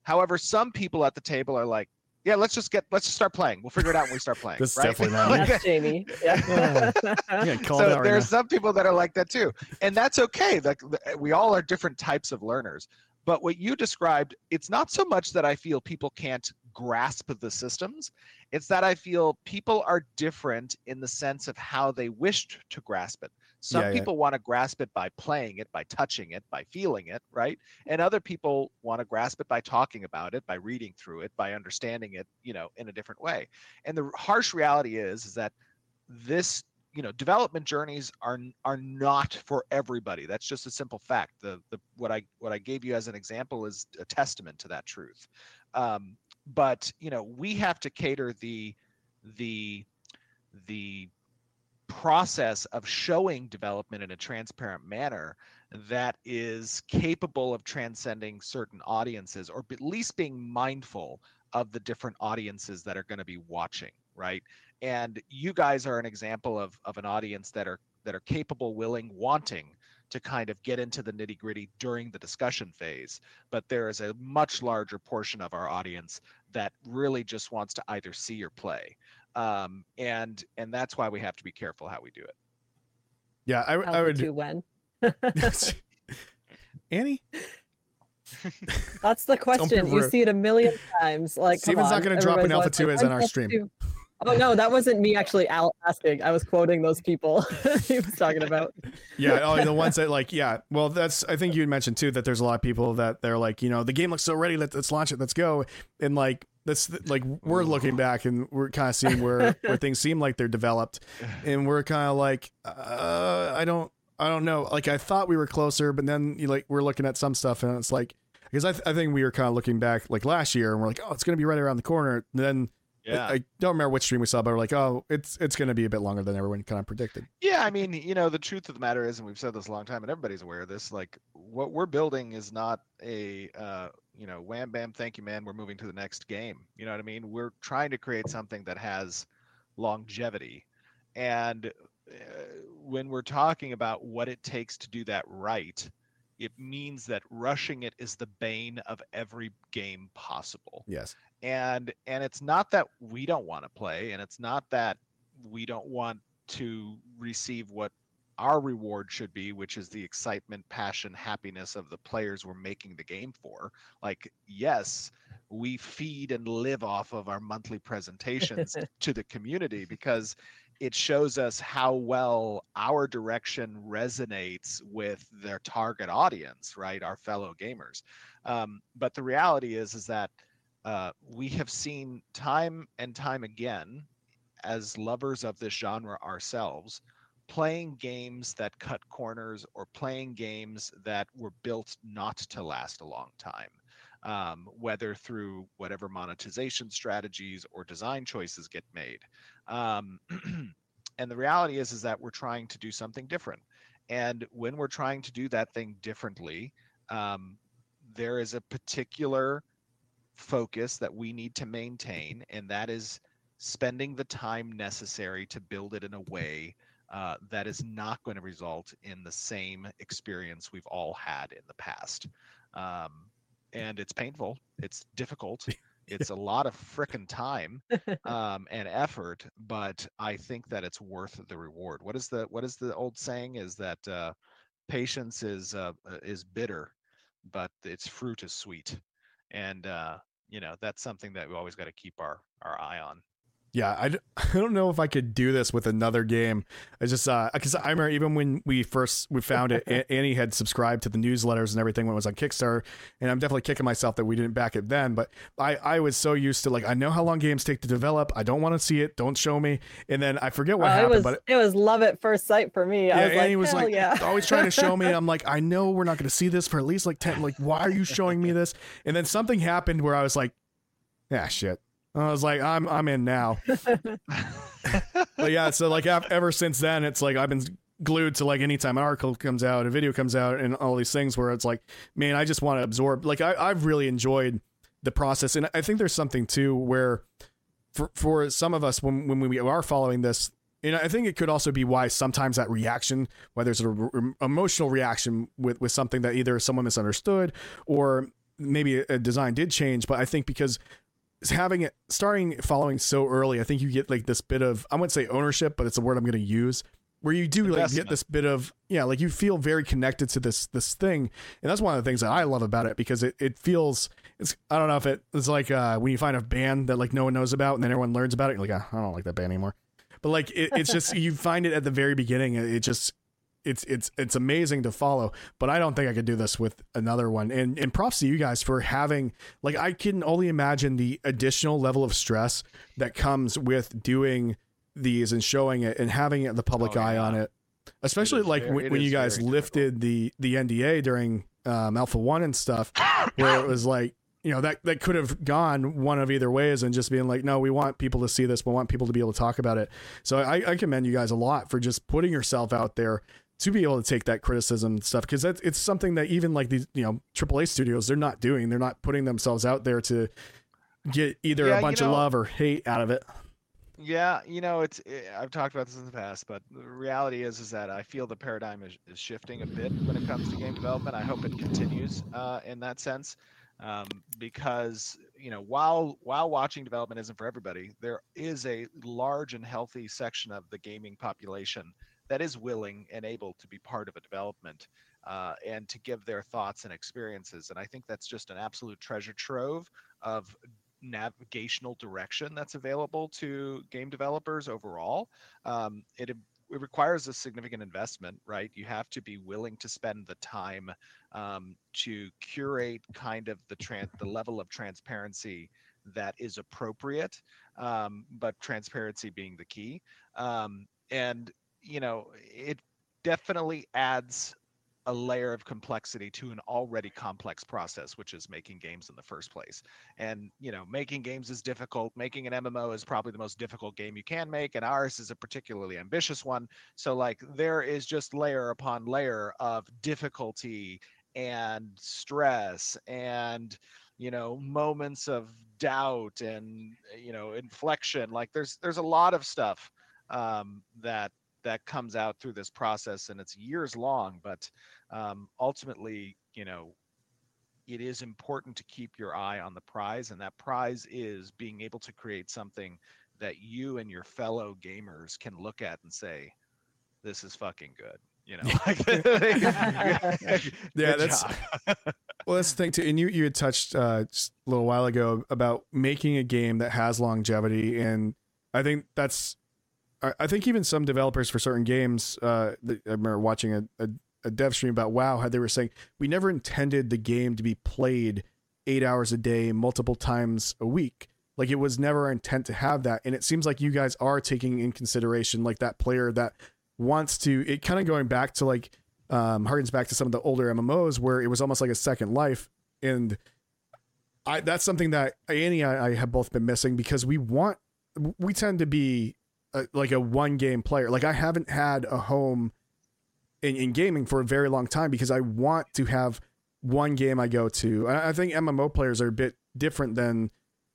However some people at the table are like yeah let's just get let's just start playing we'll figure it out when we start playing This right? definitely not me. That's Jamie. Yeah. yeah so it out right there's now. some people that are like that too and that's okay like we all are different types of learners but what you described it's not so much that i feel people can't grasp the systems it's that i feel people are different in the sense of how they wished to grasp it some Yeah, yeah. people want to grasp it by playing it by touching it by feeling it right? And other people want to grasp it by talking about it by reading through it by understanding it you know in a different way. And the harsh reality is is that this you know development journeys are are not for everybody. That's just a simple fact. The the what i what i gave you as an example is a testament to that truth. Um, but you know we have to cater the the the process of showing development in a transparent manner that is capable of transcending certain audiences or at least being mindful of the different audiences that are going to be watching right and you guys are an example of of an audience that are that are capable willing wanting to kind of get into the nitty gritty during the discussion phase. But there is a much larger portion of our audience that really just wants to either see or play. Um, and and that's why we have to be careful how we do it. Yeah, I, I would. two when? Annie, That's the question. You see it a million times. Like, come Steven's not gonna drop an Alpha 2 like, as in our stream." 2?" Oh no, that wasn't me actually asking. I was quoting those people he was talking about. yeah, oh, the ones that like, yeah. Well, that's I think you mentioned too that there's a lot of people that they're like, you know, the game looks so ready. Let's, let's launch it. Let's go. And like that's like we're looking back and we're kind of seeing where where things seem like they're developed, and we're kind of like, uh, I don't, I don't know. Like I thought we were closer, but then you like we're looking at some stuff and it's like because I, th- I think we were kind of looking back like last year and we're like, oh, it's gonna be right around the corner. And then I, I don't remember which stream we saw, but we're like, oh, it's it's gonna be a bit longer than everyone kind of predicted. Yeah, I mean, you know, the truth of the matter is, and we've said this a long time, and everybody's aware of this. Like, what we're building is not a, uh, you know, wham bam, thank you, man. We're moving to the next game. You know what I mean? We're trying to create something that has longevity, and uh, when we're talking about what it takes to do that right, it means that rushing it is the bane of every game possible Yes. and and it's not that we don't want to play and it's not that we don't want to receive what our reward should be which is the excitement passion happiness of the players we're making the game for. Like yes we feed and live off of our monthly presentations to the community because it shows us how well our direction resonates with their target audience right? Our fellow gamers. Um, but the reality is is that uh, we have seen time and time again as lovers of this genre ourselves playing games that cut corners or playing games that were built not to last a long time um, whether through whatever monetization strategies or design choices get made um, and the reality is is that we're trying to do something different and when we're trying to do that thing differently um, there is a particular focus that we need to maintain, and that is spending the time necessary to build it in a way uh, that is not going to result in the same experience we've all had in the past. Um, and it's painful, it's difficult, it's a lot of frickin' time um, and effort, but I think that it's worth the reward. What is the what is the old saying? Is that uh, patience is uh, uh, is bitter, but its fruit is sweet and uh, you know that's something that we always got to keep our our eye on. Yeah, I, d- I don't know if I could do this with another game. I just uh because I remember even when we first we found it, Annie had subscribed to the newsletters and everything when it was on Kickstarter, and I'm definitely kicking myself that we didn't back it then. But I I was so used to like I know how long games take to develop. I don't want to see it. Don't show me. And then I forget what Oh, it happened, was but it was love at first sight for me. yeah, I was like, Annie was like yeah. always trying to show me. I'm like, I know we're not going to see this for at least like ten. Like, why are you showing me this? And then something happened where I was like, yeah, shit. I was like, I'm I'm in now. but yeah, so like ev- ever since then, it's like I've been glued to like anytime an article comes out, a video comes out, and all these things where it's like, man, I just want to absorb. Like I, I've really enjoyed the process, and I think there's something too where for for some of us when when we are following this. And I think it could also be why sometimes that reaction, whether it's an emotional reaction with, with something that either someone misunderstood or maybe a design did change, but I think because having it starting following so early, I think you get like this bit of I wouldn't say ownership, but it's a word I'm going to use where you do like get this bit of yeah, like you feel very connected to this this thing, and that's one of the things that I love about it because it it feels it's I don't know if it it's like uh, when you find a band that like no one knows about and then everyone learns about it, you're like "Ah, I don't like that band anymore, but like it, it's just you find it at the very beginning, it it just it's it's it's amazing to follow but i don't think i could do this with another one. And and props to you guys for having like i can only imagine the additional level of stress that comes with doing these and showing it and having it the public Oh, eye yeah. on it. Especially is like very- when, it when you guys lifted the the nda during um, alpha one and stuff where it was like you know that that could have gone one of either ways and just being like no we want people to see this. We want people to be able to talk about it. So i, I commend you guys a lot for just putting yourself out there to be able to take that criticism and stuff because it's something that even like these you know AAA studios they're not doing they're not putting themselves out there to get either Yeah, a you bunch know- of love or hate out of it Yeah, you know, it's eh, I've talked about this in the past, but the reality is is that I feel the paradigm is, is shifting a bit when it comes to game development. I hope it continues uh, in that sense, um, because you know, while while watching development isn't for everybody, there is a large and healthy section of the gaming population that is willing and able to be part of a development uh, and to give their thoughts and experiences. And I think that's just an absolute treasure trove of navigational direction that's available to game developers overall. Um, it it requires a significant investment, right? You have to be willing to spend the time um, to curate kind of the tran- the level of transparency that is appropriate, um, but transparency being the key. Um, and you know, it definitely adds a layer of complexity to an already complex process which is making games in the first place. And you know making games is difficult. Making an mmo is probably the most difficult game you can make and ours is a particularly ambitious one. So like there is just layer upon layer of difficulty and stress and you know moments of doubt and you know inflection. Like there's there's a lot of stuff um, that that comes out through this process and it's years long but um, ultimately you know it is important to keep your eye on the prize and that prize is being able to create something that you and your fellow gamers can look at and say this is fucking good you know? Yeah that's well that's the thing too and you you had touched uh, just a little while ago about making a game that has longevity and i think that's I think even some developers for certain games, uh, I remember watching a, a, a, dev stream about WoW, how they were saying we never intended the game to be played eight hours a day, multiple times a week. Like it was never our intent to have that, and it seems like you guys are taking in consideration like that player that wants to. It kind of going back to like um, harkens back to some of the older MMOs where it was almost like a second life, and I that's something that Annie and I have both been missing because we want we tend to be a, like a one game player. Like I haven't had a home in, in gaming for a very long time because I want to have one game I go to. I, I think MMO players are a bit different than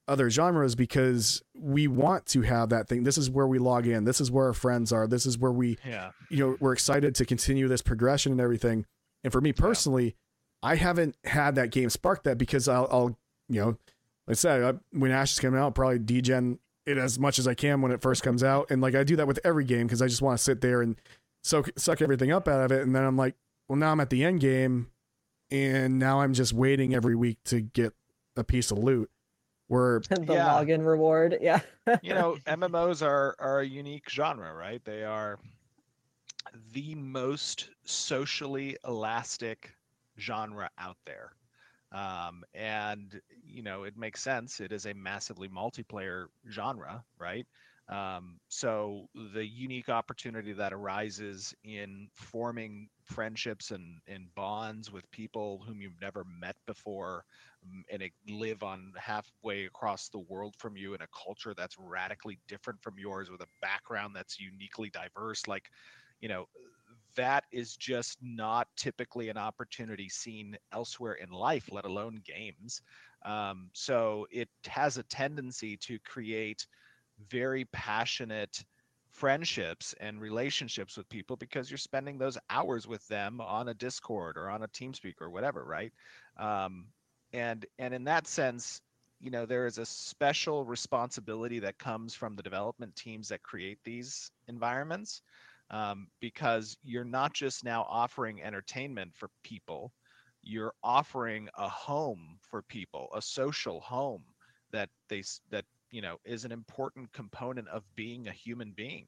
other genres because we want to have that thing. This is where we log in. This is where our friends are. This is where we, yeah. you know, we're excited to continue this progression and everything. And for me personally, yeah. I haven't had that game spark that because I'll, I'll you know, like I said, I, when Ashes coming out, I'll probably degen it as much as I can when it first comes out. And like I do that with every game because I just want to sit there and soak, suck everything up out of it. And then I'm like, well, now I'm at the end game and now I'm just waiting every week to get a piece of loot. Where the yeah. login reward, yeah. you know, MMOs are are a unique genre, right? They are the most socially elastic genre out there. Um, and you know it makes sense. It is a massively multiplayer genre, right? Um, so the unique opportunity that arises in forming friendships and, and bonds with people whom you've never met before um, and live on halfway across the world from you in a culture that's radically different from yours with a background that's uniquely diverse like you know that is just not typically an opportunity seen elsewhere in life, let alone games. Um, so it has a tendency to create very passionate friendships and relationships with people because you're spending those hours with them on a Discord or on a TeamSpeak or whatever, right? Um, and and in that sense, you know, there is a special responsibility that comes from the development teams that create these environments um, because you're not just now offering entertainment for people you're offering a home for people a social home that they that you know is an important component of being a human being.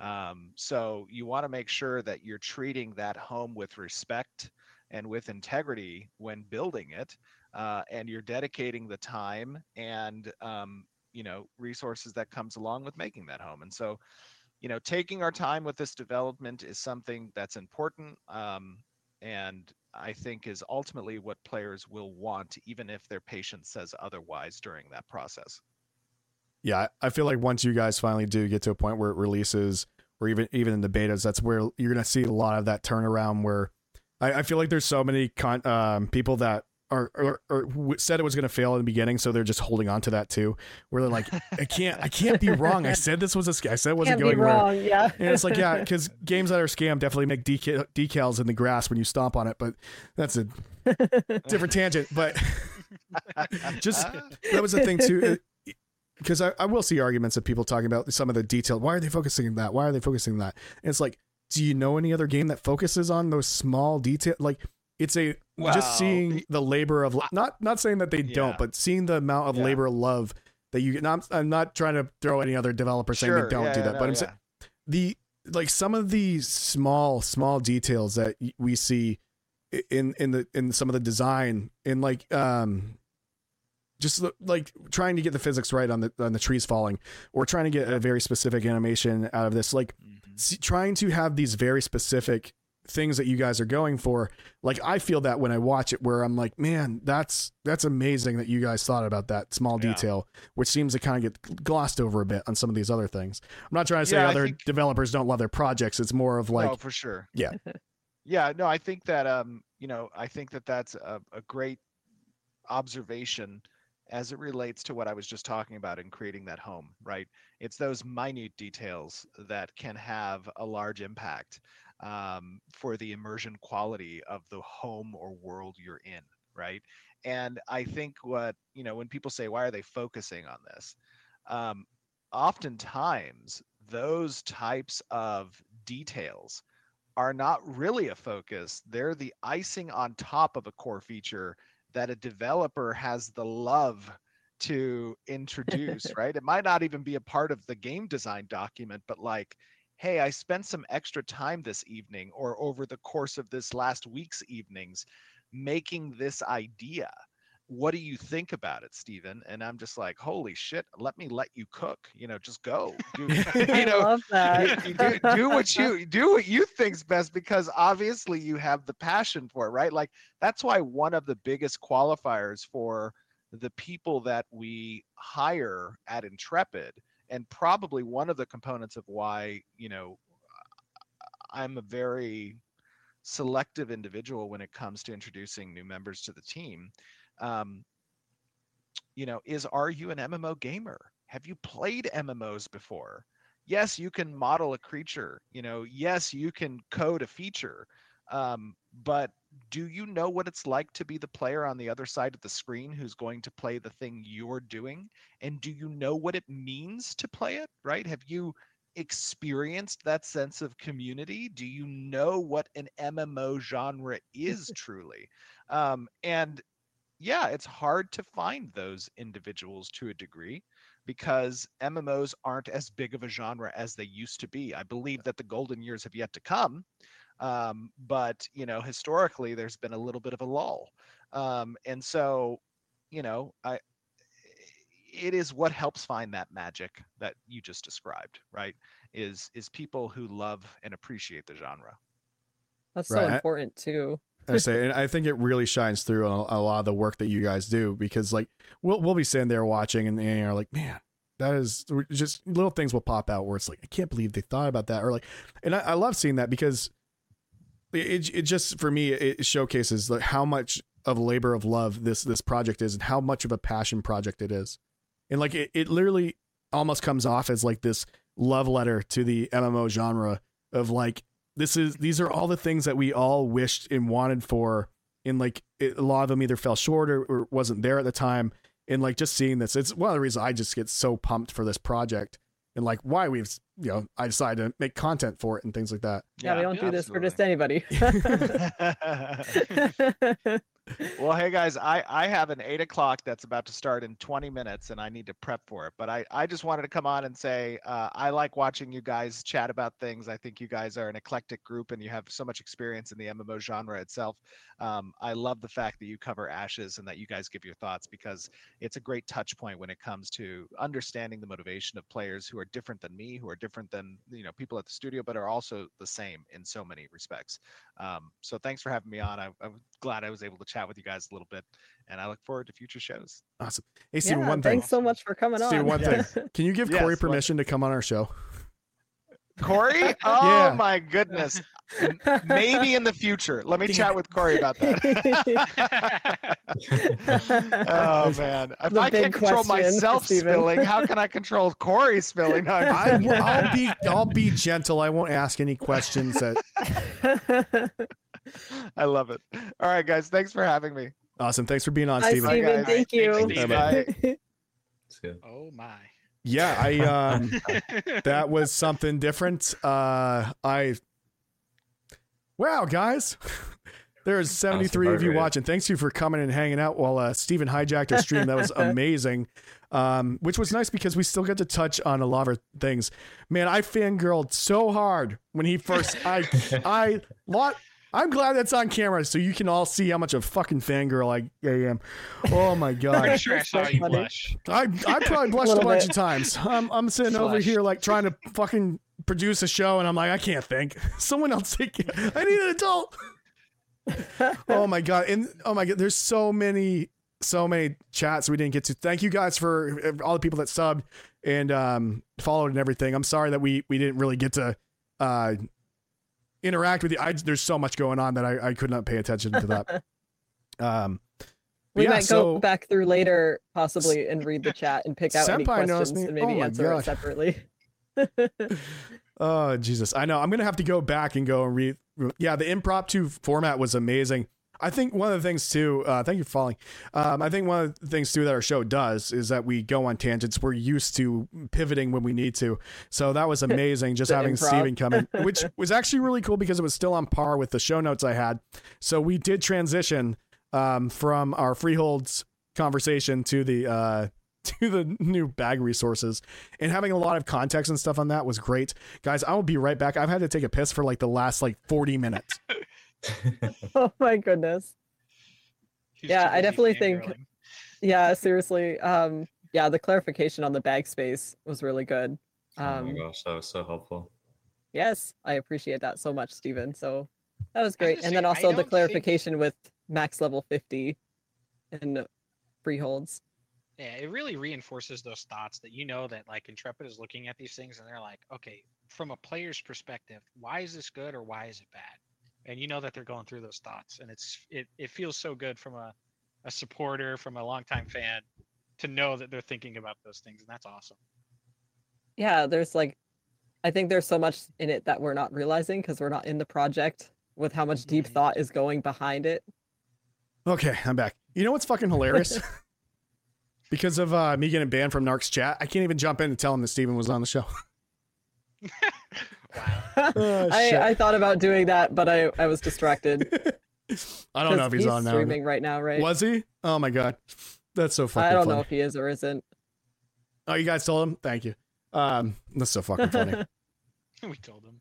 Um, so you want to make sure that you're treating that home with respect and with integrity when building it uh, and you're dedicating the time and um, you know resources that comes along with making that home. And so you know, taking our time with this development is something that's important. Um, and I think is ultimately what players will want, even if their patient says otherwise during that process. Yeah, I feel like once you guys finally do get to a point where it releases, or even even in the betas, that's where you're to see a lot of that turnaround. Where I, I feel like there's so many con, um, people that or or, or said it was going to fail in the beginning, so they're just holding on to that too. Where they're like, I can't, I can't be wrong. I said this was a, sc- I said it wasn't Can't going wrong. Yeah. And it's like, yeah, because games that are scam definitely make deca- decals in the grass when you stomp on it. But that's a different tangent. But just that was the thing too. Because I, I will see arguments of people talking about some of the detail. Why are they focusing on that? Why are they focusing on that? And it's like, do you know any other game that focuses on those small detail? Like, it's a Well, just seeing the- labor of not not saying that they Yeah. don't, but seeing the amount of Yeah. labor love that you. And I'm, I'm not trying to throw any other developer saying Sure, they don't yeah, do that, no, but I'm saying the like some of the small small details that we see in in the in some of the design in like um just like trying to get the physics right on the on the trees falling or trying to get a very specific animation out of this like Mhm. s- trying to have these very specific things that you guys are going for like i feel that when i watch it where i'm like man that's that's amazing that you guys thought about that small Yeah. detail which seems to kind of get glossed over a bit on some of these other things i'm not trying to say Yeah, other think- developers don't love their projects it's more of like no, for sure. Yeah. yeah, no, I think that um, you know, I think that that's a, a great observation as it relates to what I was just talking about in creating that home, right? It's those minute details that can have a large impact um, for the immersion quality of the home or world you're in, right? And I think what, you know, when people say, why are they focusing on this? Um, oftentimes, those types of details are not really a focus. They're the icing on top of a core feature that a developer has the love to introduce, right? It might not even be a part of the game design document, but like, hey, I spent some extra time this evening or over the course of this last week's evenings making this idea. What do you think about it, Steven? And I'm just like, holy shit, let me let you cook. You know, just go. Do, you know, love that. you do, do what you do what you think's best because obviously you have the passion for it right like that's why one of the biggest qualifiers for the people that we hire at intrepid and probably one of the components of why you know i'm a very selective individual when it comes to introducing new members to the team um, you know is are you an mmo gamer? Have you played mmos before? Yes you can model a creature you know yes you can code a feature um, but do you know what it's like to be the player on the other side of the screen who's going to play the thing you're doing? And do you know what it means to play it right? Have you experienced that sense of community? Do you know what an mmo genre is truly? Um, and yeah it's hard to find those individuals to a degree because MMOs aren't as big of a genre as they used to be. I believe that the golden years have yet to come, um, but you know, historically, there's been a little bit of a lull, um, and so, you know, I, it is what helps find that magic that you just described, right? Is is people who love and appreciate the genre. That's Right. so important too. I say, and I think it really shines through a, a lot of the work that you guys do because, like, we'll we'll be sitting there watching, and, and you're like, man, that is just little things will pop out where it's like, I can't believe they thought about that, or like, and I, I love seeing that because it it just for me it showcases like how much of labor of love this this project is and how much of a passion project it is, and like it, it literally almost comes off as like this love letter to the MMO genre of like this is these are all the things that we all wished and wanted for. And like it, a lot of them either fell short or, or wasn't there at the time. And like just seeing this it's one of the reasons i just get so pumped for this project and like why we've you know i decided to make content for it and things like that Yeah, we don't do this for just anybody. well, hey guys, I I have an eight o'clock that's about to start in 20 minutes, and I need to prep for it. But I I just wanted to come on and say uh, I like watching you guys chat about things. I think you guys are an eclectic group, and you have so much experience in the MMO genre itself. Um, I love the fact that you cover Ashes and that you guys give your thoughts because it's a great touch point when it comes to understanding the motivation of players who are different than me, who are different than you know people at the studio, but are also the same in so many respects. Um, so thanks for having me on. I, I'm glad I was able to chat with you guys a little bit, and I look forward to future shows. awesome hey steven yeah, one thing thanks so much for coming Steven, on. one Yeah. thing can you give Yes, corey what? permission to come on our show Corey, oh Yeah. my goodness, Maybe in the future. Let me chat with Corey about that. oh man! If The I can't control question, myself Steven. spilling, how can I control Corey spilling? No, I'm I. I'll be I'll be gentle. I won't ask any questions that I love it. All right, guys. Thanks for having me. awesome. Thanks for being on, Hi, Steven. Steven. guys. Thank you. Steven. Bye. It's good. Oh my. Yeah, I um that was something different. Uh I Wow, guys. There's 73 of you watching. Thanks you for coming and hanging out while uh, Steven hijacked our stream. That was amazing. Um, which was nice because we still got to touch on a lot of things. Man, I fangirled so hard when he first I I lot I'm glad that's on camera so you can all see how much of a fucking fangirl I, I am. Oh my god. Pretty sure I saw you blush. I I probably blushed a Little bunch bit. of times. I'm I'm sitting over here like trying to fucking produce a show, and I'm like, I can't think. Someone else take it. I need an adult. oh my god! And oh my god, there's so many so many chats we didn't get to. Thank you guys for uh, all the people that subbed and um followed and everything. I'm sorry that we we didn't really get to uh interact with you. I there's so much going on that I I could not pay attention to that. Um. we yeah, might so- go back through later, possibly, and read the chat and pick out any questions and maybe Oh answer God. it separately. Oh Jesus, I know. I'm gonna have to go back and go and read. Yeah, the impromptu format was amazing. I think one of the things too. Uh, thank you for following. Um, I think one of the things too that our show does is that we go on tangents. We're used to pivoting when we need to. So that was amazing. Just having improv. Steven come in, which was actually really cool because it was still on par with the show notes I had. So we did transition um, from our freeholds conversation to the uh, to the new bag resources and having a lot of context and stuff on that was great guys i will be right back i've had to take a piss for like the last like 40 minutes oh my goodness. Yeah, I definitely think- fangirling. Yeah, seriously. Um, yeah, the clarification on the bag space was really good. oh my Um, gosh, that was so helpful. yes, I appreciate that so much, Steven. So that was great. And then also the think- clarification with max level 50 and freeholds. Yeah, it really reinforces those thoughts that you know that like Intrepid is looking at these things and they're like, okay, from a player's perspective, why is this good or why is it bad? And you know that they're going through those thoughts, and it's it it feels so good from a a supporter, from a longtime fan, to know that they're thinking about those things, and that's awesome. Yeah, there's like, I think there's so much in it that we're not realizing because we're not in the project with how much deep Mhm. thought is going behind it. okay i'm back you know what's fucking hilarious because of uh, me getting banned from narc's chat i can't even jump in and tell him that steven was on the show Wow. Oh, I. I thought about doing that, but I, I was distracted. i don't know if he's, on now streaming right now, right? was he oh my god that's so fucking I don't funny. know if he is or isn't. oh you guys told him thank you um that's so fucking funny we told him.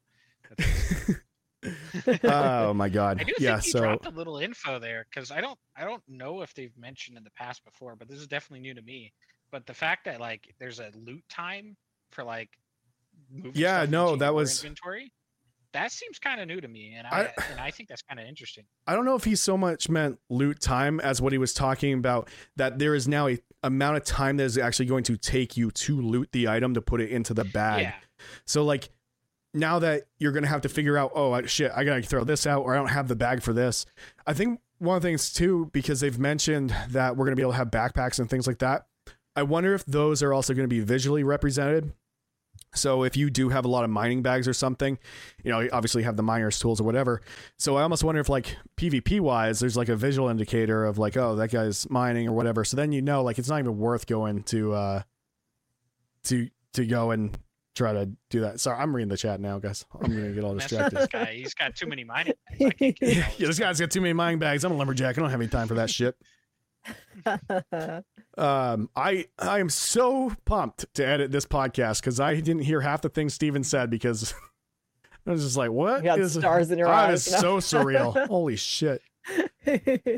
Oh my god I do yeah think he so dropped a little info there because I don't I don't know if they've mentioned in the past before, but this is definitely new to me. But the fact that like there's a loot time for like moving Yeah, no, that was- inventory. That seems kind of new to me, and I, I- and I think that's kind of interesting. I don't know if he so much meant loot time as what he was talking about that there is now a amount of time that is actually going to take you to loot the item to put it into the bag. Yeah, So like now that you're going to have to figure out, oh shit, I got to throw this out or I don't have the bag for this. I think one of the things too because they've mentioned that we're going to be able to have backpacks and things like that. I wonder if those are also going to be visually represented. So if you do have a lot of mining bags or something, you know, you obviously have the miner's tools or whatever. So I almost wonder if like PvP wise, there's like a visual indicator of like, oh, that guy's mining or whatever. So then you know, like it's not even worth going to uh to to go and try to do that. Sorry, I'm reading the chat now, guys. I'm gonna get all distracted. this guy. He's got too many mining. bags. I can't get yeah, this guy's got too many mining bags. I'm a lumberjack. I don't have any time for that shit. Um, I I am so pumped to edit this podcast because I didn't hear half the things Steven said because I was just like, what you got is stars in your eyes. is so surreal. Holy shit.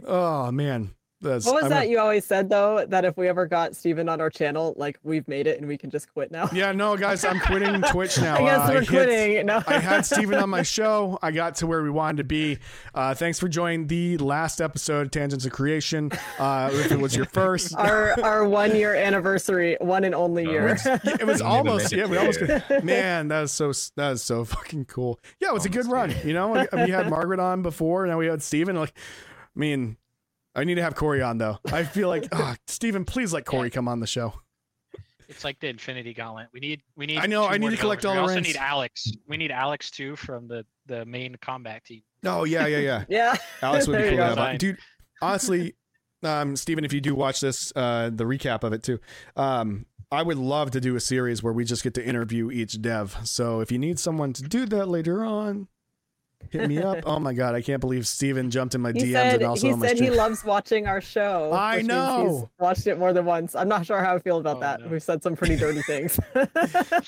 Oh man. That's, What was I'm that gonna- you always said though? That if we ever got Steven on our channel, like we've made it and we can just quit now. Yeah, no, guys, I'm quitting Twitch now. I guess Uh, we're hit- quitting. No. I had Steven on my show. I got to where we wanted to be. Uh, thanks for joining the last episode of Tangents of Creation. Uh, if it was your first, our our one year anniversary, one and only Oh, year. it's- it was almost yeah. We almost here. man, that was so that was so fucking cool. Yeah, it was a good run. here. You know, we had Margaret on before. And now we had Steven. Like, I mean, I need to have Corey on though. I feel like ah, Steven, please let Corey come on the show. It's like the Infinity Gauntlet. We need we need. I know, I need to collect developers. all We the also rings. need Alex. We need Alex too from the the main combat team. Oh yeah, yeah, yeah. yeah. Alex would be There cool you to go. have on. Dude, honestly, um, Steven, if you do watch this, uh, the recap of it too, um, I would love to do a series where we just get to interview each dev. So if you need someone to do that later on, hit me up. oh my god, I can't believe Steven jumped in my He DMs said and also he on my said he loves watching our show. I know. He's watched it more than once. I'm not sure how I feel about Oh, that. no. We've said some pretty dirty things.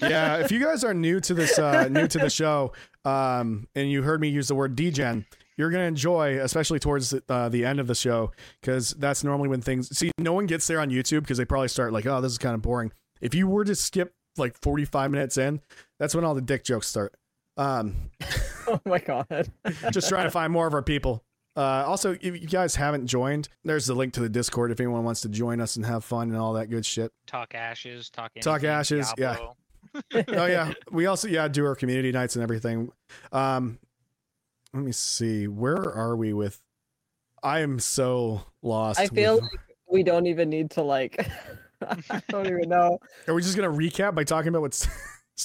yeah, if you guys are new to this, uh, new to the show, um, and you heard me use the word degen, you're gonna enjoy, especially towards uh, the end of the show, because that's normally when things. See, no one gets there on YouTube because they probably start like, "Oh, this is kind of boring." If you were to skip like 45 minutes in, that's when all the dick jokes start. Um, oh my god. just trying to find more of our people. Uh, also, if you guys haven't joined, there's the link to the Discord if anyone wants to join us and have fun and all that good shit. Talk ashes. Talk. Talk anything, ashes, yeah. Oh yeah we also yeah do our community nights and everything um let me see where are we with i am so lost I feel with- like we don't even need to like I don't even know. are we just gonna recap by talking about what's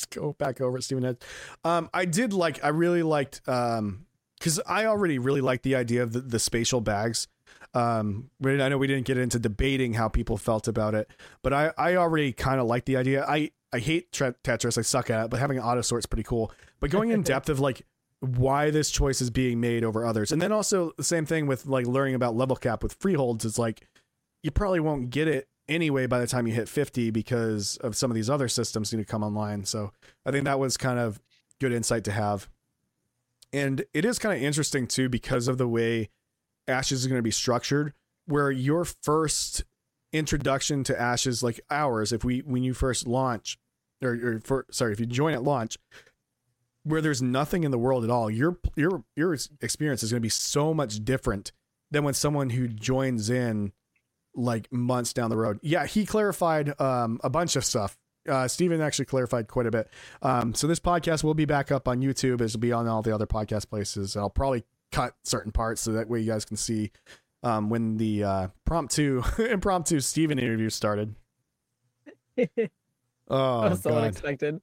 go back over it Steven had um i did like i really liked um because i already really liked the idea of the, the spatial bags. Um i know we didn't get into debating how people felt about it but i i already kind of liked the idea. I i hate tre- tetris i suck at it but having an auto sort's pretty cool. But going in depth of like why this choice is being made over others and then also the same thing with like learning about level cap with freeholds is like you probably won't get it anyway by the time you hit 50 because of some of these other systems need to come online. So i think that was kind of good insight to have. And it is kind of interesting too because of the way ashes is going to be structured where your first introduction to ashes like ours if we when you first launch or, or for, sorry if you join at launch where there's nothing in the world at all your your your experience is going to be so much different than when someone who joins in like months down the road yeah he clarified um a bunch of stuff uh steven actually clarified quite a bit um so this podcast will be back up on youtube It'll be on all the other podcast places i'll probably cut certain parts so that way you guys can see um when the uh promptu impromptu steven interview started oh that was so God. unexpected.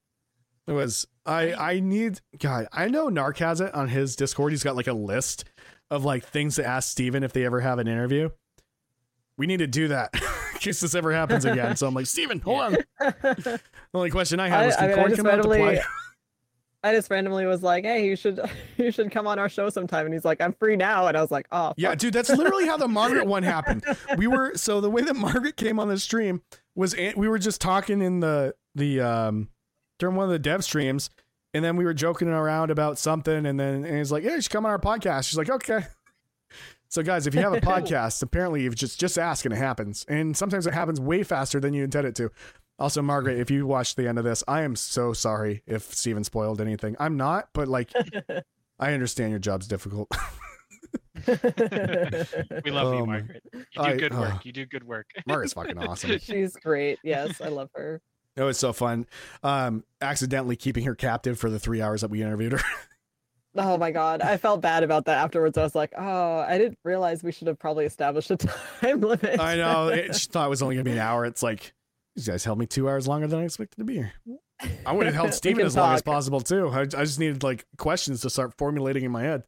It was I I need God, I know Narc has it on his Discord. He's got like a list of like things to ask Steven if they ever have an interview. We need to do that in case this ever happens again. So I'm like, Steven, hold on. The only question I had was I can mean, I just come out to randomly, play? I just randomly was like, "Hey, you should, you should come on our show sometime." And he's like, "I'm free now," and I was like, "Oh, Yeah, dude, that's literally how the Margaret one happened. We were so the way that Margaret came on the stream was we were just talking in the the um during one of the dev streams, and then we were joking around about something, and then and he's like, "Yeah, you should come on our podcast." She's like, "Okay." So guys, if you have a podcast, apparently you just just ask and it happens, and sometimes it happens way faster than you intend it to. Also, Margaret, if you watched the end of this, I am so sorry if Steven spoiled anything. I'm not, but like, I understand your job's difficult. We love Oh, you. Margaret. You do I- good uh, work. You do good work. Margaret's fucking awesome. she's great. Yes, I love her. It was so fun. Um, accidentally keeping her captive for the three hours that we interviewed her. Oh my god, I felt bad about that afterwards. I was like, "Oh, I didn't realize we should have probably established a time limit." I know. It, she thought it was only gonna be an hour. It's like these guys held me two hours longer than I expected to be here. I would have held Steven as long as possible too. I, I just needed like questions to start formulating in my head.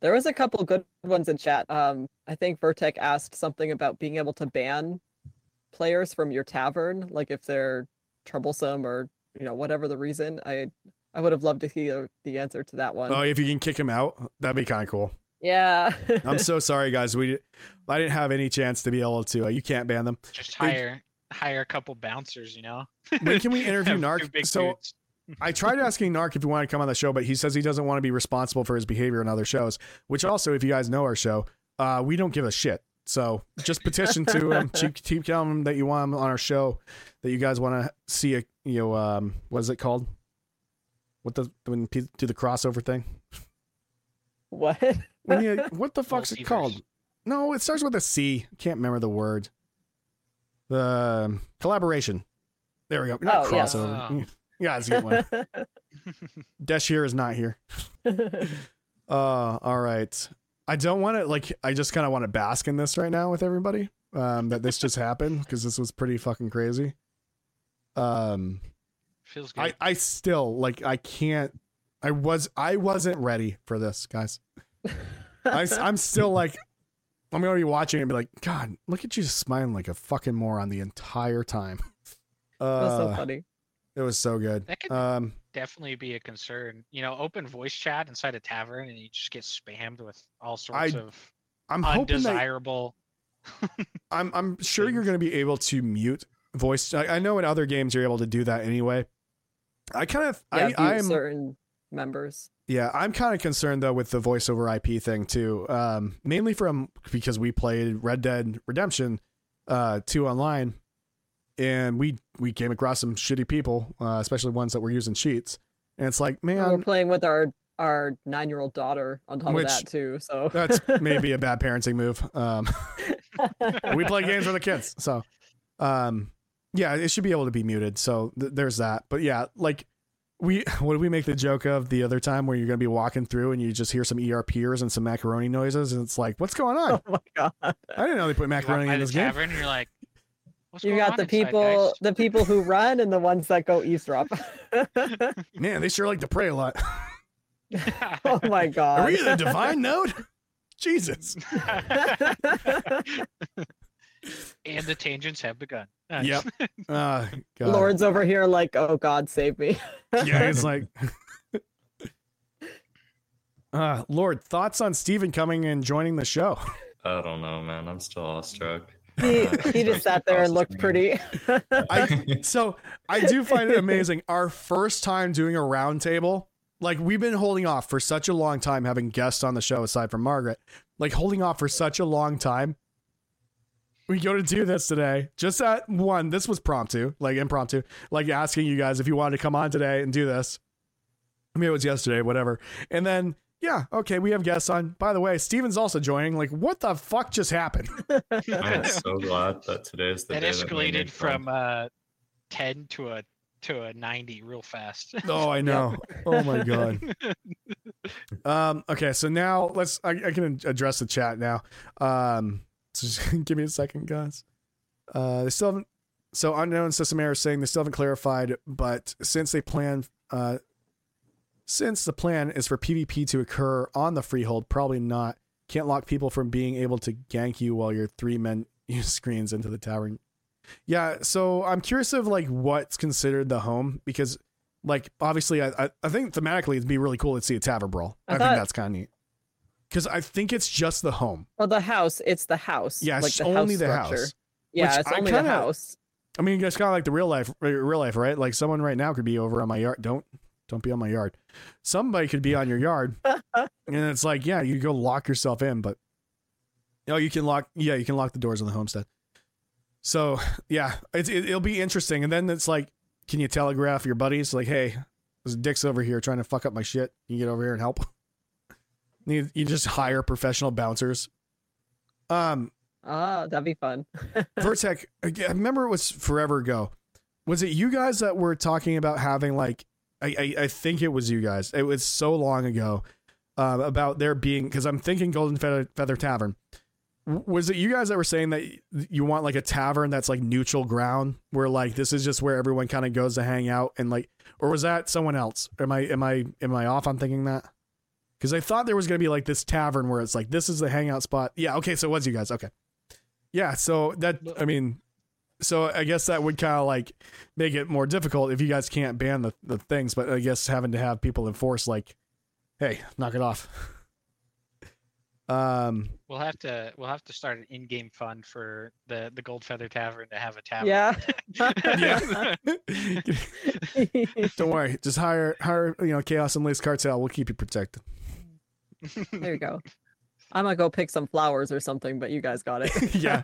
There was a couple good ones in chat. Um, I think Vertec asked something about being able to ban players from your tavern, like if they're troublesome or you know whatever the reason. I I would have loved to hear the answer to that one. Oh, if you can kick him out, that'd be kind of cool. Yeah. I'm so sorry, guys. We I didn't have any chance to be able to. Uh, you can't ban them. Just hire hire a couple bouncers, you know. When can we interview Have two Narc? So. I tried asking Narc if he wanted to come on the show, but he says he doesn't want to be responsible for his behavior in other shows. Which also, if you guys know our show, uh, we don't give a shit. So just petition to him. keep, keep telling him that you want him on our show, that you guys want to see a you know um what is it called? What the when pe- do the crossover thing? What? When you what the fuck's it called? No, it starts with a C. Can't remember the word. The um, collaboration. There we go. Not Oh, yeah. crossover. Yeah, it's a good one. Desh here is not here. Uh, all right. I don't want to like. I just kind of want to bask in this right now with everybody. Um, that this just happened because this was pretty fucking crazy. Um, Feels good. I I still like I can't. I was I wasn't ready for this, guys. I, am still like, I'm gonna be watching and be like, God, look at you smiling like a fucking moron the entire time. That's so Uh, funny. it was so good. That could- Um, Definitely be a concern. You know, open voice chat inside a tavern and you just get spammed with all sorts I- of I'm hoping that undesirable. I'm I'm sure you're going to be able to mute voice. I, I know in other games you're able to do that anyway. I kind of Yeah, I, I'm certain members. yeah I'm kind of concerned though with the voiceover IP thing too. Um, mainly from because we played Red Dead Redemption uh 2 online, and we we came across some shitty people, uh, especially ones that were using cheats, and it's like man, We're playing with our our nine year old daughter on top Which- of that too. So That's maybe a bad parenting move. Um, we play games for the kids so um yeah it should be able to be muted so th- there's that but yeah like we what did we make the joke of the other time where you're gonna be walking through and you just hear some erpers and some macaroni noises and it's like what's going on oh my god. i didn't know they put macaroni in this game tavern and you're like, You got the people guys?" the people who run and the ones that go eavesdrop. man they sure like to pray a lot oh my god! are god. we in a divine node jesus and the tangents have begun. Uh, yep uh, God. Lord's over here like, oh god, save me. yeah it's like uh lord thoughts on steven coming and joining the show I don't know, man. I'm still awestruck. he Uh, he just sat there and looked pretty. I so I do find it amazing. Our first time doing a roundtable, like we've been holding off for such a long time having guests on the show aside from Margaret, like holding off for such a long time. We go to do this today. Just at one, this was promptu, like impromptu, like asking you guys if you wanted to come on today and do this. I mean, it was yesterday, whatever. And then, yeah, okay, we have guests on. By the way, Steven's also joining. Like, what the fuck just happened? I am so glad that today is the that day escalated made fun. from uh, ten to a to a ninety real fast. Oh, I know. Oh my god. Um. Okay. So now let's. I, I can address the chat now. Um. So just give me a second, guys. Uh. They still haven't. So unknown system error is saying they still haven't clarified, but since they plan. Uh. Since the plan is for PvP to occur on the freehold, probably not. Can't lock people from being able to gank you while your three men use screens into the tavern. Yeah, so I'm curious of like what's considered the home because like obviously I I, I think thematically it'd be really cool to see a tavern brawl. I, I think that's kind of neat. Because I think it's just the home. Well, the house, it's the house. Yeah, like it's the only house the house. Yeah, it's I only kinda- the house. I mean, it's kind of like the real life, uh, real life, right? Like someone right now could be over on my yard. Don't don't be on my yard. Somebody could be on your yard, and it's like, yeah, you go lock yourself in, but oh, you can lock. Yeah, you can lock the doors on the homestead. So yeah, it's, it, it'll be interesting. And then it's like, can you telegraph your buddies like, hey, there's dicks over here trying to fuck up my shit. Can you get over here and help? you, you just hire professional bouncers. Um, Ah, that'd be fun. Vertec, I remember it was forever ago. Was it you guys that were talking about having like I I, I think it was you guys. It was so long ago um, about there being because I'm thinking Golden Feather, Feather Tavern. Was it you guys that were saying that you want like a tavern that's like neutral ground where like this is just where everyone kind of goes to hang out and like or was that someone else? Am I am I am I off on thinking that? Because I thought there was gonna be like this tavern where it's like this is the hangout spot. Yeah, okay, so it was you guys. Okay. Yeah, so that I mean, so I guess that would kind of like make it more difficult if you guys can't ban the, the things, but I guess having to have people enforce like, hey, knock it off. Um, We'll have to we'll have to start an in-game fund for the the Gold Feather Tavern to have a tavern. Yeah. yeah. Don't worry, just hire hire you know Kaos and Lace Cartel. We'll keep you protected. There you go. I'm gonna go pick some flowers or something, but you guys got it. Yeah.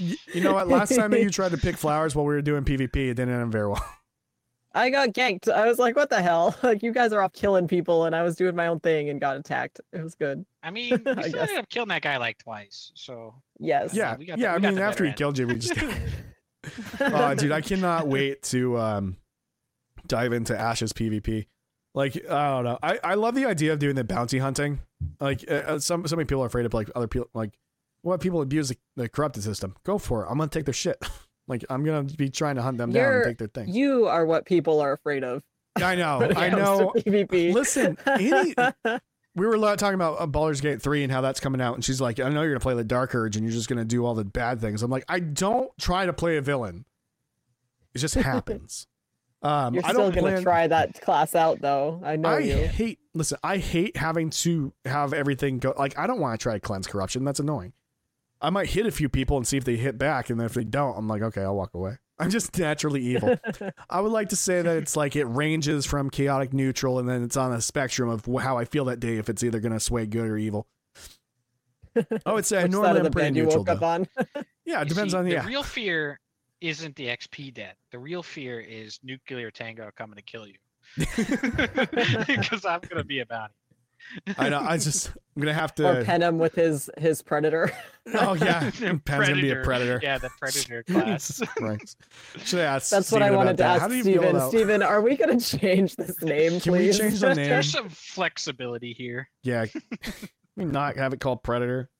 Y- You know what? Last time that you tried to pick flowers while we were doing PvP, it didn't end very well. I got ganked. I was like, what the hell? Like you guys are off killing people and I was doing my own thing and got attacked. It was good. I mean, we I still ended up killing that guy like twice. So Yes. Yeah, we got the- yeah. we I mean, after he end. killed you, we just. oh, dude, I cannot wait to um, dive into Ashes PvP. Like, I don't know. I, I love the idea of doing the bounty hunting. Like, uh, uh, some so many people are afraid of like other people. Like, what people abuse the, the corrupted system. Go for it. I'm gonna take their shit. like, I'm gonna be trying to hunt them down and take their thing. You are what people are afraid of. I know. I know. PvP. Listen, any we were talking about uh, Baldur's Gate 3 and how that's coming out, and she's like, I know you're going to play the Dark Urge and you're just going to do all the bad things. I'm like, I don't try to play a villain. It just happens. Um, You're I still don't gonna plan. try that class out though. I know I you. hate, listen, I hate having to have everything go. Like, I don't want to try to cleanse corruption. That's annoying. I might hit a few people and see if they hit back, and then if they don't, I'm like, okay, I'll walk away. I'm just naturally evil. I would like to say that it's like it ranges from chaotic neutral, and then it's on a spectrum of how I feel that day. If it's either going to sway good or evil. I would say Which side normally of the I'm pretty neutral. woke up on? Yeah, it You depends see, on the yeah. real fear isn't the XP debt. The real fear is nuclear tango coming to kill you. Because I'm gonna be about it. I know. I just I'm gonna have to. or to. pen him with his his predator. Oh yeah, The Pen's gonna be a predator. Yeah, the predator class. right. Should I ask? That's what I wanted to that? ask How do Steven. Steven, are we gonna change this name, Can we please? change the name? There's some flexibility here. Yeah, we not have it called Predator.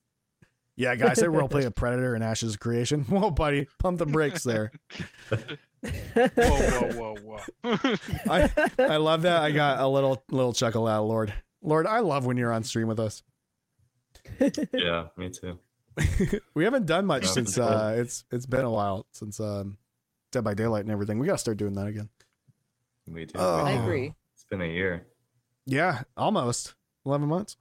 Yeah, guys, I role play a Predator in Ashes creation. Whoa, buddy, pump the brakes there. Whoa, whoa, whoa, whoa. I I love that. I got a little little chuckle out, of Lord. Lord, I love when you're on stream with us. Yeah, me too. we haven't done much Yeah, since it's uh it's it's been a while since um Dead by Daylight and everything. We gotta start doing that again. Me too. Oh. I agree. It's been a year. Yeah, almost eleven months.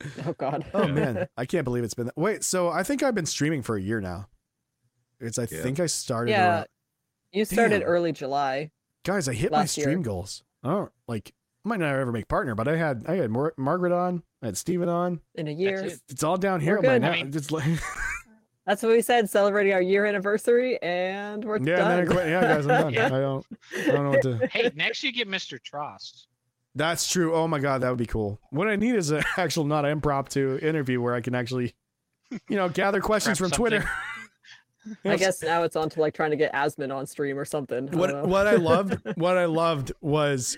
Oh God. Oh man, I can't believe it's been. That. Wait, so I think I've been streaming for a year now. It's I Yeah. think I started. Yeah. around- You started Damn. early July. guys, I hit my Last year. stream goals. Oh, like. Might not ever make partner, but I had I had Mar- Margaret on, I had Steven on. in a year. it. It's all down here We're by good. now. I mean- Just like, That's what we said, celebrating our year anniversary, and we're yeah, and then I done. quit. Yeah, guys, I'm done. Yeah. I don't. I don't know what to. Hey, next you get Mr. Trost. That's true. Oh my god, that would be cool. What I need is an actual, not an impromptu interview where I can actually, you know, gather questions from Prep Twitter. I guess now it's on to like trying to get Asmon on stream or something. I what what I loved what I loved was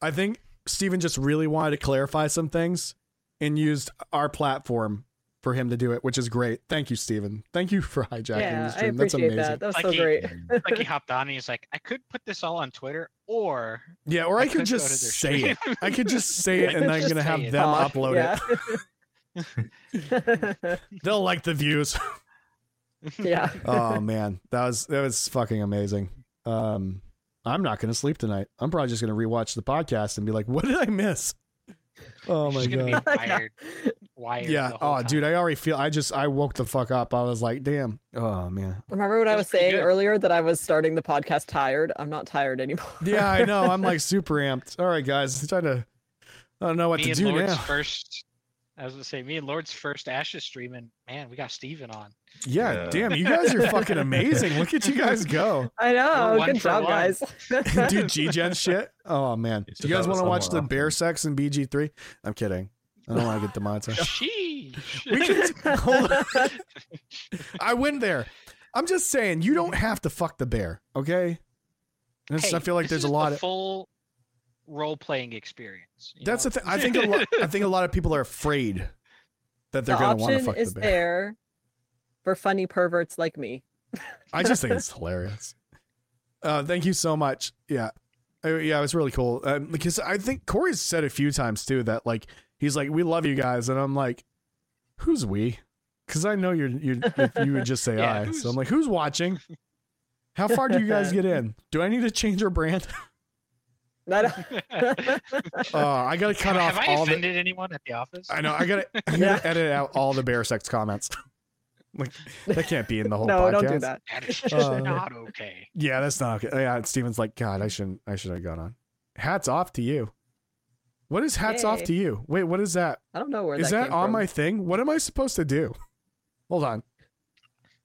I think Steven just really wanted to clarify some things and used our platform for him to do it, which is great. Thank you, Steven. Thank you for hijacking yeah, the I stream. That's amazing. that. That was Like so he- great. Like he hopped on and he's like, I could put this all on Twitter, or Yeah, or I, I could could just to their say it. I could just say it and could I'm gonna have it. them Talk, upload yeah. it. They'll like the views. yeah. oh man, that was that was fucking amazing. Um, I'm not gonna sleep tonight. I'm probably just gonna rewatch the podcast and be like, "What did I miss?" Oh my She's god. be wired. Wired. Yeah. the whole Oh, time. dude, I already feel. I just I woke the fuck up. I was like, "Damn." Oh man. Remember what I was was saying good. earlier that I was starting the podcast tired? I'm not tired anymore. Yeah, I know. I'm like super amped. All right, guys, I'm trying to. I don't know what me to and do Lord's now. first. I was gonna say, me and Lord's first Ashes stream, and man, we got Steven on. Yeah, Yeah. damn, you guys are fucking amazing. Look at you guys go. I know. Good job, one. guys. Dude, G-Gen shit. Oh man. You Do you guys want to watch the more bear sex in BG3? I'm kidding. I don't want to get demonetized. Sheesh. We can hold on. I went there. I'm just saying, you don't have to fuck the bear, okay? And it's- I feel like there's a lot the of. full role playing experience. That's know? the thing. I think a lot. I think a lot of people are afraid that they're the gonna want to fuck is the bear. there for funny perverts like me. I just think it's hilarious. Uh, thank you so much. Yeah, Uh, yeah, it was really cool. Um, because I think Corey's said a few times too that like he's like, "We love you guys," and I'm like, "Who's we?" Because I know you're you. If you would just say Yeah, I, so I'm like, "Who's watching?" How far do you guys get in? Do I need to change our brand? That- Uh, I gotta cut have, off have I all the. offended anyone at the office? I know I gotta, I gotta Yeah. edit out all the bear sex comments. Like that can't be in the whole no, podcast. don't do that. That is just Uh, not okay. Yeah, that's not okay. Yeah, Steven's like, God, I shouldn't I should have gone on. Hats off to you. What is hats off to you? Wait, what is that? I don't know where Is that, that came on from. my thing? What am I supposed to do? Hold on.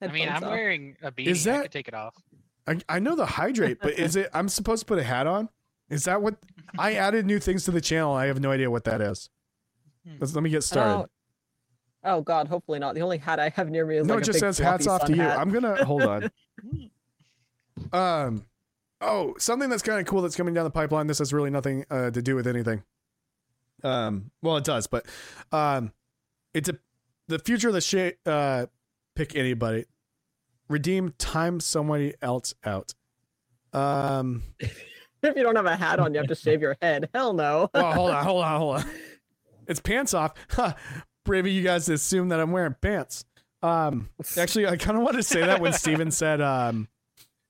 I mean, I'm off. wearing a beanie. Is I that- could take it off. I, I know the hydrate, but is it? I'm supposed to put a hat on. Is that what? I added new things to the channel. I have no idea what that is. Hmm. Let's, let me get I started. Oh God, hopefully not. The only hat I have near me is no, like it a just says hats off to you. hat. I'm gonna hold on. Um, oh, something that's kind of cool that's coming down the pipeline. This has really nothing uh, to do with anything. Um, well, it does, but um, it's a the future of the shit. Uh, pick anybody, redeem time somebody else out. Um, If you don't have a hat on, you have to shave your head. Hell no. oh, hold on, hold on, hold on. It's pants off. Brave of you guys to assume that I'm wearing pants. Um, actually, I kind of wanted to say that when Steven said, um,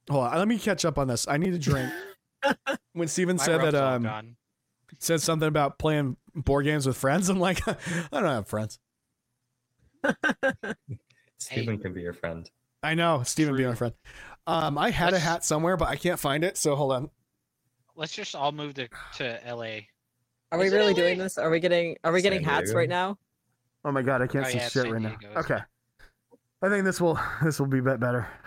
hold on, let me catch up on this. I need a drink. When Steven said that, um, gone. said something about playing board games with friends, I'm like, I don't have friends. Steven can be your friend. I know, Steven be my friend. Um, I had a Let's- hat somewhere, but I can't find it. So hold on. Let's just all move to, to LA. Are we Is it really LA? doing this? Are we getting are we San getting hats Diego? right now? Oh my god, I can't Oh, see yeah, shit right now. Okay, I think this will this will be a bit better.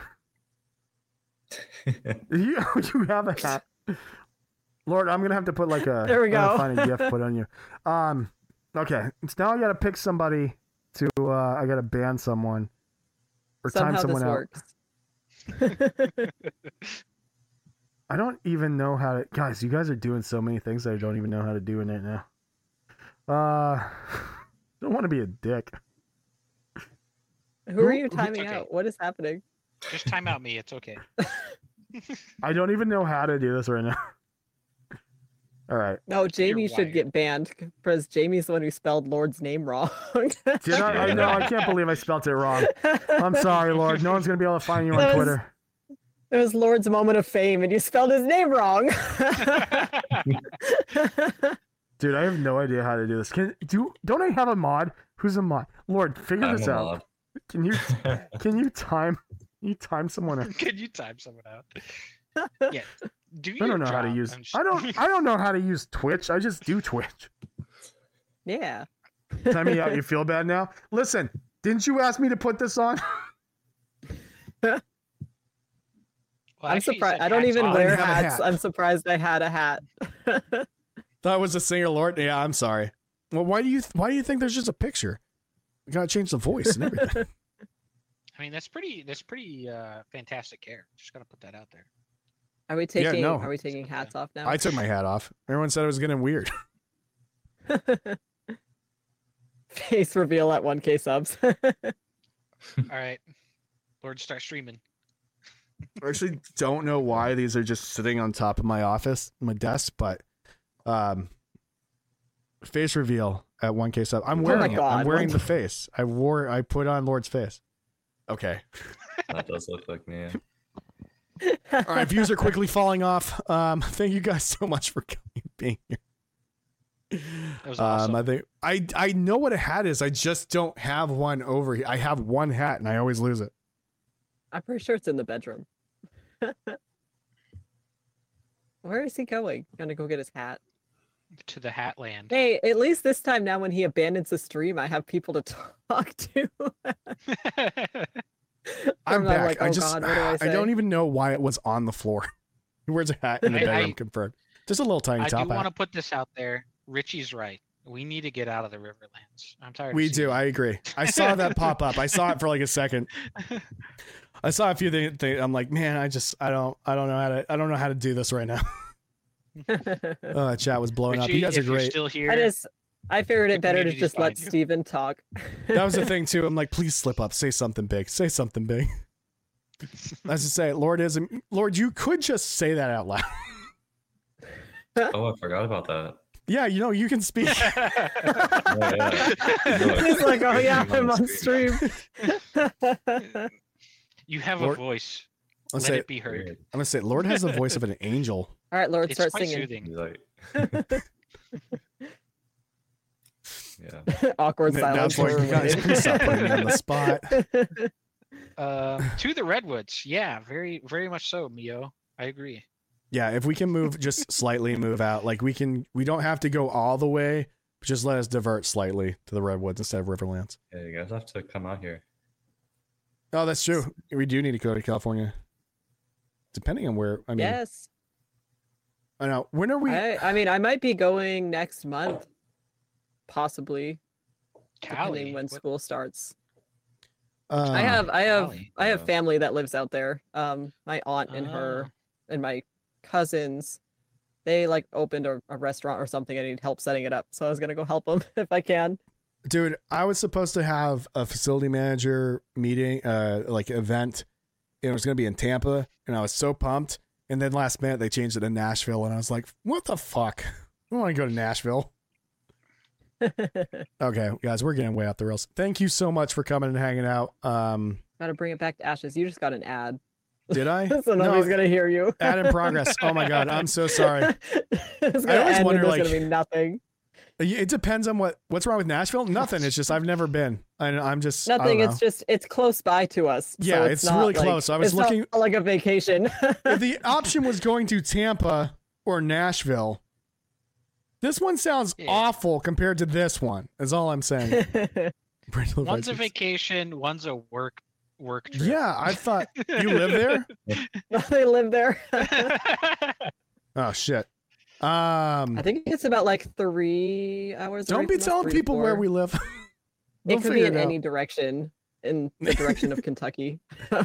You you have a hat, Lord. I'm gonna have to put like a There we I'm gonna go. Find a gift put on you. Um, okay. So now I gotta pick somebody to. uh I gotta ban someone or time someone this out. works. I don't even know how to. Guys, you guys are doing so many things that I don't even know how to do in it now. Uh, don't want to be a dick. Who are you timing Okay. out? What is happening? Just time out me. It's okay. I don't even know how to do this right now. All right. No, Jamie should wired. get banned because Jamie's the one who spelled Lord's name wrong. Did I, I know. I can't believe I spelled it wrong. I'm sorry, Lord. No one's gonna be able to find you on was- Twitter. It was Lord's moment of fame, and you spelled his name wrong. Dude, I have no idea how to do this. Can do? Don't I have a mod? Who's a mod? Lord, figure I'm this out. mod. Can you can you time you time someone out? Can you time someone out? Yeah. Do I don't know how to use. I'm just- I don't. I don't know how to use Twitch. I just do Twitch. yeah. Time me out. You feel bad now? Listen, didn't you ask me to put this on? Well, I'm surprised. I don't even off. wear hats. hat. I'm surprised I had a hat. That was a singer, Lord. Yeah, I'm sorry. Well, why do you why do you think there's just a picture? You gotta change the voice and everything. I mean, that's pretty. That's pretty uh, fantastic care. Just gotta put that out there. Are we taking? Yeah, taking? no. Are we taking hats off now? I took my hat off. Everyone said it was getting weird. Face reveal at 1K subs. All right, Lord, start streaming. I actually don't know why these are just sitting on top of my office, my desk, but um, face reveal at 1K sub. I'm Oh my wearing it. I'm wearing the face. I wore. I put on Lord's face. Okay. that does look like me. All right. Views are quickly falling off. Um, thank you guys so much for coming being here. That was Um, awesome. I think I I know what a hat is. I just don't have one over here. I have one hat and I always lose it. I'm pretty sure it's in the bedroom. Where is he going? Gonna go get his hat. To the hat land. Hey, at least this time now when he abandons the stream, I have people to talk to. I'm I'm back. like, I "Oh just God, what do I say?" don't even know why it was on the floor. He wears a hat in the I- bedroom. Confirmed. Just a little tiny top. I do want to put this out there. Richie's right. We need to get out of the Riverlands. I'm tired. We seeing do. it. I agree. I saw that pop up. I saw it for like a second. I saw a few things. I'm like, man, I just, I don't, I don't know how to, I don't know how to do this right now. Uh, chat was blowing up. You guys are if you're great. still here. I just I figured it better to just let behind you. Steven talk. That was the thing too. I'm like, please slip up, say something big, say something big. As to say, Lord is, Lord, you could just say that out loud. Oh, I forgot about that. yeah, you know, you can speak. Oh, yeah. He's like, oh yeah, I'm on stream. you have Lord- a voice. I'll Let say, it be heard. Weird. I'm gonna say, Lord has the voice of an angel. All right, Lord, It's start quite singing. soothing. He's like, yeah. Awkward Now, silence. Lord, while you we're guys, please stop putting me on the spot. Um, to the redwoods. Yeah, very, very much so, Mio. I agree. Yeah, if we can move just slightly, move out. Like we can, we don't have to go all the way. But just let us divert slightly to the redwoods instead of Riverlands. Yeah, you guys have to come out here. Oh, that's true. We do need to go to California, depending on where. I mean, yes. I know. When are we? I, I mean, I might be going next month, possibly, Cali. depending when What- school starts. uh, I have, I have, Cali. I have Oh. family that lives out there. Um, my aunt and her and my cousins, they like opened a, a restaurant or something. I need help setting it up, so I was gonna go help them if I can. dude. I was supposed to have a facility manager meeting, uh, like event, and it was gonna be in Tampa, and I was so pumped. And then last minute they changed it to Nashville, and I was like, "What the fuck? I want to go to Nashville." Okay, guys, we're getting way off the rails. Thank you so much for coming and hanging out. Um, Gotta bring it back to ashes. You just got an ad, did I? so nobody's gonna hear you. ad in progress. Oh my god, I'm so sorry. I always wonder, like- gonna be nothing. It depends on what what's wrong with Nashville. Nothing. It's just I've never been, and I'm just Nothing. It's just it's close by to us. so Yeah, it's not really like- close. I was it's not looking- like a vacation. if the option was going to Tampa or Nashville, this one sounds Yeah. awful compared to this one. Is all I'm saying. Brandon One's a vacation, one's a work work trip. Yeah, I thought you live there. they live there. Oh shit. Um, I think it's about like three hours. don't be telling people where we live. It They'll could be in any direction in the direction of Kentucky.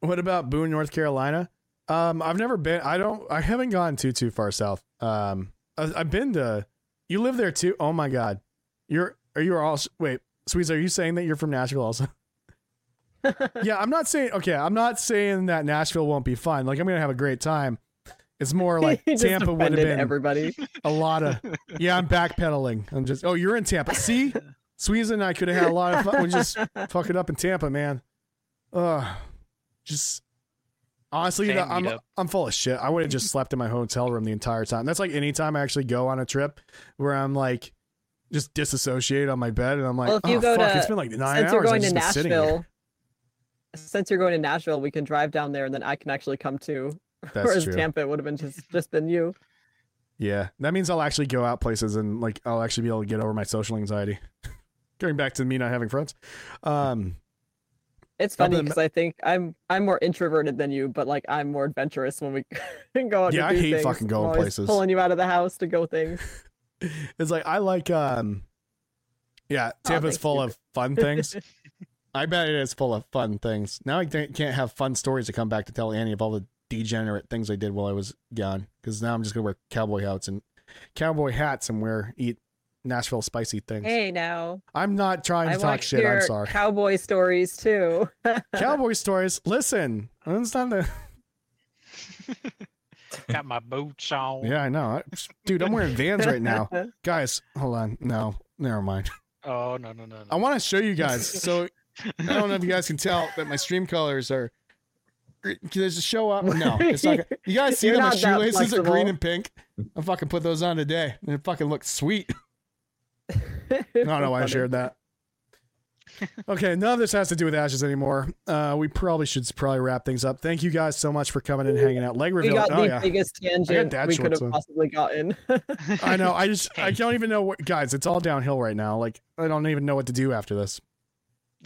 What about Boone, North Carolina? Um, I've never been. I don't. I haven't gone too too far south. Um, I, I've been to. You live there too? Oh my god, you're. Are you all? Wait, Sweets, are you saying that you're from Nashville also? yeah, I'm not saying. Okay, I'm not saying that Nashville won't be fun. Like I'm gonna have a great time. It's more like Tampa would have been everybody. a lot of. Yeah, I'm backpedaling. I'm just. Oh, you're in Tampa. See, Sweets and I could have had a lot of fun. We just fuck it up in Tampa, man. Ugh. Just honestly, Fan the- I'm meetup. I'm full of shit. I would have just slept in my hotel room the entire time. That's like any time I actually go on a trip where I'm like just disassociate on my bed and I'm like, Well, if you oh go fuck, to- it's been like nine Since hours. you're going I've to just been. Nashville, since you're going to Nashville, we can drive down there, and then I can actually come too. That's Whereas true. Tampa it would have been just just been you. Yeah, that means I'll actually go out places and like I'll actually be able to get over my social anxiety. Going back to me not having friends. Um, It's funny because I think I'm I'm more introverted than you, but like I'm more adventurous when we go out. Yeah, I hate things. fucking I'm going places. Pulling you out of the house to go things. it's like I like um, yeah, Oh, Tampa's thanks, full Cupid. of fun things. I bet it is full of fun things. Now I can't can't have fun stories to come back to tell Annie of all the degenerate things I did while I was gone. Because now I'm just gonna wear cowboy hats and cowboy hats and wear eat Nashville spicy things. Hey, now I'm not trying to want talk shit. I'm sorry. cowboy stories too. cowboy stories. Listen, it's time to. Got my boots on. Yeah, I know, dude. I'm wearing Vans right now, guys. Hold on, no, never mind. Oh no no no no. I want to show you guys. So I don't know if you guys can tell that my stream colors are. Can they just show up? No, it's not. You guys see You're that my not that shoelaces are green and pink? I fucking put those on today, and it fucking looks sweet. I don't know why I shared that. Okay, none of this has to do with ashes anymore. Uh, we probably should probably wrap things up. Thank you guys so much for coming and hanging out. Leg reveal. We got Oh the yeah, biggest tangent dad we could have on. possibly gotten. I know. I just I don't even know what guys. It's all downhill right now. Like I don't even know what to do after this.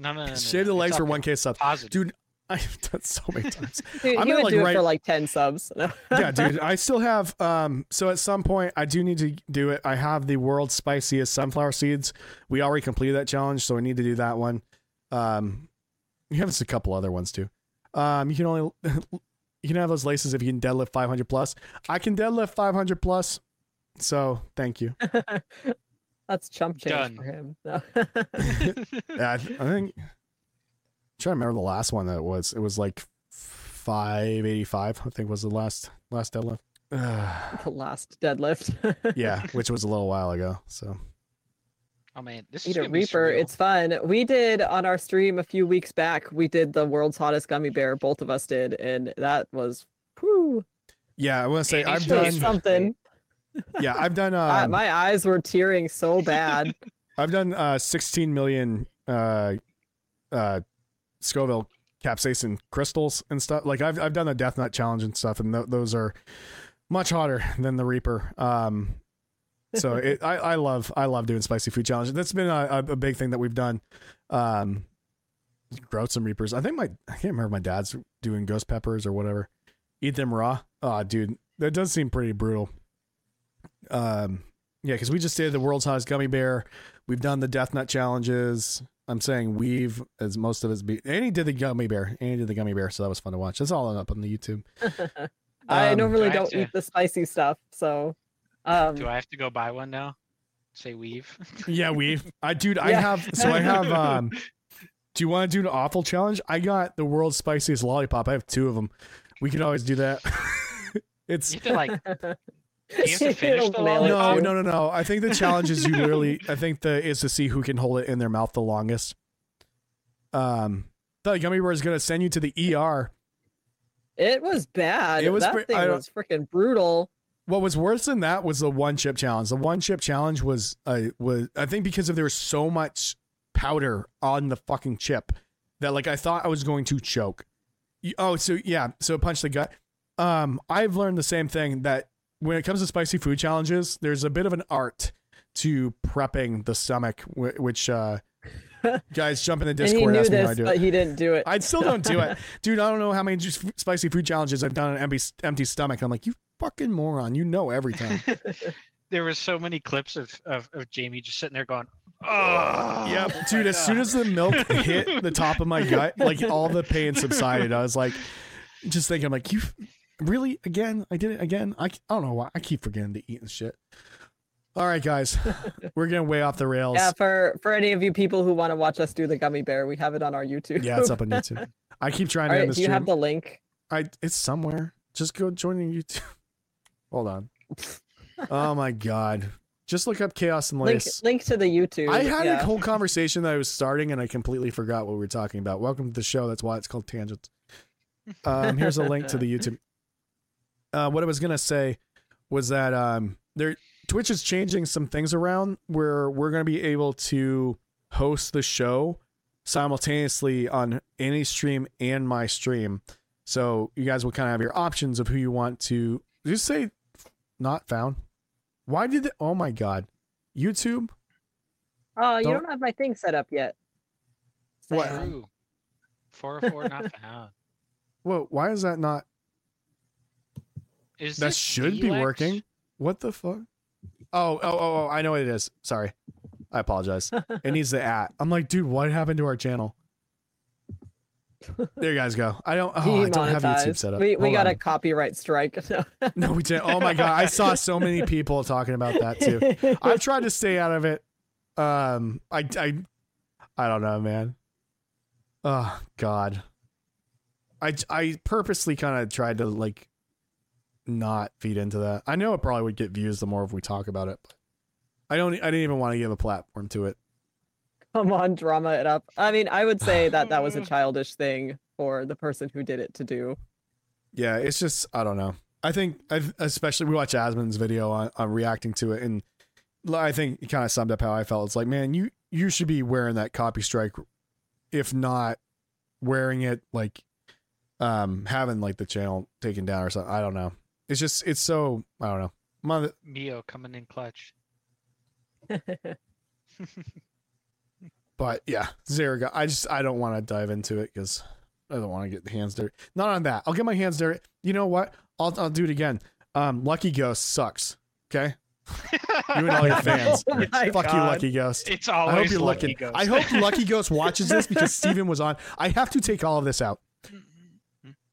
no no no. no, Shave the legs for one K subs. Dude, I've done so many times. Dude, I'm he gonna, would like, do it write- for like ten subs. Yeah, dude. I still have um so at some point I do need to do it. I have the world's spiciest sunflower seeds. We already completed that challenge, so I need to do that one. Um you have a couple other ones too. Um you can only you can have those laces if you can deadlift 500 plus. I can deadlift 500 plus. So, thank you. That's chump change Done. for him. No. Yeah, I, I think I'm trying to remember the last one that it was. It was like 585, I think was the last last deadlift. Uh, the last deadlift. yeah, which was a little while ago. So, oh man, this is Eat a gonna be Reaper. It's fun. We did on our stream a few weeks back. We did the world's hottest gummy bear. Both of us did, and that was whew, yeah, I want to say Andy's I've done something. yeah, I've done I- um, my eyes were tearing so bad. I've done uh 16 million uh uh Scoville capsaicin crystals and stuff. Like I've I've done the Death Nut challenge and stuff, and th- those are much hotter than the Reaper. Um, so it, I I love I love doing spicy food challenges. That's been a, a big thing that we've done. Um, grow some Reapers. I think my I can't remember my dad's doing ghost peppers or whatever. Eat them raw. Oh, dude, that does seem pretty brutal. Um, yeah, because we just did the world's hottest gummy bear. We've done the death nut challenges. I'm saying we've as most of us be. Annie did the gummy bear. Annie did the gummy bear, so that was fun to watch. That's all up on the YouTube. I Um, normally Do I have don't to- eat the spicy stuff, so um Do I have to go buy one now? Say weave. Yeah, weave. I dude, I Yeah. have. So I have. Um, do you want to do an awful challenge? I got the world's spiciest lollipop. I have two of them. We can always do that. it's You have to like. You have to finish the nail it no, no, no, no. I think the challenge is you literally. I think the is to see who can hold it in their mouth the longest. Um, the gummy bear is gonna send you to the ER. It was bad. It was that pre- thing I was freaking brutal. What was worse than that was the one chip challenge. The one chip challenge was uh, was I think because of there was so much powder on the fucking chip that like I thought I was going to choke. Oh, so yeah, so punch the gut. Um, I've learned the same thing that when it comes to spicy food challenges, there's a bit of an art to prepping the stomach, which uh, guys jump in the And he Discord knew ask me how I this, do it. but he didn't do it. I still don't do it, dude. I don't know how many just spicy food challenges I've done on an empty empty stomach. I'm like, you fucking moron. You know every time. There was so many clips of, of, of Jamie just sitting there going, "Oh, yeah, dude. As soon as the milk hit the top of my gut, like all the pain subsided. I was like, just thinking, I'm like, you really again? I did it again. I, I don't know why. I keep forgetting to eat and shit. All right, guys, we're getting way off the rails. yeah, for for any of you people who want to watch us do the gummy bear, we have it on our YouTube. Yeah, it's up on YouTube. I keep trying All to right, end the do you stream. have the link? I it's somewhere. Just go join the YouTube. Hold on. Oh my god. Just look up Kaos and Link lace. link to the YouTube. I had yeah. a whole conversation that I was starting and I completely forgot what we were talking about. Welcome to the show. That's why it's called Tangents. Um, here's a link to the YouTube. Uh, what I was gonna say was that um, there Twitch is changing some things around where we're gonna be able to host the show simultaneously on any stream and my stream. So you guys will kind of have your options of who you want to. Did you say not found? Why did it? Oh my god, YouTube. Oh, you Don't- don't have my thing set up yet. What? Sam. True. 404 not found. Whoa, why is that not? Is That this should be working. What the fuck? Oh, oh, oh, oh, I know what it is. Sorry. I apologize. it needs the at. I'm like, dude, what happened to our channel? There you guys go. I don't. Oh, I don't have YouTube set up. We we Hold got on. a copyright strike. No, we didn't. Oh my god, I saw so many people talking about that too. I've tried to stay out of it. Um, I, I, I don't know, man. Oh God, I, I purposely kind of tried to like not feed into that. I know it probably would get views the more if we talk about it. But I don't. I didn't even want to give a platform to it. Come on, drama it up. I mean, I would say that that was a childish thing for the person who did it to do. Yeah, it's just I don't know. I think I've, especially we watched Asmon's video on, on reacting to it, and I think it kind of summed up how I felt. It's like, man, you you should be wearing that copy strike, if not wearing it like um having like the channel taken down or something. I don't know. It's just it's so I don't know. Mother, Mio coming in clutch. but yeah, Zeraga. I just I don't want to dive into it because I don't want to get the hands dirty. Not on that. I'll get my hands dirty. You know what? I'll I'll do it again. Um, Lucky Ghost sucks. Okay, you and all your fans. Oh my Fuck you, Lucky Ghost. It's I always hope you're lucky looking. Ghost. I hope Lucky Ghost watches this because Steven was on. I have to take all of this out.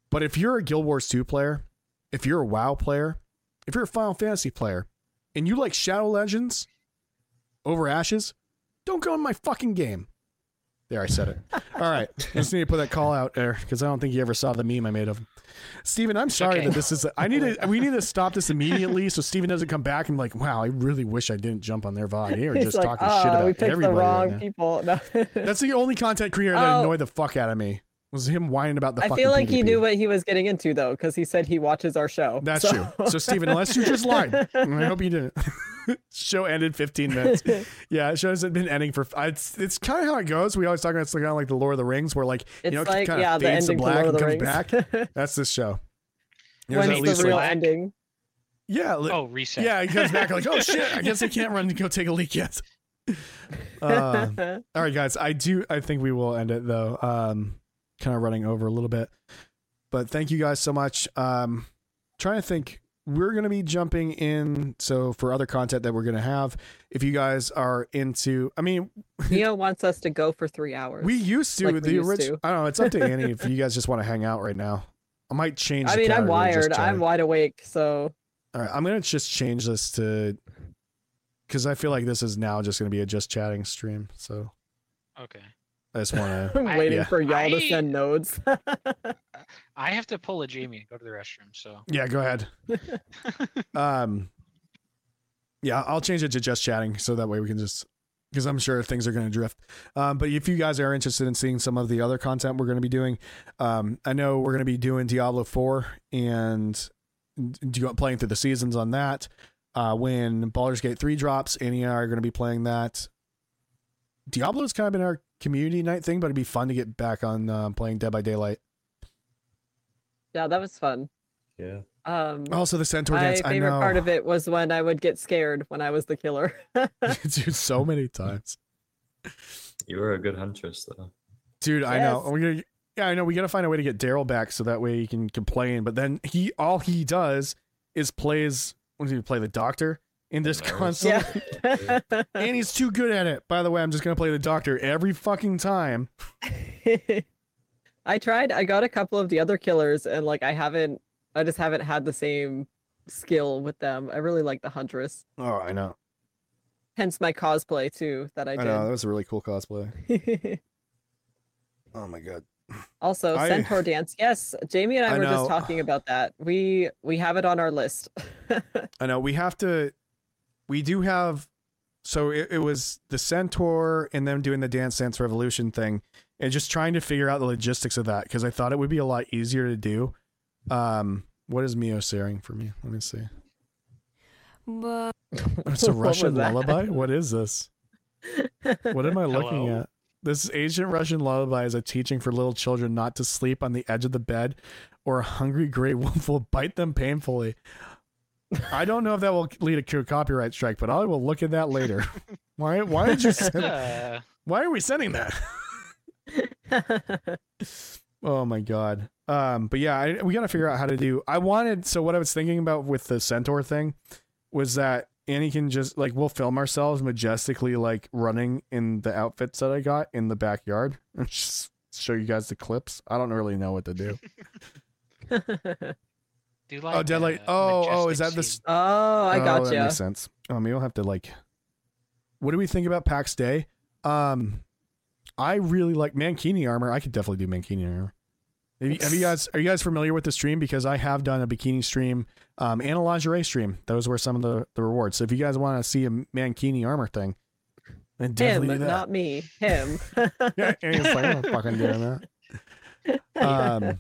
But if you're a Guild Wars 2 player, if you're a WoW player, if you're a Final Fantasy player, and you like Shadow Legends over Ashes, don't go in my fucking game. There, I said it. All right. I just need to put that call out there because I don't think you ever saw the meme I made of him. Steven, I'm sorry okay. that this is. I need to. We need to stop this immediately so Steven doesn't come back and be like, wow, I really wish I didn't jump on their VOD. They were just like, talking oh, shit ah, about we picked the everybody. right wrong now." people. No. That's the only content creator that Oh. annoyed the fuck out of me. Was him whining about the I fucking feel like he knew what he was getting into though, because he said he watches our show. That's so- true. So Steven, unless you just lied, I hope you didn't. show ended 15 minutes. Yeah, it shows it been ending for. It's it's kind of how it goes. We always talk about it's kind of like the Lord of the Rings, where like it's you know, like kind yeah, of the fades to ending to black Lord and the comes back. That's this show. There's When's at the real like, like- ending? yeah, li- Oh, reset. yeah. He comes back like, oh shit, I guess I can't run and go take a leak yet. Um, all right, guys. I do. I think we will end it though. Um, kind of running over a little bit, but thank you guys so much. Um, trying to think. We're gonna be jumping in. So for other content that we're gonna have, if you guys are into, I mean, Neo wants us to go for three hours. we used to Like the original. I don't know. It's up to Annie if you guys just want to hang out right now. I might change. I the mean, I'm category to just wired. I'm wide awake. So All right, I'm gonna just change this to because I feel like this is now just gonna be a just chatting stream. So Okay. I just want to. I'm waiting yeah. for y'all to send nodes. I have to pull a Jamie and go to the restroom. So Yeah, go ahead. um, yeah, I'll change it to just chatting so that way we can just because I'm sure things are going to drift. Um, but if you guys are interested in seeing some of the other content we're going to be doing, um, I know we're going to be doing Diablo 4 and do, playing through the seasons on that. Uh, when Baldur's Gate 3 drops, Annie and I are going to be playing that. Diablo's kind of been our community night thing, but it'd be fun to get back on uh, playing Dead by Daylight. yeah, that was fun. Yeah. Um, Also, the Centaur my dance. I favorite know. part of it was when I would get scared when I was the killer. Dude, so many times. You were a good huntress, though. Dude, I know. We're gonna yeah, I know. We gotta find a way to get Daryl back so that way he can complain. But then he all he does is plays what does he play the doctor in this Hilarious. console. yeah. And he's too good at it. By the way, I'm just gonna play the doctor every fucking time. I tried. I got a couple of the other killers, and like I haven't. I just haven't had the same skill with them. I really like the huntress. Oh, I know. Hence my cosplay too that I I, know. That was a really cool cosplay. Oh my god. also, I- centaur dance. Yes, Jamie and I, I were know. just talking about that. We we have it on our list. I know. We have to we do have so it, it was the centaur and them doing the dance dance revolution thing and just trying to figure out the logistics of that because i thought it would be a lot easier to do. Um what is mio sharing for me? Let me see. But it's a russian that? lullaby? What is this? What am i looking Hello? at? This ancient russian lullaby is a teaching for little children not to sleep on the edge of the bed or a hungry gray wolf will bite them painfully i don't know if that will lead to a copyright strike but i will look at that later why why did you send why are we sending that Oh my god. Um, but yeah, I, we got to figure out how to do. I wanted so what I was thinking about with the centaur thing was that Annie can just like we'll film ourselves majestically like running in the outfits that I got in the backyard and just show you guys the clips. I don't really know what to do. Do like oh, Deadlight. uh, Oh, oh, is that this? Scene? oh, I oh, got That you. makes sense. Oh, maybe I'll have to like. What do we think about Pax Dei? Um, I really like Mankini armor. I could definitely do Mankini armor. Have you, have you guys are you guys familiar with the stream? Because I have done a bikini stream um, and a lingerie stream. Those were some of the, the rewards. So if you guys want to see a Mankini armor thing, then definitely do that. not me. Him. yeah, and he's like, I'm fucking doing that. Um,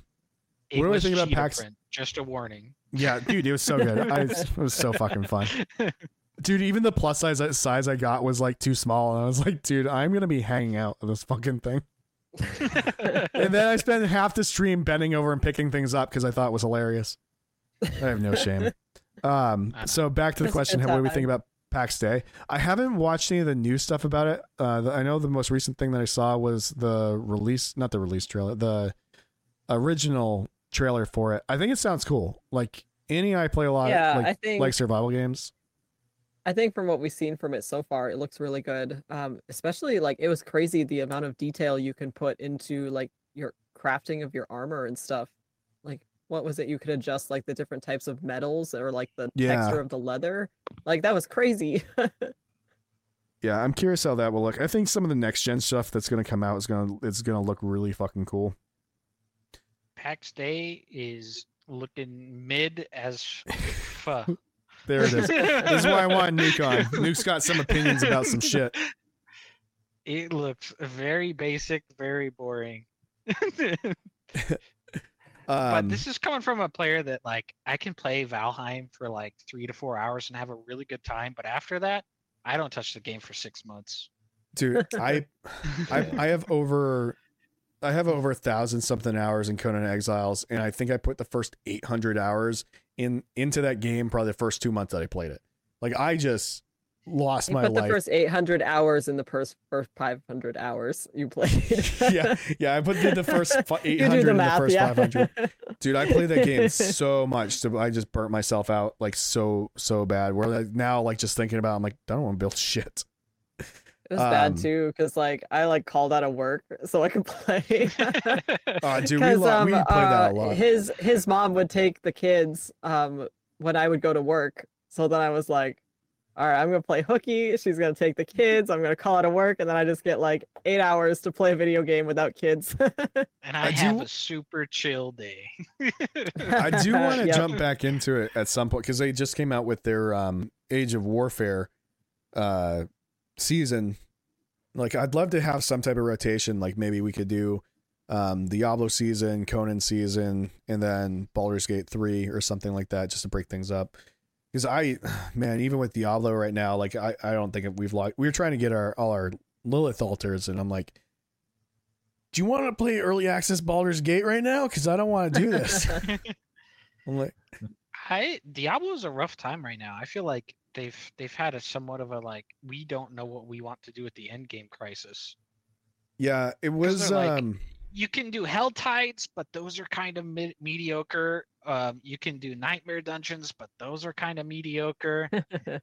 It what do I was think about cheetah PAX? print, Just a warning. Yeah, dude, it was so good. I, it was so fucking fun. Dude, even the plus size size I got was like too small, and I was like, dude, I'm gonna be hanging out with this fucking thing. And then I spent half the stream bending over and picking things up because I thought it was hilarious. I have no shame. Um, so back to the It was a question: good What do we think about Pax Dei? I haven't watched any of the new stuff about it. Uh, the, I know the most recent thing that I saw was the release, not the release trailer, the original trailer for it. I think it sounds cool. Like and I play a lot, yeah, like I think like survival games. I think from what we've seen from it so far, it looks really good. Um, especially like it was crazy the amount of detail you can put into like your crafting of your armor and stuff. Like what was it? You could adjust like the different types of metals or like the Yeah. texture of the leather. Like that was crazy. Yeah, I'm curious how that will look. I think some of the next gen stuff that's going to come out is going to it's going to look really fucking cool. Pax Dei is looking mid as fuck. There it is. this is why I want Nuke on. Nuke's got some opinions about some shit. It looks very basic, very boring. but Um, this is coming from a player that like I can play Valheim for like three to four hours and have a really good time, but after that, I don't touch the game for six months. dude, I, I I have over I have over a thousand something hours in Conan Exiles, and I think I put the first eight hundred hours in into that game probably the first two months that I played it. Like I just lost You my put the first 800 hours in the first first 500 hours you played. yeah, yeah. I put the, the first eight hundred in the first yeah. five hundred. Dude, I played that game so much, so I just burnt myself out like so so bad. Where like, now, like just thinking about, it, I'm like, I don't want to build shit. It was bad Um, too, because like I like called out of work so I could play. Oh, dude, we, Because lo- we played that a uh, lot. his his mom would take the kids um when I would go to work. So then I was like, all right, I'm gonna play hooky. She's gonna take the kids. I'm gonna call out of work, and then I just get like eight hours to play a video game without kids. And I, I have do- a super chill day. I do want to Yep. jump back into it at some point because they just came out with their um, Age of Warfare uh, season. Like, I'd love to have some type of rotation. Like, maybe we could do um, Diablo season, Conan season, and then Baldur's Gate 3 or something like that just to break things up. Because I, man, even with Diablo right now, like, I, I don't think we've like, we were trying to get our all our Lilith altars, and I'm like, do you want to play early access Baldur's Gate right now? Because I don't want to do this. I'm like, I Diablo is a rough time right now. I feel like they've they've had a somewhat of a like we don't know what we want to do at the end game crisis. Yeah, it was. they're like- um You can do Helltides, but those are kind of me- mediocre. Um, you can do Nightmare Dungeons, but those are kind of mediocre.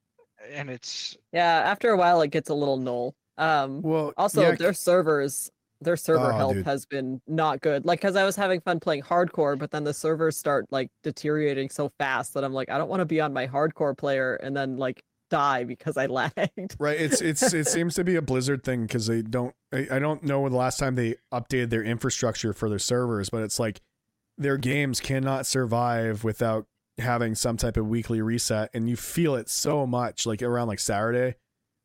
and it's yeah, after a while it gets a little null. Um, Well, also yeah, their servers, their server Oh, health dude. has been not good. Like, cause I was having fun playing hardcore, but then the servers start like deteriorating so fast that I'm like, I don't want to be on my hardcore player and then like die because I lagged. right. It's it's it seems to be a Blizzard thing because they don't. I, I don't know when the last time they updated their infrastructure for their servers, but it's like their games cannot survive without having some type of weekly reset, and you feel it so much. Like around like Saturday.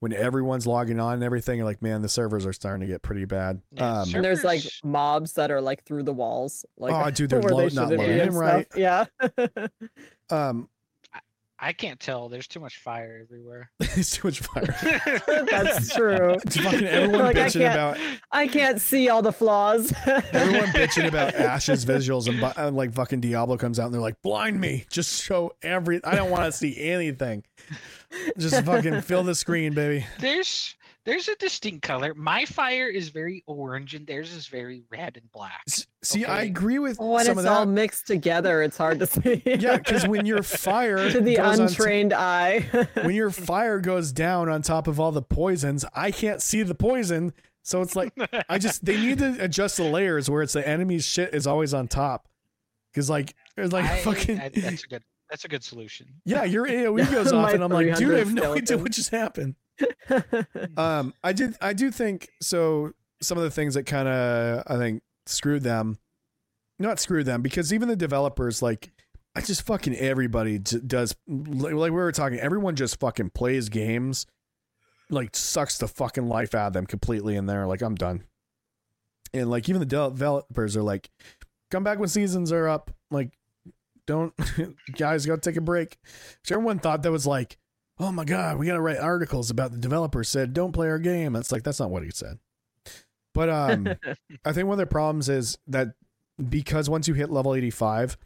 When everyone's logging on and everything, you're like, man, the servers are starting to get pretty bad. Yeah, Um. And there's like mobs that are like through the walls, like Oh, dude, they're where lo- they not shouldn't loading and right. Yeah. um, I can't tell. There's too much fire everywhere. it's too much fire. That's true. It's fucking everyone Like, I bitching can't- about I can't see all the flaws. Everyone bitching about Ash's visuals and, bu- and like fucking Diablo comes out and they're like, blind me, just show every. I don't want to see anything. Just fucking fill the screen, baby. There's there's a distinct color. My fire is very orange and theirs is very red and black. S- See, I agree with when some it's of all mixed together, it's hard to see. Yeah, because when your fire to the goes on t- untrained eye. when your fire goes down on top of all the poisons, I can't see the poison. So it's like I just they need to adjust the layers where it's the enemy's shit is always on top. Because like it's like I- fucking I- that's a good that's a good solution. yeah, your AOE goes off and I'm like, dude, I have 300 no idea what just happened. um i did i do think so some of the things that kind of i think screwed them not screwed them because even the developers like i just fucking everybody does like we were talking everyone just fucking plays games like sucks the fucking life out of them completely in there like i'm done. And like even the developers are like come back when seasons are up like don't guys go take a break. So everyone thought that was like oh my god, we gotta write articles about the developer said don't play our game. It's like that's not what he said. But um, I think one of the problems is that because once you hit level eighty five,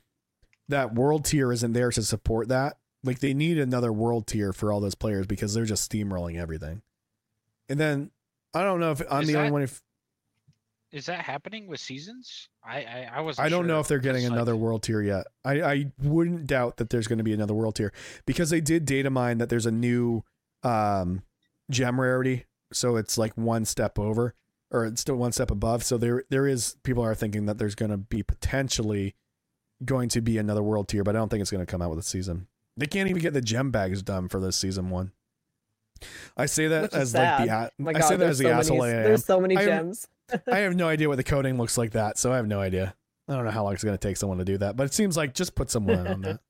that world tier isn't there to support that. Like they need another world tier for all those players because they're just steamrolling everything. And then I don't know if I'm Is the only one. If Is that happening with seasons? I I, I was. I don't know if they're getting another world tier yet. I, I wouldn't doubt that there's going to be another world tier because they did data mine that there's a new um, gem rarity, so it's like one step over or it's still one step above. So there there is people are thinking that there's going to be potentially going to be another world tier, but I don't think it's going to come out with a season. They can't even get the gem bags done for this season one. I say that Which is as like the sad. a- my I say that as the so asshole many, I am. There's so many I am- gems. I have no idea what the coding looks like that, so I have no idea. I don't know how long it's going to take someone to do that, but it seems like just put someone on that.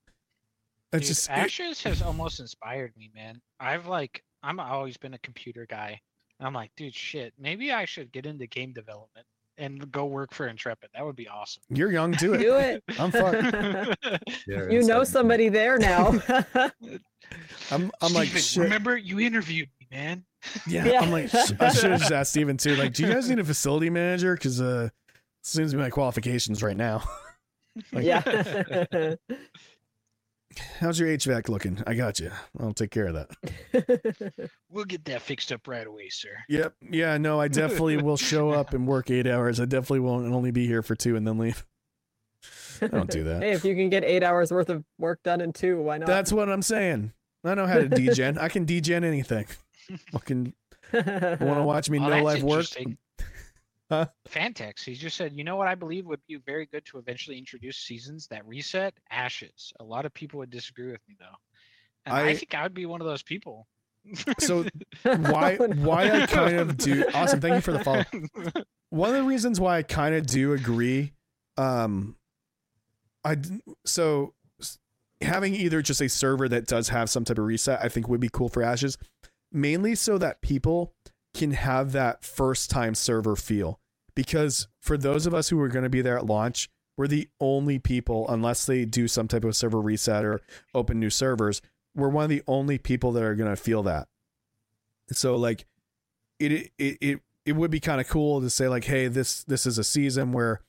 It's Dude, just it- Ashes has almost inspired me, man. I've like I'm always been a computer guy. I'm like, dude, shit, maybe I should get into game development. And go work for Intrepid. That would be awesome. You're young, do it. Do it. I'm fucked. Yeah, you know like- somebody there now. I'm I'm like shit. remember you interviewed me, man. Yeah, Yeah. I'm like I should have just asked Steven too. Like, do you guys need a facility manager? Because uh, seems to be my qualifications right now. Like, yeah. How's your HVAC looking? I got you. I'll take care of that. We'll get that fixed up right away, sir. Yep. Yeah. No, I definitely will show up and work eight hours. I definitely won't only be here for two and then leave. I don't do that. Hey, if you can get eight hours worth of work done in two, why not? That's what I'm saying. I know how to degen. I can degen anything. Fucking want to watch me Oh, no life work? Interesting. Huh? Fantex, he just said, you know what I believe would be very good to eventually introduce seasons that reset ashes. A lot of people would disagree with me though. And I, I- think I would be one of those people. So why Oh, no. why I kind of do awesome. Thank you for the follow. One of the reasons why I kind of do agree, um, I d- so having either just a server that does have some type of reset, I think would be cool for Ashes, mainly so that people can have that first time server feel. Because for those of us who are going to be there at launch, we're the only people, unless they do some type of server reset or open new servers, we're one of the only people that are going to feel that. So like, it it it it would be kind of cool to say like, hey, this this is a season where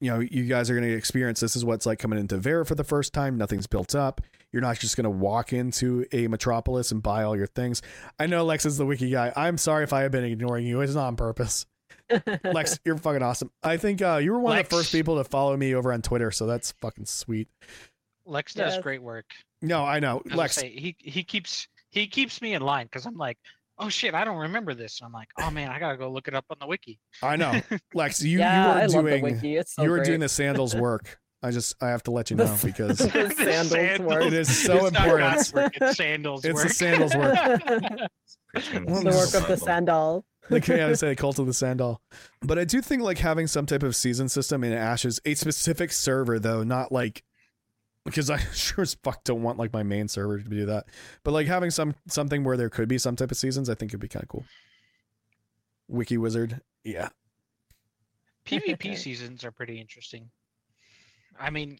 you know you guys are going to experience this is what's like coming into Verra for the first time. Nothing's built up. You're not just going to walk into a metropolis and buy all your things. I know Lex is the wiki guy. I'm sorry if I have been ignoring you. It's not on purpose. Lex, you're fucking awesome. I think uh, you were one of the first people to follow me over on Twitter, so that's fucking sweet. Lex does Yes. great work. No, I know. As I Lex, say, he he keeps he keeps me in line because I'm like, oh shit, I don't remember this. And I'm like, oh man, I gotta go look it up on the wiki. I know. Lex, you, yeah, you I are love doing so you were great. doing the sandals work. I just I have to let you know because The The sandals sandals. work. it is so It's important. God's work, it's sandals It's work. the sandals work. Preaching Well, the work is of the sandal. Like yeah, I say cult of the sandal. But I do think like having some type of season system in Ashes, a specific server though, not like because I sure as fuck don't want like my main server to do that. But like having some something where there could be some type of seasons, I think it'd be kind of cool. Wiki Wizard, yeah. PvP seasons are pretty interesting. I mean,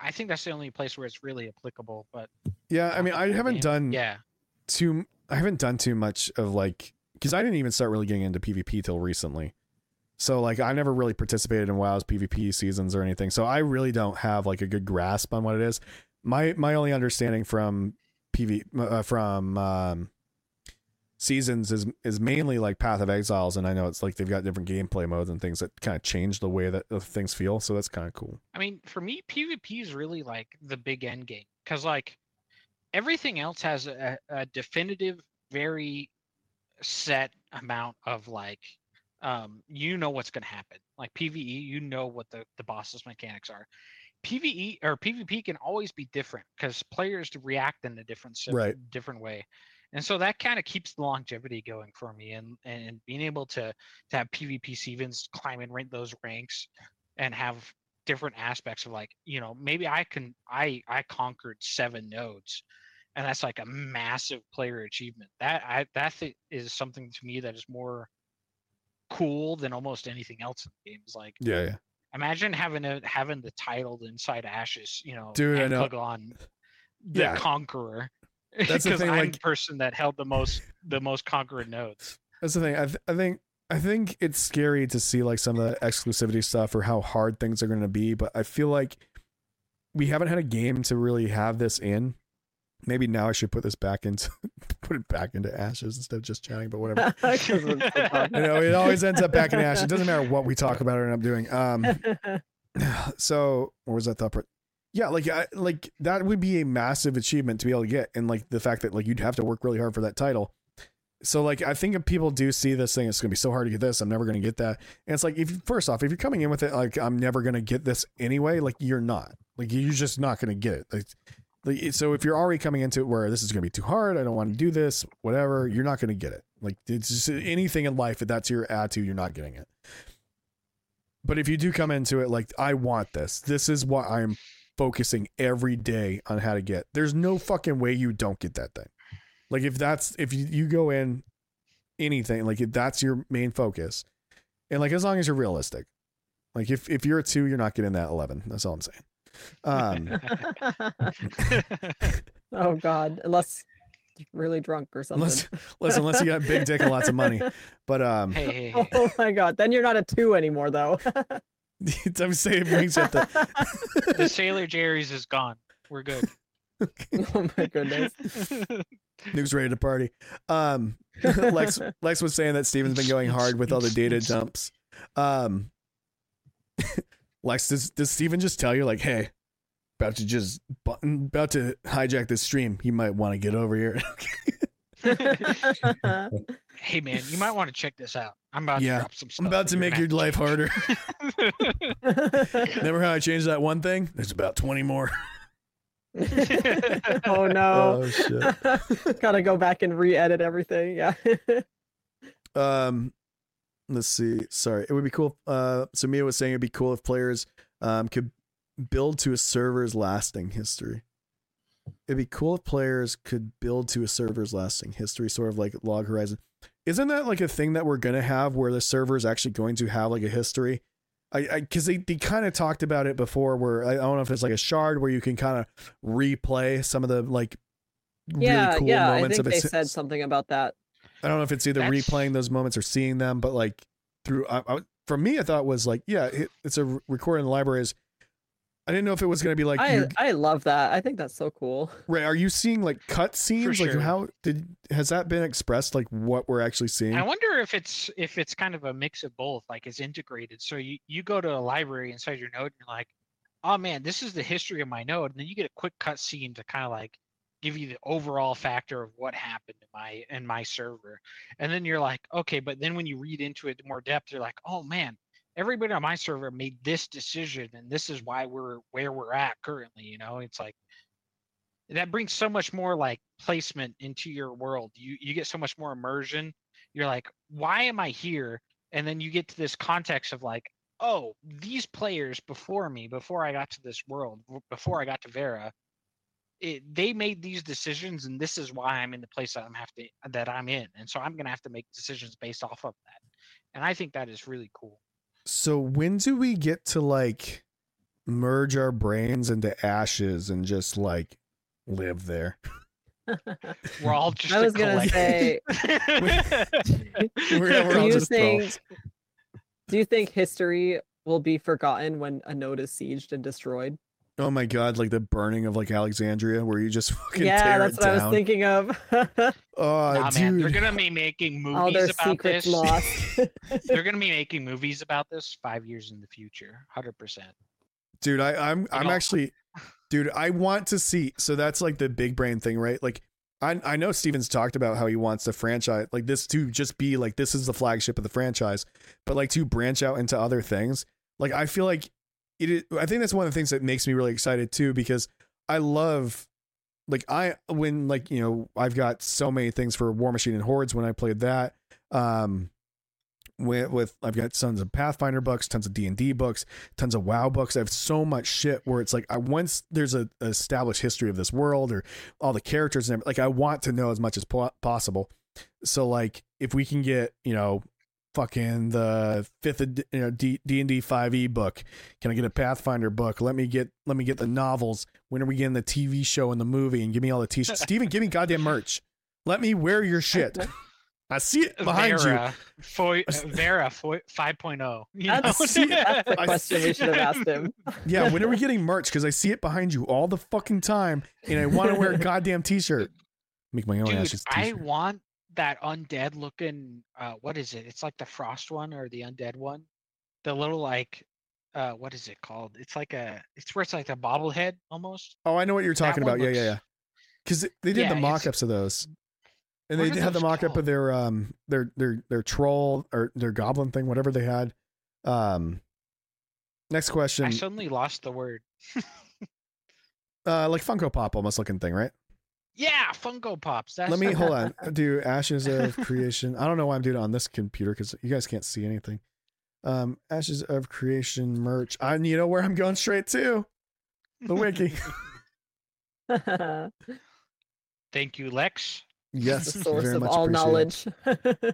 I think that's the only place where it's really applicable. But Yeah, I mean I haven't done Yeah, too I haven't done too much of like because I didn't even start really getting into PvP till recently. So like I never really participated in WoW's PvP seasons or anything. So I really don't have like a good grasp on what it is. My my only understanding from PV uh, from um, seasons is is mainly like Path of Exiles, and I know it's like they've got different gameplay modes and things that kind of change the way that uh, things feel. So that's kind of cool. I mean, for me, PvP is really like the big end game because like everything else has a, a definitive, very set amount of like um you know what's going to happen like pve you know what the the boss's mechanics are pve or pvp can always be different because players react in a different Right. different way and so that kind of keeps the longevity going for me and and being able to to have pvp seasons climb and rank those ranks and have different aspects of like you know maybe i can i i conquered seven nodes and that's like a massive player achievement that i that thi- is something to me that is more cool than almost anything else in the game is like Yeah, yeah. imagine having a having the title inside ashes you know Dude, I and know. on the Yeah. conqueror That's the because thing, i'm like- the person that held the most the most conquered nodes That's the thing. I, th- I think I think it's scary to see like some of the exclusivity stuff or how hard things are going to be. But I feel like we haven't had a game to really have this in. Maybe now I should put this back into put it back into ashes instead of just chatting. But whatever. it's so fun. I know it always ends up back in ashes. It doesn't matter what we talk about or end up doing. Um. So where was that thought? Yeah, like I, like that would be a massive achievement to be able to get, and like the fact that like you'd have to work really hard for that title. So like I think if people do see this thing, it's gonna be so hard to get this. I'm never gonna get that. And it's like if first off, if you're coming in with it like I'm never gonna get this anyway, like you're not. Like you're just not gonna get it. Like, like so if you're already coming into it where this is gonna be too hard, I don't want to do this, whatever, you're not gonna get it. Like it's just anything in life. If that's your attitude, you're not getting it. But if you do come into it like I want this, this is what I'm focusing every day on how to get. There's no fucking way you don't get that thing. Like if that's if you, you go in anything like if that's your main focus and like as long as you're realistic. Like if if you're a two, you're not getting that eleven. That's all I'm saying. Um, oh God, unless you're really drunk or something. unless listen, unless you got big dick and lots of money, but um, hey, hey, hey. oh my God, then you're not a two anymore though. I'm saying it brings up to the Sailor Jerry's is gone. We're good. oh my goodness. Nuke's ready to party. Um, Lex Lex was saying that Steven's been going hard with all the data dumps. Um, Lex, does does Steven just tell you like, hey, about to just button, about to hijack this stream? You might want to get over here. Hey man, you might want to check this out. I'm about Yeah, to drop some stuff. I'm about to make gonna your life harder. Remember how I changed that one thing? There's about twenty more. oh no. Oh shit. Gotta go back and re-edit everything. Yeah. Um, let's see. Sorry, it would be cool. Uh, so Mia was saying it'd be cool if players um could build to a server's lasting history. It'd be cool if players could build to a server's lasting history, sort of like Log Horizon. Isn't that like a thing that we're gonna have where the server is actually going to have like a history? I because they, they kind of talked about it before, where I don't know if it's like a shard where you can kind of replay some of the like yeah, really cool yeah. I moments think of they said something about that. I don't know if it's either That's- replaying those moments or seeing them, but like through, I, I, for me, I thought it was like, yeah, it, it's a re- recording in the library. Is I didn't know if it was going to be like, I you, I love that. I think that's so cool. Ray, are you seeing like cut scenes? Like how did has that been expressed? Like what we're actually seeing? I wonder if it's if it's kind of a mix of both, like it's integrated. So you you go to a library inside your node, and you're like, oh man, this is the history of my node, and then you get a quick cut scene to kind of like give you the overall factor of what happened in my in my server, and then you're like, okay, but then when you read into it more depth, you're like, oh man, everybody on my server made this decision, and this is why we're where we're at currently. You know, it's like that brings so much more like placement into your world. You you get so much more immersion. You're like, why am I here? And then you get to this context of like, oh, these players before me, before I got to this world, before I got to Verra, it, they made these decisions, and this is why I'm in the place that I'm have to that I'm in, and so I'm gonna have to make decisions based off of that. And I think that is really cool. So when do we get to like merge our brains into ashes and just like live there? We're all just. I was gonna collective. say, We're, we're do all you just think both. do you think history will be forgotten when a node is sieged and destroyed? Oh my god, like the burning of like Alexandria, where you just fucking yeah, tear that's it what I was thinking of. Oh, nah, dude. man, they're gonna be making All movies their about this. lost. they're gonna be making movies about this five years in the future, hundred percent. dude I, i'm i'm know- actually dude i want to see so that's like the big brain thing right like I, I know Steven's talked about how he wants the franchise like this to just be like this is the flagship of the franchise, but like to branch out into other things. Like I feel like it is, I think that's one of the things that makes me really excited too because I love like I when like you know I've got so many things for Warmachine and Hordes when I played that. Um with, with I've got tons of Pathfinder books, tons of D and D books, tons of WoW books. I have so much shit where it's like I once there's a, a established history of this world or all the characters and everything, like I want to know as much as po- possible. So like if we can get you know fucking the fifth ed- you know D and D five E book, can I get a Pathfinder book? Let me get let me get the novels. When are we getting the TV show and the movie? And give me all the t-shirts. Steven, give me goddamn merch. Let me wear your shit. I see it behind you. Verra, Foy, Verra Foy, 5.0. you That's, know? see- that's the question we should have asked him. Yeah, when are we getting merch? Because I see it behind you all the fucking time, and I want to wear a goddamn t-shirt. Make my own Dude, ashes I t-shirt. I want that undead looking. Uh, what is it? It's like the frost one or the undead one. The little like, uh, what is it called? It's like a. It's where it's like a bobblehead almost. oh, I know what you're talking one about. Yeah, yeah, yeah. looks- Because they did Yeah, the mock-ups of those, and they have the mock-up of their um their their their troll or their goblin thing, whatever they had. Um, next question. I suddenly lost the word. Uh, like Funko Pop almost looking thing, right? Yeah, Funko Pops. That's Let me hold on. Do Ashes of Creation. I don't know why I'm doing it on this computer because you guys can't see anything. Um, Ashes of Creation merch. I you know where I'm going straight to the wiki. Thank you, Lex. Yes, the source very of much all knowledge.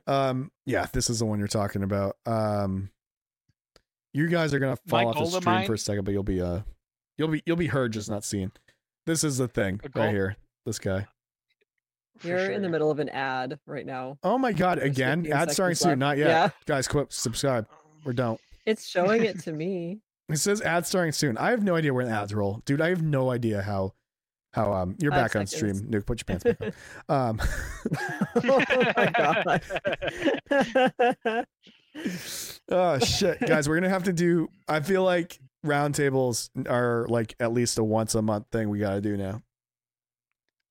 Um, yeah, this is the one you're talking about. Um, you guys are gonna fall Mike off the stream for a second, but you'll be uh, you'll be you'll be heard, just not seen. This is the thing right here. This guy. For You're in the middle of an ad right now. Oh my god! There's Again, ad starting seconds soon. Not yet, Yeah, guys. Quit. Subscribe or don't. it's showing it to me. It says ad starting soon. I have no idea where the ads roll, dude. I have no idea how how um you're Five back on stream. seconds. Nuke, put your pants back on. Um, oh my god. oh shit, guys, we're gonna have to do. I feel like roundtables are like at least a once a month thing we gotta do now.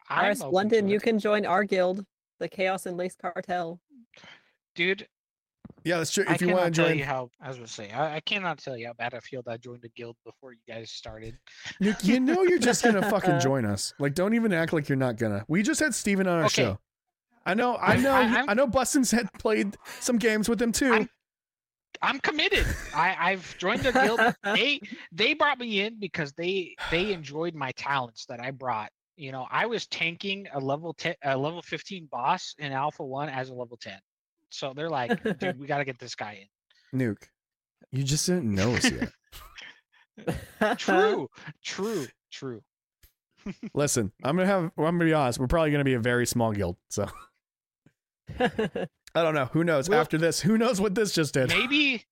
I'm Paris, open London, you can join our guild, the Kaos and Lace Cartel. dude. Yeah, that's true. I If you want to tell join, you how. I was gonna say, I, I cannot tell you how Battlefield I joined the guild before you guys started. Nuke, you know you're just gonna fucking join us. Like, don't even act like you're not gonna. We just had Steven on our Okay. show. I know, I know, I- I'm- know. Bustin's had played some games with him too. I'm- I'm committed. I, I've joined their guild. they they brought me in because they they enjoyed my talents that I brought. You know, I was tanking a level ten, a level fifteen boss in Alpha One as a level ten. So they're like, dude, we got to get this guy in. Nuke, you just didn't know us yet. True, true, true. Listen, I'm gonna have. I'm gonna be honest. We're probably gonna be a very small guild. So I don't know. Who knows? Well- After this, who knows what this just did? Maybe,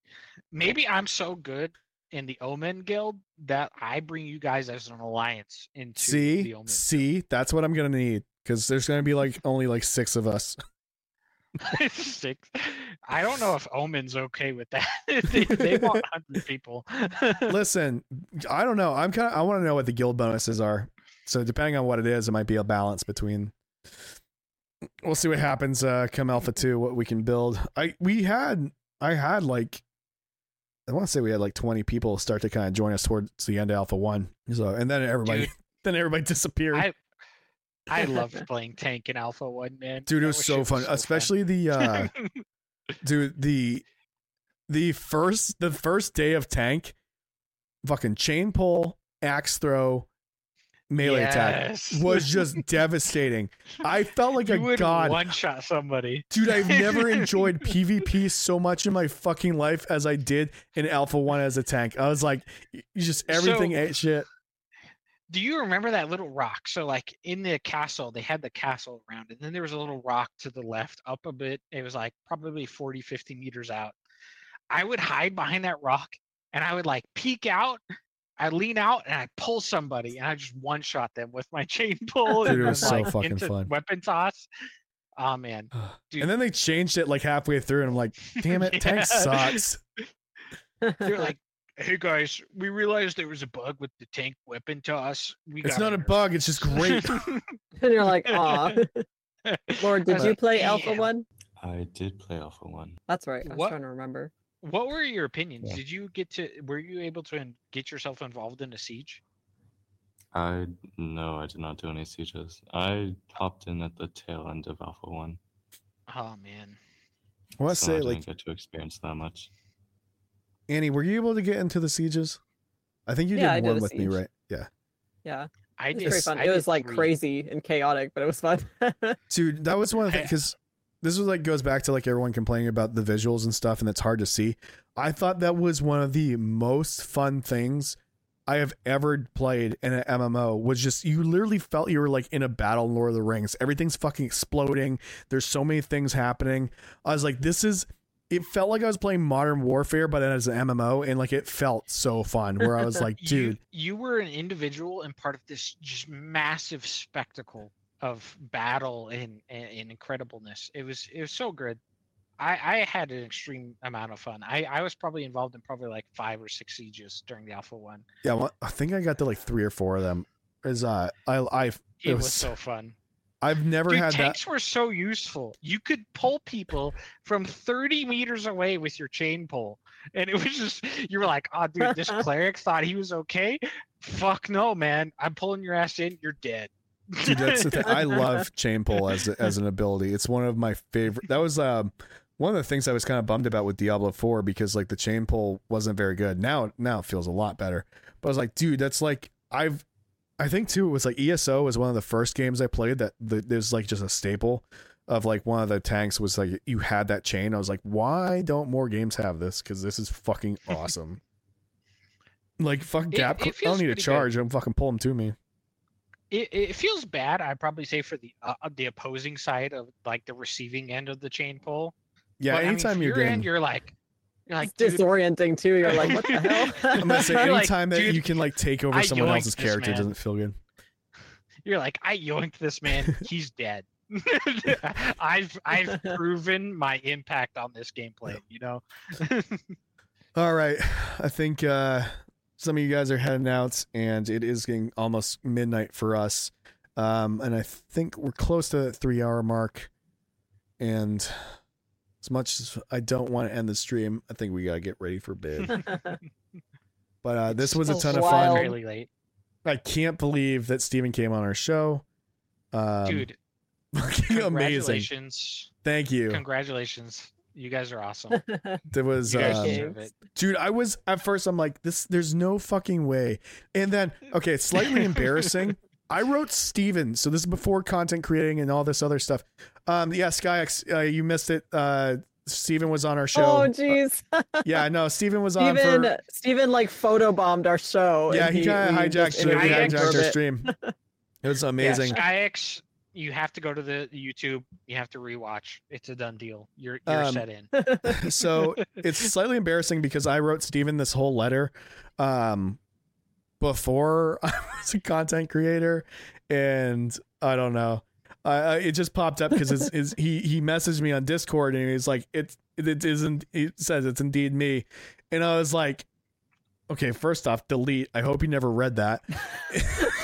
maybe I'm so good in the Omen Guild that I bring you guys as an alliance into See, the Omen. see, that's what I'm gonna need because there's gonna be like only like six of us. Six. I don't know if Omen's okay with that. they, they want hundred people. Listen, I don't know. I'm kind of. I want to know what the guild bonuses are. So depending on what it is, it might be a balance between. We'll see what happens. Uh, come Alpha Two, what we can build. I we had I had like. I want to say we had like 20 people start to kind of join us towards the end of Alpha One. So and then everybody Dude. then everybody disappeared. I I loved playing tank in Alpha One, man. Dude, it was so shit fun, especially the uh dude the the first the first day of tank fucking chain pull axe throw melee attack was just devastating i felt like you a would god one shot somebody. dude i've never enjoyed pvp so much in my fucking life as i did in alpha 1 as a tank i was like you just everything So- ate shit Do you remember that little rock? So like in the castle, they had the castle around, and then there was a little rock to the left up a bit. It was like probably 40, 50 meters out. I would hide behind that rock and I would like peek out. I lean out and I pull somebody and I just one shot them with my chain pull Dude, and it was so like, fucking fun. weapon toss. Oh man. Dude. and then they changed it like halfway through and i'm like damn it tank sucks They're like, hey guys, we realized there was a bug with the tank weapon toss. We it's got not a bug it's just great and you're like, aw. Lord, did you play Alpha One? I did play Alpha One. That's right. I was What- trying to remember. What were your opinions? Yeah. Did you get to? Were you able to get yourself involved in a siege? I no, I did not do any sieges. I hopped in at the tail end of Alpha One. Oh man, i want to so I say didn't like get to experience that much. Annie, were you able to get into the sieges? I think you Yeah, did did one a with me, right? Yeah. Yeah, I it was did. fun. I It did was like three. crazy and chaotic, but it was fun. Dude, that was one of the things because this was like goes back to like everyone complaining about the visuals and stuff, and it's hard to see. I thought that was one of the most fun things I have ever played in an MMO. Was just you literally felt you were like in a battle in Lord of the Rings. Everything's fucking exploding. There's so many things happening. I was like, this is. It felt like I was playing Modern Warfare, but then as an MMO, and like it felt so fun. Where I was like, dude, you, you were an individual and part of this just massive spectacle of battle and, and, incredibleness. It was it was so good. I, I had an extreme amount of fun. I, I was probably involved in probably like five or six sieges during the Alpha One. yeah, well, I think I got to like three or four of them. Is uh, I I It, It was, was- so fun. I've never Dude, had that. tanks were so useful. You could pull people from 30 meters away with your chain pull. And it was just, you were like, oh, dude, this cleric thought he was okay. Fuck no, man. I'm pulling your ass in. You're dead. Dude, that's the thing. I love chain pull as as an ability. It's one of my favorite. That was um one of the things I was kind of bummed about with Diablo 4 because like the chain pull wasn't very good. Now now it feels a lot better. But I was like, dude, that's like I've I think too it was like ESO was one of the first games I played that the, there's like just a staple of like one of the tanks was like you had that chain. I was like, why don't more games have this? Because this is fucking awesome. like fuck gap. I don't need a pretty good. charge. I'm fucking pull them to me. It, it feels bad. I'd probably say for the uh, the opposing side of like the receiving end of the chain pull. Yeah, But, I mean, anytime you're your getting, end, you're like, you're like, it's disorienting too. You're like, what the hell? I'm gonna say You're like, anytime that dude, you can like take over I someone else's character man. doesn't feel good. you're like, I yoinked this man. He's dead. I've I've proven my impact on this gameplay. You know. All right. I think uh some of you guys are heading out and it is getting almost midnight for us. Um and I think we're close to the 3 hour mark and as much as I don't want to end the stream, I think we got to get ready for bed. But uh this was a It's ton of fun. Really late, I can't believe that Steven came on our show. Um dude. amazing. Congratulations. Thank you. Congratulations. You guys are awesome. There was um, dude i was at first i'm like this there's no fucking way. And then okay it's slightly embarrassing. I wrote steven so this is before content creating and all this other stuff. Um yeah skyx uh, you missed it. Uh steven was on our show. Oh jeez. yeah no steven was on Steven for Steven like photobombed our show. yeah and he kind of just hijacked, he interviewed him for a hijacked our stream. It was amazing. Yeah, SkyX, you have to go to the YouTube. You have to rewatch. It's a done deal. You're you're Um, set in. so it's slightly embarrassing because I wrote Steven this whole letter um before I was a content creator and I don't know. I, I it just popped up because it's, it's he he messaged me on Discord and he's like it's it isn't he says it's indeed me and I was like okay first off delete I hope you never read that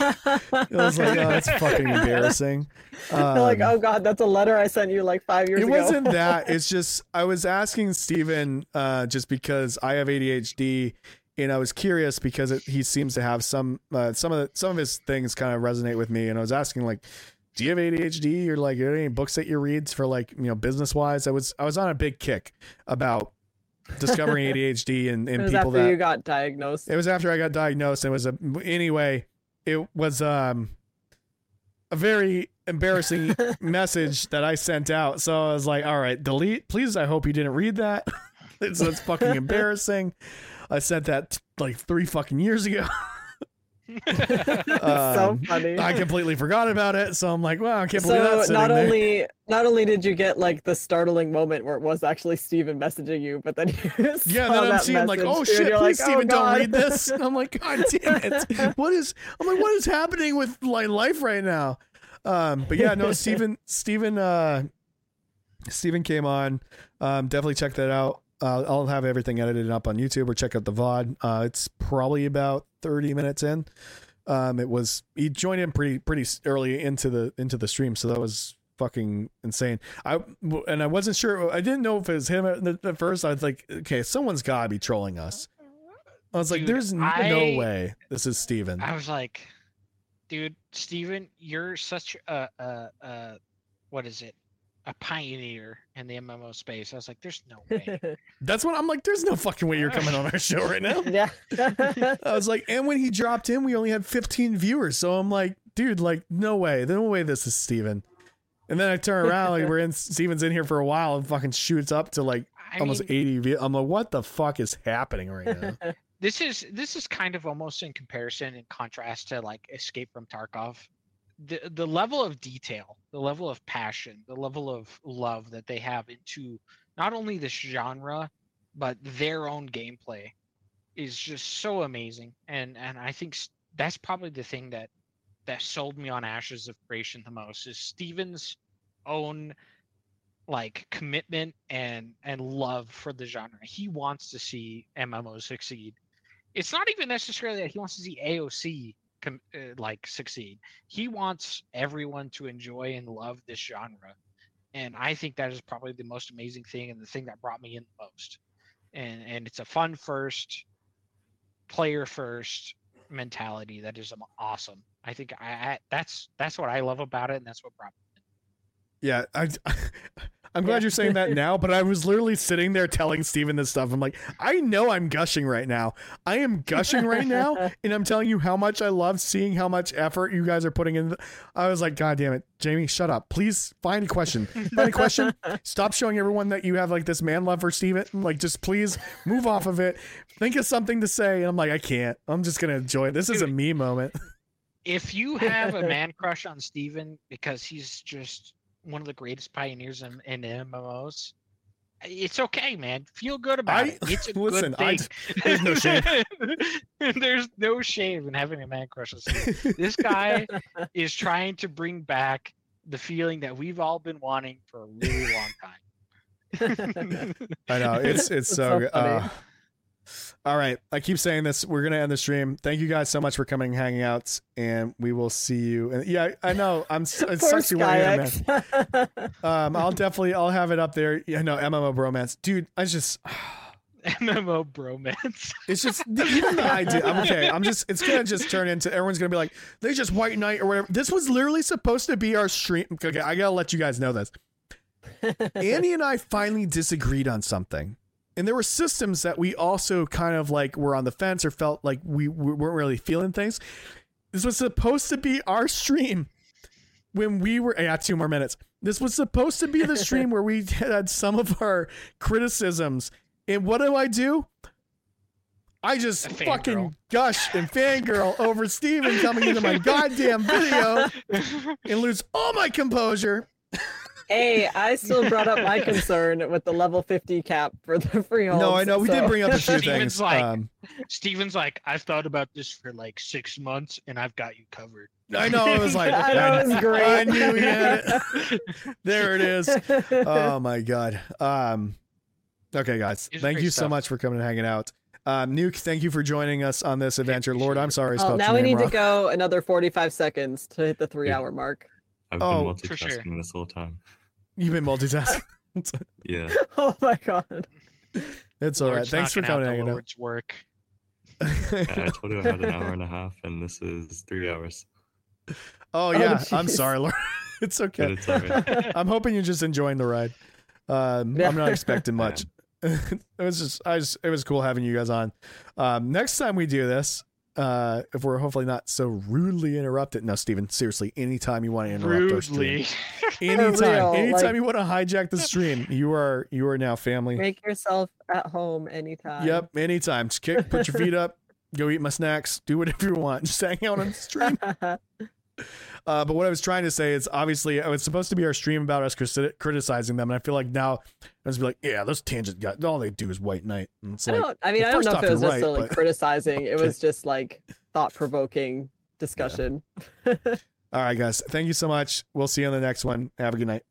I was like oh that's fucking embarrassing They're like, Um, oh god, that's a letter I sent you like five years it ago. wasn't that. It's just I was asking Steven uh, just because I have ADHD, and I was curious because it, he seems to have some uh, some of the, some of his things kind of resonate with me, and I was asking like, do you have ADHD or like are there any books that you read for like you know business wise? I was I was on a big kick about discovering ADHD and, it and was people after that you got diagnosed. it was after I got diagnosed. It was a anyway. It was um a very embarrassing message that I sent out. So I was like, "All right, delete, please. I hope you didn't read that. it's, it's fucking embarrassing." I sent that like three fucking years ago. So Um, funny. I completely forgot about it. So I'm like, "Wow, I can't believe so that's not there." only not only did you get like the startling moment where it was actually Steven messaging you, but then you Yeah, then I'm seeing like, oh shit, please, like, oh, Steven, don't read this. And I'm like, God damn it. What is I'm like, what is happening with my life right now? Um, but yeah, no, Steven, Steven, uh, Steven came on. Um, definitely check that out. Uh, I'll have everything edited up on YouTube or check out the VOD. Uh, it's probably about 30 minutes in. Um, it was he joined in pretty pretty early into the into the stream, so that was fucking insane. I and I wasn't sure. I didn't know if it was him at, at first. I was like, okay, someone's got to be trolling us. I was like, there's no I- way this is Steven. I was like, dude, Steven, you're such a, a, a what is it? A pioneer in the MMO space. I was like, there's no way. That's what I'm like. There's no fucking way you're coming on our show right now. yeah. I was like, and when he dropped in, we only had 15 viewers. So I'm like, dude, like, no way, There's no way this is Steven. And then I turn around, like, we're in, Steven's in here for a while and fucking shoots up to like I almost mean, 80 views. I'm like, what the fuck is happening right now? this is this is kind of almost in comparison in contrast to like Escape from Tarkov. The the level of detail, the level of passion, the level of love that they have into not only this genre, but their own gameplay is just so amazing. And and I think that's probably the thing that that sold me on Ashes of Creation the most is Steven's own like commitment and and love for the genre. He wants to see MMOs succeed. It's not even necessarily that he wants to see AOC com- uh, like succeed. He wants everyone to enjoy and love this genre. And I think that is probably the most amazing thing and the thing that brought me in the most. And and it's a fun first, player first mentality that is awesome. I think I, I that's that's what I love about it and that's what brought me. in. yeah, I, I'm glad Yeah. you're saying that now, but I was literally sitting there telling Steven this stuff. I'm like, I know I'm gushing right now. I am gushing right now, and I'm telling you how much I love seeing how much effort you guys are putting in. I was like, God damn it, Jamie, shut up. Please find a question. Find a question. Stop showing everyone that you have like this man love for Steven. Like, just please move off of it. Think of something to say. And I'm like, I can't. I'm just gonna enjoy it. This is a me moment. if you have a man crush on Steven because he's just one of the greatest pioneers in, in MMOs, it's okay, man. Feel good about I- it. It's a listen, good thing. there's no shame. there's no shame in having a man crush on Steven. This guy is trying to bring back the feeling that we've all been wanting for a really long time. I know it's it's so, so good. funny. Uh, all right, I keep saying this. We're gonna end the stream. Thank you guys so much for coming, and hanging out, and we will see you. And yeah, I know I'm. s- It Poor sucks you here, man. Um, I'll definitely I'll have it up there. Yeah, no MMO bromance, dude. I just MMO bromance. it's just even the idea. I'm okay. I'm just it's gonna just turn into everyone's gonna be like they just white knight or whatever. This was literally supposed to be our stream. Okay, I gotta let you guys know this. Annie and I finally disagreed on something. And there were systems that we also kind of like were on the fence or felt like we, we weren't really feeling things. This was supposed to be our stream when we were yeah, two more minutes. This was supposed to be the stream where we had some of our criticisms. And what do I do? I just fucking gush and fangirl over Steven coming into my goddamn video and lose all my composure. Hey, I still brought up my concern with the level 50 cap for the freeholds. No, I know we did bring up a few Steven's things. like- um, Steven's like, I've thought about this for like six months and I've got you covered. I know it was like I know, it was great. I knew we had it. There it is. Oh my god. Um okay guys. It's Thank great you so stuff. much for coming and hanging out. Um Nuke, thank you for joining us on this adventure. Lord, I'm sorry I Well, now your we name need to go another 45 seconds to hit the three Yeah. hour mark. I've Oh, been for sure. multitasking this whole time. You've been multitasking. Yeah. Oh my god. it's all right. Lord's Thanks for knocking out coming and the hanging out. Lord's work. I told you I had an hour and a half, and this is three hours. oh yeah. I'm sorry, Lord. it's okay. it's alright. I'm hoping you're just enjoying the ride. Um, I'm not expecting much. it was just, I just, it was cool having you guys on. Um, next time we do this, uh, if we're hopefully not so rudely interrupted. No, Steven, seriously, anytime you want to interrupt our stream, Rudely. anytime, anytime like- you want to hijack the stream, you are, you are now family. Make yourself at home anytime. Yep, anytime. Just kick, put your feet up, go eat my snacks, do whatever you want. Just hang out on the stream. Uh, but what I was trying to say is obviously it was supposed to be our stream about us criti- criticizing them, and I feel like now I was be like, yeah, those tangent guys, all they do is white knight. And it's I like, don't. I mean, I don't know if it was you're right, necessarily but- criticizing. It was just like thought provoking discussion. all right, guys, thank you so much. We'll see you on the next one. Have a good night.